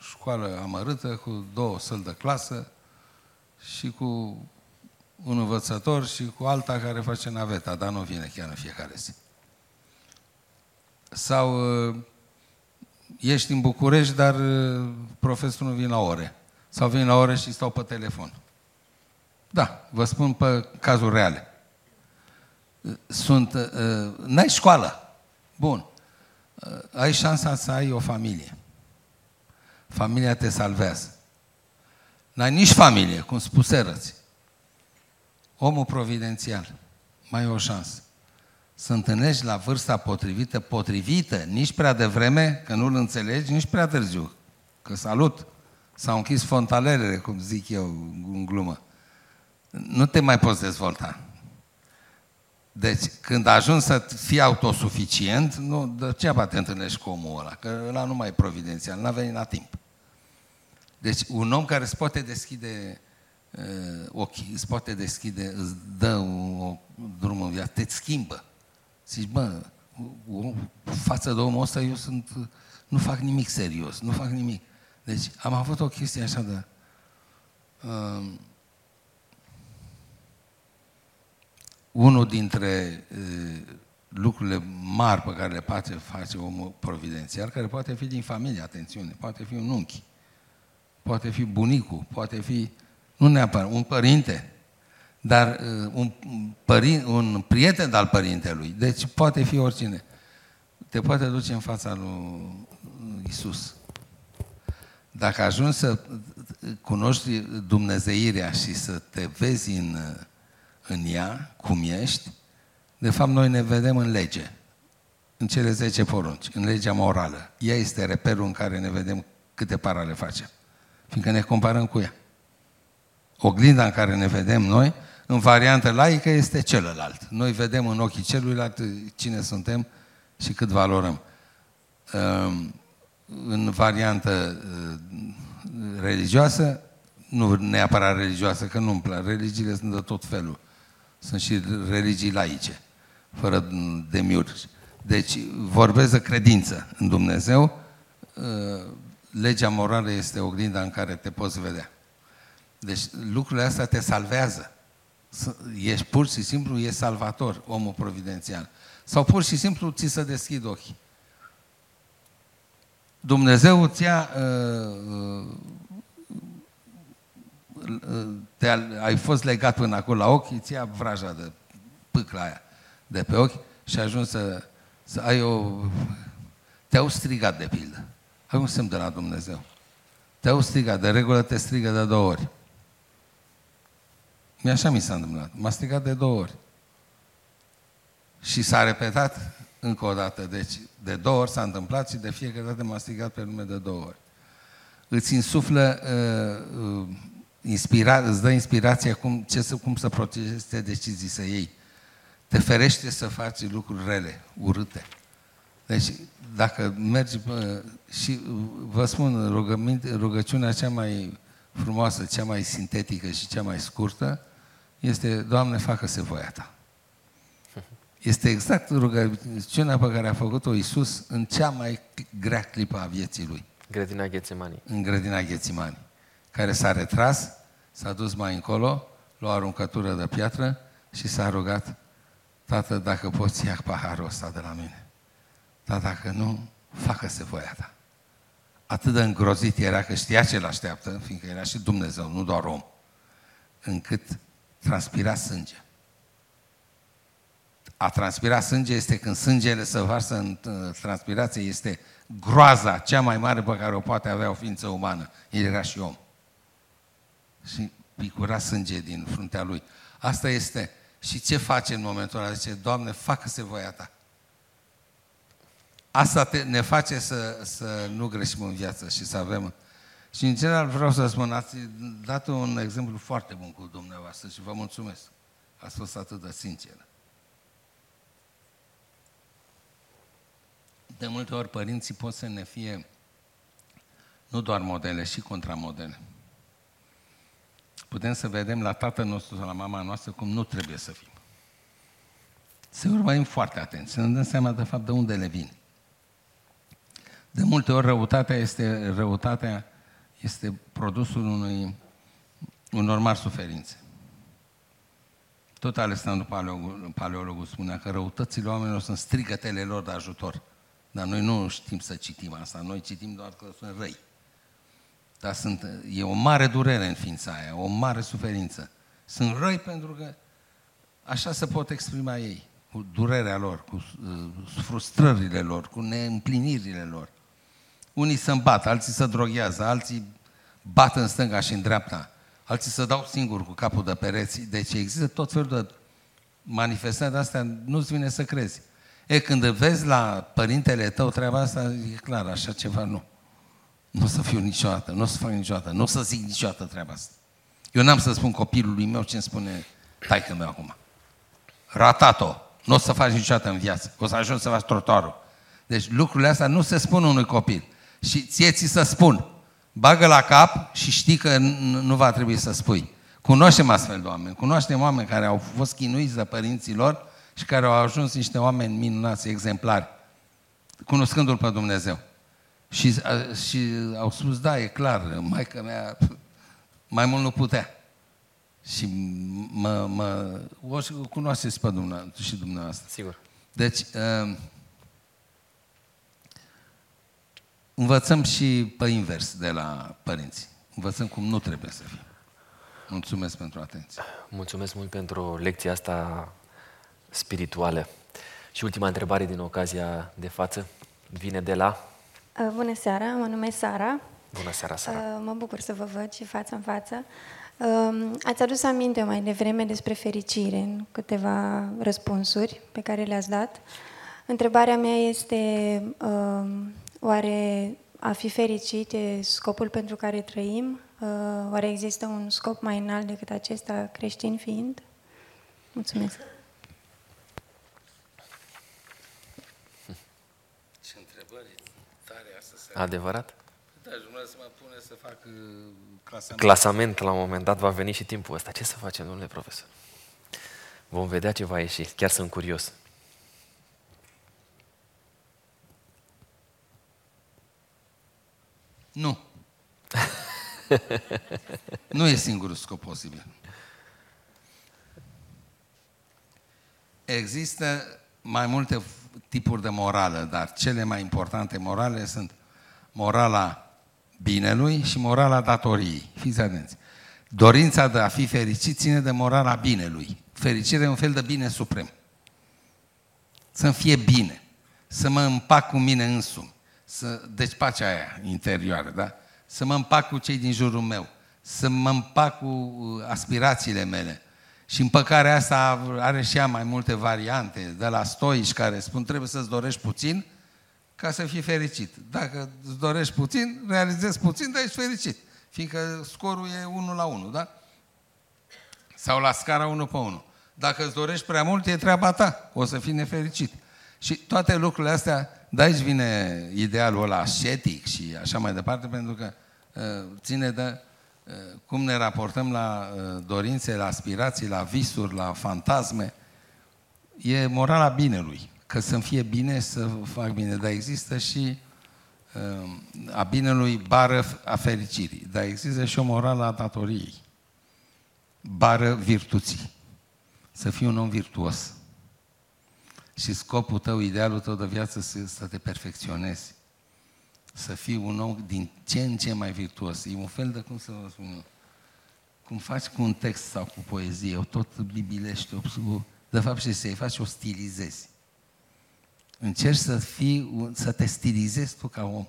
școală amărâtă cu două săli de clasă și cu un învățător și cu alta care face naveta, dar nu vine chiar în fiecare zi. Sau ești în București, dar profesorul nu vine la ore sau vin la oră și stau pe telefon. Da, vă spun pe cazuri reale. Sunt, uh, n-ai școală. Bun. Uh, ai șansa să ai o familie. Familia te salvează. N-ai nici familie, cum spuserăți. Omul providențial. Mai e o șansă. Să întâlnești la vârsta potrivită, potrivită, nici prea devreme, că nu-l înțelegi, nici prea târziu. Că salut! S-au închis fontalelele, cum zic eu, în glumă. Nu te mai poți dezvolta. Deci, când ajungi să fii autosuficient, nu, degeaba te întâlnești cu omul ăla, că ăla nu mai e providențial, n-a venit la timp. Deci, un om care îți poate deschide uh, ochii, îți poate deschide, îți dă un, un drum în viață, te schimbă. Zici, bă, față de omul ăsta eu sunt, nu fac nimic serios, nu fac nimic. Deci am avut o chestie așa de... Uh, unul dintre uh, lucrurile mari pe care le poate face omul providențial, care poate fi din familie, atențiune, poate fi un unchi, poate fi bunicul, poate fi, nu neapărat, un părinte, dar uh, un, părin, un prieten al părintelui, deci poate fi oricine. Te poate duce în fața lui Isus. Dacă ajungi să cunoști Dumnezeirea și să te vezi în, în ea, cum ești, de fapt noi ne vedem în lege, în cele 10 porunci, în legea morală. Ea este reperul în care ne vedem câte parale facem, fiindcă ne comparăm cu ea. Oglinda în care ne vedem noi, în variantă laică, este celălalt. Noi vedem în ochii celuilalt cine suntem și cât valorăm. Ehm, în variantă uh, religioasă, nu neapărat religioasă, că nu-mi plac, religiile sunt de tot felul. Sunt și religii laice. fără demiurgi. Deci vorbesc de credință în Dumnezeu, uh, legea morală este oglinda în care te poți vedea. Deci lucrurile astea te salvează. Ești pur și simplu, e salvator, omul providențial. Sau pur și simplu ți se deschid ochii. Dumnezeu îți ia, uh, uh, te ai fost legat până acolo la ochi, îți ia vraja de pâcla aia de pe ochi și ajungi să, să ai o... Te-au strigat de pildă. Ai un semn de la Dumnezeu. Te-au strigat, de regulă te strigă de două ori. Mi așa mi s-a întâmplat. M-a strigat de două ori. Și s-a repetat încă o dată. Deci, de două ori s-a întâmplat și de fiecare dată m-a strigat pe lume de două ori. Îți insuflă, uh, uh, inspira, îți dă inspirația cum, ce să, cum să protejezi te decizii să iei. Te ferește să faci lucruri rele, urâte. Deci, dacă mergi uh, și vă spun, rugăciunea cea mai frumoasă, cea mai sintetică și cea mai scurtă este, Doamne, facă-se voia Ta. Este exact rugăciunea pe care a făcut-o Iisus în cea mai grea clipă a vieții Lui. Grădina Ghețimani. În grădina Ghețimani. Care s-a retras, s-a dus mai încolo, lua o aruncătură de piatră și s-a rugat, Tată, dacă poți ia paharul ăsta de la mine. Dar dacă nu, facă-se voia ta. Atât de îngrozit era că știa ce-l așteaptă, fiindcă era și Dumnezeu, nu doar om, încât transpira sânge a transpira sânge este când sângele se varsă în transpirație, este groaza cea mai mare pe care o poate avea o ființă umană. El era și om. Și picura sânge din fruntea lui. Asta este. Și ce face în momentul ăla? Zice, Doamne, facă-se voia Ta. Asta te, ne face să, să nu greșim în viață și să avem... Și în general vreau să spun, ați dat un exemplu foarte bun cu dumneavoastră și vă mulțumesc. Ați fost atât de sinceră. de multe ori părinții pot să ne fie nu doar modele, și contramodele. Putem să vedem la tatăl nostru sau la mama noastră cum nu trebuie să fim. Să urmărim foarte atenți, să ne dăm seama de fapt de unde le vin. De multe ori răutatea este, răutatea este produsul unui, unor mari suferințe. Tot Alexandru Paleologul, Paleologul spunea că răutățile oamenilor sunt strigătele lor de ajutor. Dar noi nu știm să citim asta, noi citim doar că sunt răi. Dar sunt, e o mare durere în ființa aia, o mare suferință. Sunt răi pentru că așa se pot exprima ei, cu durerea lor, cu uh, frustrările lor, cu neîmplinirile lor. Unii se îmbat, alții se droghează, alții bat în stânga și în dreapta, alții se dau singuri cu capul de pereți. Deci există tot felul de manifestări de astea, nu-ți vine să crezi. E, când vezi la părintele tău treaba asta, e clar, așa ceva nu. Nu o să fiu niciodată, nu o să fac niciodată, nu o să zic niciodată treaba asta. Eu n-am să spun copilului meu ce îmi spune taică meu acum. Ratat-o, nu o să faci niciodată în viață, o să ajungi să faci trotuarul. Deci lucrurile astea nu se spun unui copil. Și ție ți să spun, bagă la cap și știi că nu va trebui să spui. Cunoaștem astfel de oameni, cunoaștem oameni care au fost chinuiți de părinții lor și care au ajuns niște oameni minunați, exemplari, cunoscându-L pe Dumnezeu. Și, și au spus, da, e clar, maica mea mai mult nu putea. Și mă, mă o cunoașteți pe dumneavoastră și dumneavoastră. Sigur. Deci, uh, învățăm și pe invers de la părinți. Învățăm cum nu trebuie să fim. Mulțumesc pentru atenție. Mulțumesc mult pentru lecția asta spirituală. Și ultima întrebare din ocazia de față vine de la... Uh, bună seara, mă numesc Sara. Bună seara, Sara. Uh, mă bucur să vă văd și față în față. Um, ați adus aminte mai devreme despre fericire în câteva răspunsuri pe care le-ați dat. Întrebarea mea este, um, oare a fi fericit e scopul pentru care trăim? Uh, oare există un scop mai înalt decât acesta creștin fiind? Mulțumesc. Adevărat? Da, și să mă pune să fac uh, clasament. Clasament, la un moment dat va veni și timpul ăsta. Ce să facem, domnule profesor? Vom vedea ce va ieși. Chiar sunt curios. Nu. nu e singurul scop posibil. Există mai multe tipuri de morală, dar cele mai importante morale sunt morala binelui și morala datoriei. Fiți atenți. Dorința de a fi fericit ține de morala binelui. Fericirea e un fel de bine suprem. Să-mi fie bine. Să mă împac cu mine însumi. Să, deci pacea aia interioară, da? Să mă împac cu cei din jurul meu. Să mă împac cu uh, aspirațiile mele. Și împăcarea asta are și ea mai multe variante, de la stoici care spun trebuie să-ți dorești puțin ca să fii fericit. Dacă îți dorești puțin, realizezi puțin, dar ești fericit. Fiindcă scorul e 1 la 1, da? Sau la scara 1 pe 1. Dacă îți dorești prea mult, e treaba ta. O să fii nefericit. Și toate lucrurile astea, de aici vine idealul ăla ascetic și așa mai departe, pentru că uh, ține de uh, cum ne raportăm la uh, dorințe, la aspirații, la visuri, la fantasme. E morala binelui. Că să-mi fie bine, să fac bine. Dar există și uh, a binelui bară a fericirii. Dar există și o morală a datoriei. Bară virtuții. Să fii un om virtuos și scopul tău, idealul tău de viață să, să te perfecționezi. Să fii un om din ce în ce mai virtuos. E un fel de, cum să vă spun, cum faci cu un text sau cu poezie, o tot bibilești, o, de fapt și să-i faci, o stilizezi. Încerci să, fii, să te stilizezi tu ca om.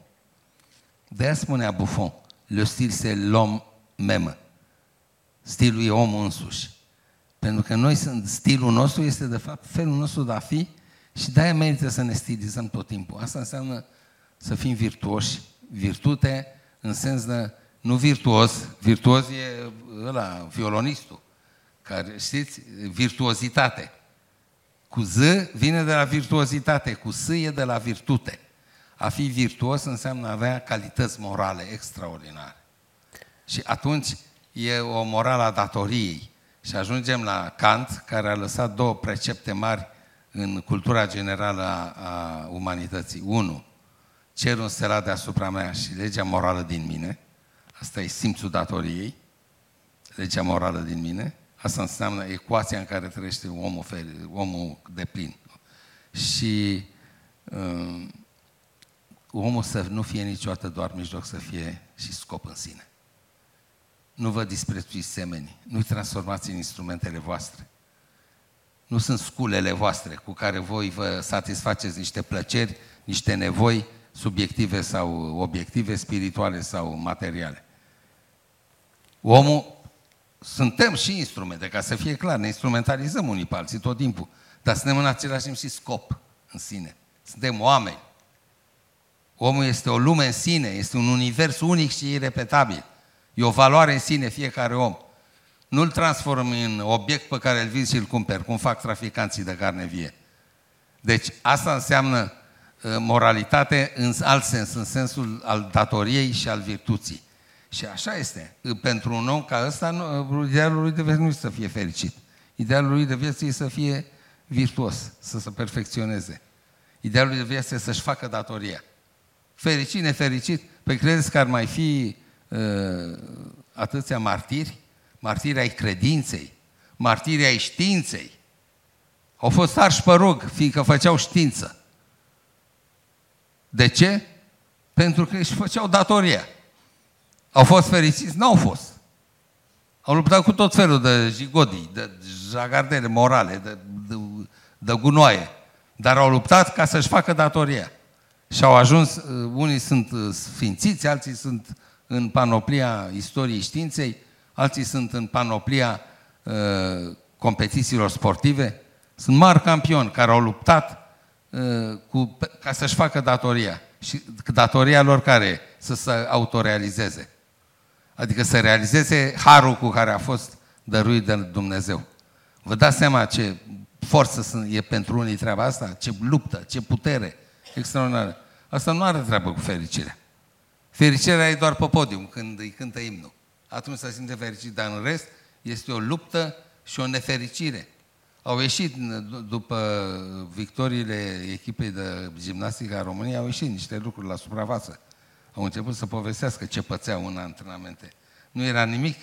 De aia spunea Buffon, le stil se l'homme même. Stilul e omul însuși. Pentru că noi, stilul nostru este de fapt felul nostru de a fi și de-aia merită să ne stilizăm tot timpul. Asta înseamnă să fim virtuoși. Virtute în sens de, nu virtuos, virtuos e ăla, violonistul, care, știți, virtuozitate. Cu Z vine de la virtuozitate, cu S e de la virtute. A fi virtuos înseamnă a avea calități morale extraordinare. Și atunci e o morală a datoriei. Și ajungem la Kant, care a lăsat două precepte mari în cultura generală a, a umanității. Unu, cerul înstelat deasupra mea și legea morală din mine. Asta e simțul datoriei, legea morală din mine. Asta înseamnă ecuația în care trăiește omul, omul de plin. Și um, omul să nu fie niciodată doar mijloc, să fie și scop în sine. Nu vă disprețuiți semenii, nu-i transformați în instrumentele voastre. Nu sunt sculele voastre cu care voi vă satisfaceți niște plăceri, niște nevoi subiective sau obiective, spirituale sau materiale. Omul, suntem și instrumente, ca să fie clar, ne instrumentalizăm unii pe alții tot timpul, dar suntem în același timp și scop în sine. Suntem oameni. Omul este o lume în sine, este un univers unic și irepetabil. E o valoare în sine fiecare om. Nu-l transformi în obiect pe care îl vinzi și îl cumperi, cum fac traficanții de carne vie. Deci asta înseamnă uh, moralitate în alt sens, în sensul al datoriei și al virtuții. Și așa este. Pentru un om ca ăsta, nu, idealul lui de viață nu este să fie fericit. Idealul lui de viață este să fie virtuos, să se perfecționeze. Idealul lui de viață este să-și facă datoria. Fericit, nefericit, păi credeți că ar mai fi uh, atâția martiri? Martiri ai credinței, martiri ai științei. Au fost arși pe rug, fiindcă făceau știință. De ce? Pentru că își făceau datoria. Au fost fericiți? N-au fost. Au luptat cu tot felul de jigodii, de jagardele morale, de, de, de gunoaie. Dar au luptat ca să-și facă datoria. Și au ajuns, uh, unii sunt uh, sfințiți, alții sunt în panoplia istoriei științei, alții sunt în panoplia uh, competițiilor sportive. Sunt mari campioni care au luptat uh, cu, ca să-și facă datoria. Și datoria lor care Să se autorealizeze. Adică să realizeze harul cu care a fost dăruit de Dumnezeu. Vă dați seama ce forță e pentru unii treaba asta? Ce luptă, ce putere extraordinară. Asta nu are treabă cu fericirea. Fericirea e doar pe podium, când îi cântă imnul atunci se simte fericit, dar în rest este o luptă și o nefericire. Au ieșit, după victoriile echipei de gimnastică a României, au ieșit niște lucruri la suprafață. au început să povestească ce pățeau în antrenamente. Nu era nimic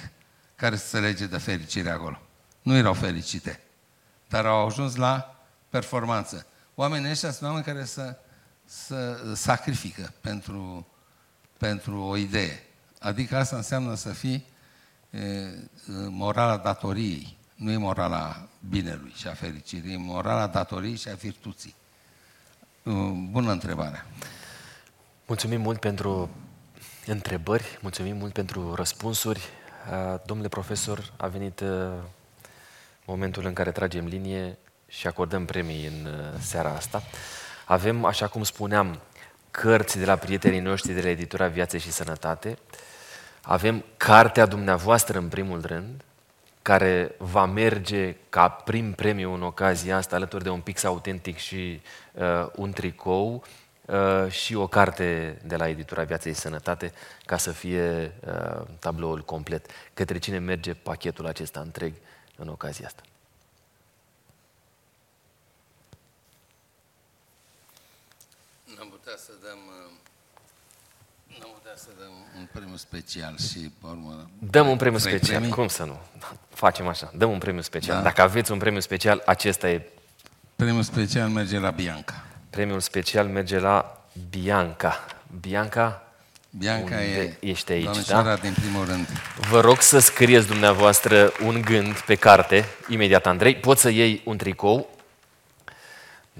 care să se lege de fericire acolo. Nu erau fericite, dar au ajuns la performanță. Oamenii ăștia sunt oameni care să, să sacrifică pentru, pentru o idee. Adică asta înseamnă să fii e, morala datoriei. Nu e morala binelui și a fericirii, e morala datoriei și a virtuții. Bună întrebare. Mulțumim mult pentru întrebări, mulțumim mult pentru răspunsuri. Domnule profesor, a venit momentul în care tragem linie și acordăm premii în seara asta. Avem, așa cum spuneam, cărți de la prietenii noștri de la editura Viață și Sănătate. Avem cartea dumneavoastră în primul rând, care va merge ca prim premiu în ocazia asta, alături de un pix autentic și uh, un tricou uh, și o carte de la editura Viața și Sănătate, ca să fie uh, tabloul complet. Către cine merge pachetul acesta întreg în ocazia asta? N-am putea să dăm N-am putea să dăm un premiu special și, pe urmă... Dăm un premiu special, premii? cum să nu? Facem așa, dăm un premiu special. Da. Dacă aveți un premiu special, acesta e... Premiul special merge la Bianca. Premiul special merge la Bianca. Bianca, Bianca e ești aici, da? din primul rând. Vă rog să scrieți dumneavoastră un gând pe carte, imediat, Andrei. Poți să iei un tricou,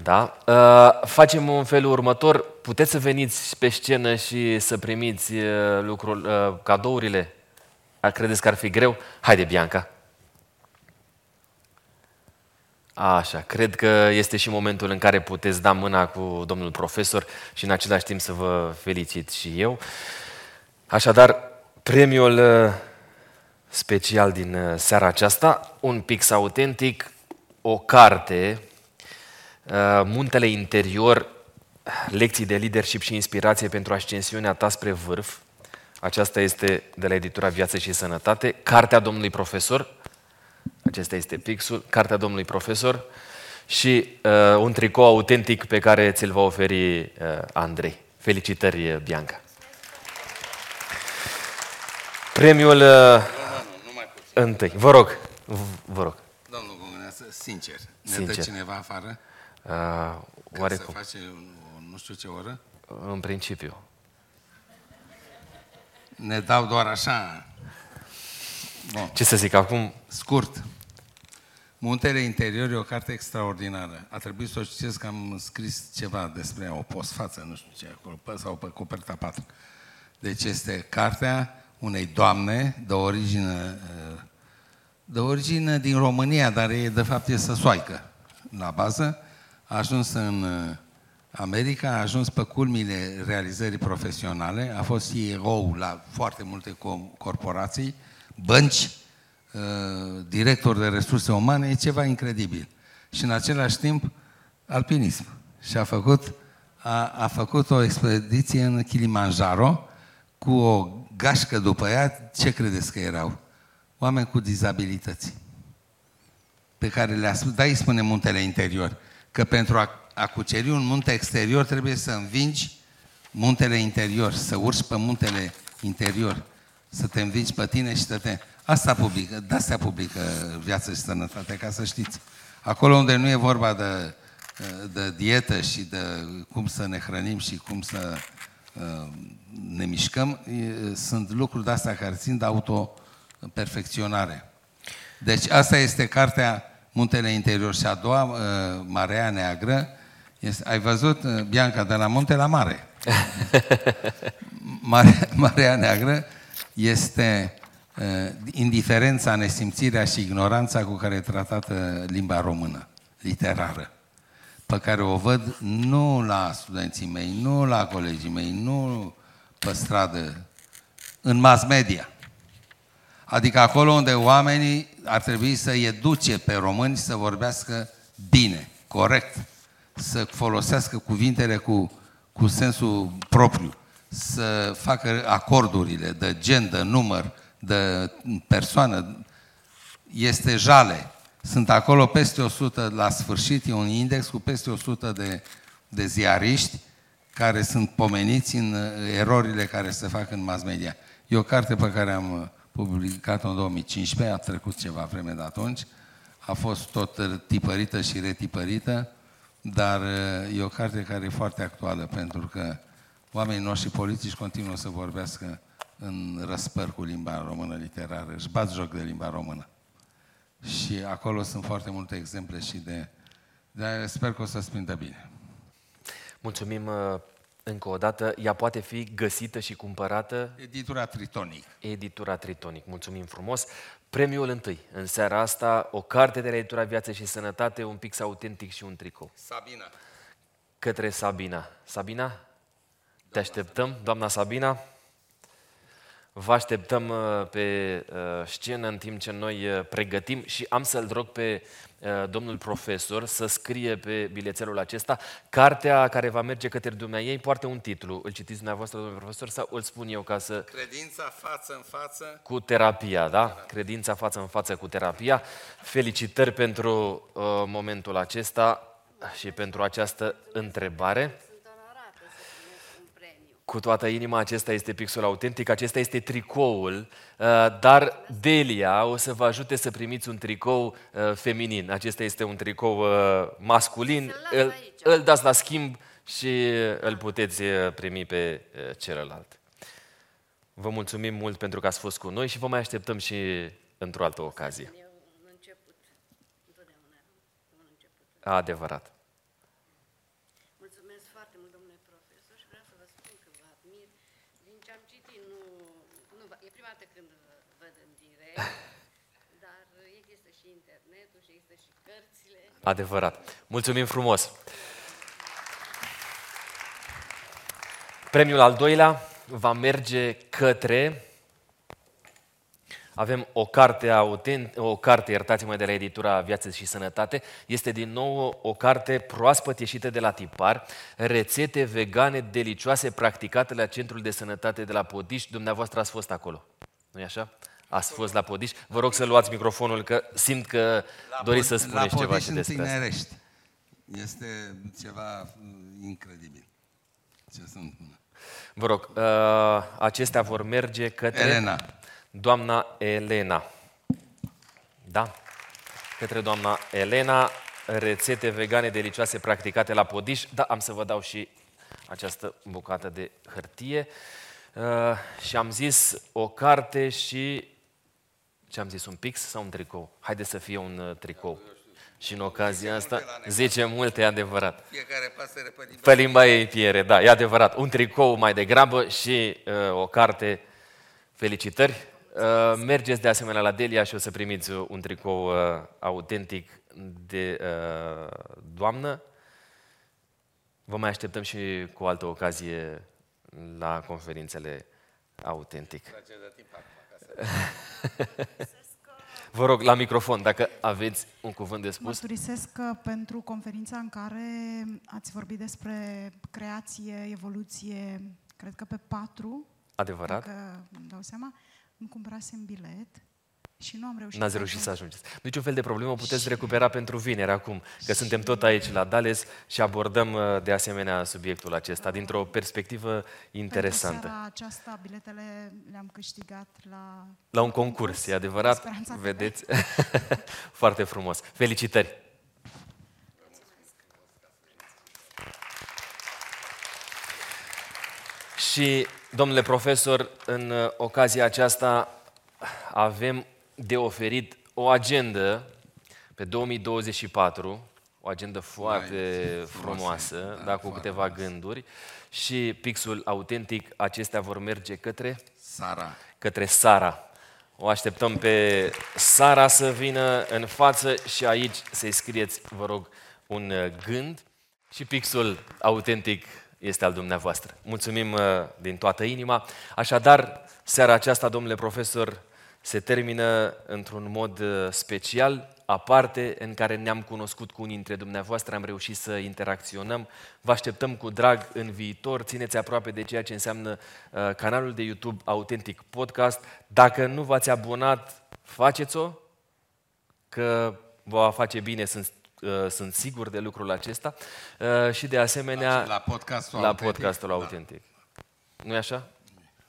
da? Uh, facem un felul următor. Puteți să veniți pe scenă și să primiți uh, lucrul, uh, cadourile? Credeți că ar fi greu? Haide, Bianca. Așa, cred că este și momentul în care puteți da mâna cu domnul profesor și în același timp să vă felicit și eu. Așadar, premiul special din seara aceasta, un pix autentic, o carte Uh, muntele interior, lecții de leadership și inspirație pentru ascensiunea ta spre vârf. Aceasta este de la editura Viață și Sănătate. Cartea domnului profesor, acesta este pixul, Cartea domnului profesor și uh, un tricou autentic pe care ți-l va oferi uh, Andrei. Felicitări, Bianca! Premiul uh, nu, nu, nu întâi. Vă rog, vă rog. Domnul Gungâneasă, sincer, ne sincer. dă cineva afară? Uh, oarecum. Să face nu știu ce oră? În principiu. Ne dau doar așa. Bun. Ce să zic acum? Scurt. Muntele interior e o carte extraordinară. A trebuit să o citesc că am scris ceva despre o postfață, nu știu ce, acolo, sau pe coperta 4. Deci este cartea unei doamne de origine, de origine din România, dar e de fapt e săsoaică la bază, a ajuns în uh, America, a ajuns pe culmile realizării profesionale, a fost CEO la foarte multe corporații, bănci, uh, director de resurse umane, e ceva incredibil. Și în același timp, alpinism. Și a făcut, a, a făcut o expediție în Kilimanjaro cu o gașcă după ea, ce credeți că erau? Oameni cu dizabilități. Pe care le-a spus, da, îi spune muntele interior că pentru a, a cuceri un munte exterior trebuie să învingi muntele interior, să urci pe muntele interior, să te învingi pe tine și să te... Asta publică, de asta publică viața și sănătate, ca să știți. Acolo unde nu e vorba de, de dietă și de cum să ne hrănim și cum să uh, ne mișcăm, sunt lucruri de astea care țin de autoperfecționare. Deci asta este cartea Muntele Interior și a doua, uh, Marea Neagră, este, ai văzut, uh, Bianca, de la munte la mare. Marea, Marea Neagră este uh, indiferența, nesimțirea și ignoranța cu care e tratată limba română, literară, pe care o văd nu la studenții mei, nu la colegii mei, nu pe stradă, în mass media. Adică acolo unde oamenii ar trebui să educe pe români să vorbească bine, corect, să folosească cuvintele cu, cu sensul propriu, să facă acordurile de gen, de număr, de persoană. Este jale. Sunt acolo peste 100, la sfârșit e un index cu peste 100 de, de ziariști care sunt pomeniți în erorile care se fac în mass media. E o carte pe care am publicat-o în 2015, a trecut ceva vreme de atunci, a fost tot tipărită și retipărită, dar e o carte care e foarte actuală, pentru că oamenii noștri politici continuă să vorbească în răspăr cu limba română literară, își bat joc de limba română. Și acolo sunt foarte multe exemple și de... Dar sper că o să-ți prindă bine. Mulțumim uh, încă o dată. Ea poate fi găsită și cumpărată? Editura Tritonic. Editura Tritonic. Mulțumim frumos. Premiul întâi, în seara asta, o carte de la editura Viață și Sănătate, un pix autentic și un tricou. Sabina. Către Sabina. Sabina, te așteptăm, doamna Sabina. Vă așteptăm uh, pe uh, scenă în timp ce noi uh, pregătim și am să-l rog pe domnul profesor să scrie pe bilețelul acesta. Cartea care va merge către dumneai poartă un titlu. Îl citiți dumneavoastră, domnul profesor, sau îl spun eu ca să... Credința față în față. Cu terapia, da? Credința față în față cu terapia. Felicitări pentru uh, momentul acesta și pentru această întrebare. Cu toată inima, acesta este pixul autentic, acesta este tricoul, uh, dar Delia o să vă ajute să primiți un tricou uh, feminin. Acesta este un tricou uh, masculin, îl, îl dați la schimb și îl puteți primi pe celălalt. Vă mulțumim mult pentru că ați fost cu noi și vă mai așteptăm și într-o altă ocazie. Adevărat. Adevărat. Mulțumim frumos! Premiul al doilea va merge către avem o carte, autent, o carte, iertați-mă, de la editura Viață și Sănătate. Este din nou o carte proaspăt ieșită de la tipar, rețete vegane delicioase practicate la Centrul de Sănătate de la Podiș. Dumneavoastră ați fost acolo, nu-i așa? Ați fost la Podiș. Vă rog să luați microfonul, că simt că la doriți să spuneți la ceva și despre tinerești. asta. Este ceva mm, incredibil. Ce sunt? Vă rog, uh, acestea vor merge către... Elena. Doamna Elena. Da? Către doamna Elena, rețete vegane delicioase practicate la Podiș. Da, am să vă dau și această bucată de hârtie. Uh, și am zis o carte și ce am zis, un pix sau un tricou? Haide să fie un uh, tricou. Și în ocazia asta, zice multe, e adevărat. Fiecare pasăre pe limba, pe limba ei piere, da, e adevărat. Un tricou mai degrabă și uh, o carte. Felicitări! Uh, mergeți de asemenea la Delia și o să primiți un tricou uh, autentic de uh, doamnă. Vă mai așteptăm și cu altă ocazie la conferințele autentic. Vă rog, la microfon, dacă aveți un cuvânt de spus. Mărturisesc că pentru conferința în care ați vorbit despre creație, evoluție, cred că pe patru, Adevărat. Dacă îmi dau seama, îmi cumpărasem bilet și nu am reușit N-ați reușit să ajungeți. Niciun fel de problemă, o puteți și... recupera pentru vineri acum, că și... suntem tot aici la Dales și abordăm uh, de asemenea subiectul acesta dintr-o perspectivă interesantă. Pentru seara aceasta biletele le-am câștigat la... La un concurs, e adevărat? Vedeți? Foarte frumos. Felicitări! Și, domnule profesor, în uh, ocazia aceasta avem de oferit o agendă pe 2024, o agendă foarte Mai, frumoasă, frumoasă da, cu câteva frumoasă. gânduri și pixul autentic, acestea vor merge către? Sara. Către Sara. O așteptăm pe Sara să vină în față și aici să-i scrieți, vă rog, un gând și pixul autentic este al dumneavoastră. Mulțumim uh, din toată inima. Așadar, seara aceasta, domnule profesor, se termină într-un mod uh, special, aparte, în care ne-am cunoscut cu unii dintre dumneavoastră, am reușit să interacționăm. Vă așteptăm cu drag în viitor, țineți aproape de ceea ce înseamnă uh, canalul de YouTube Autentic Podcast. Dacă nu v-ați abonat, faceți-o, că vă va face bine, sunt sunt sigur de lucrul acesta și de asemenea la podcastul la autentic. podcastul da. autentic. nu e așa?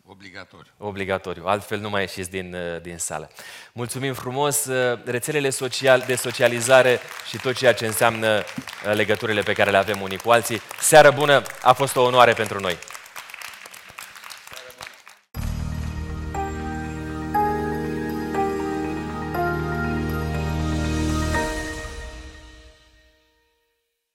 Obligatoriu. Obligatoriu, altfel nu mai ieșiți din, uh, din sală. Mulțumim frumos, uh, rețelele social, de socializare și tot ceea ce înseamnă uh, legăturile pe care le avem unii cu alții. Seară bună, a fost o onoare pentru noi!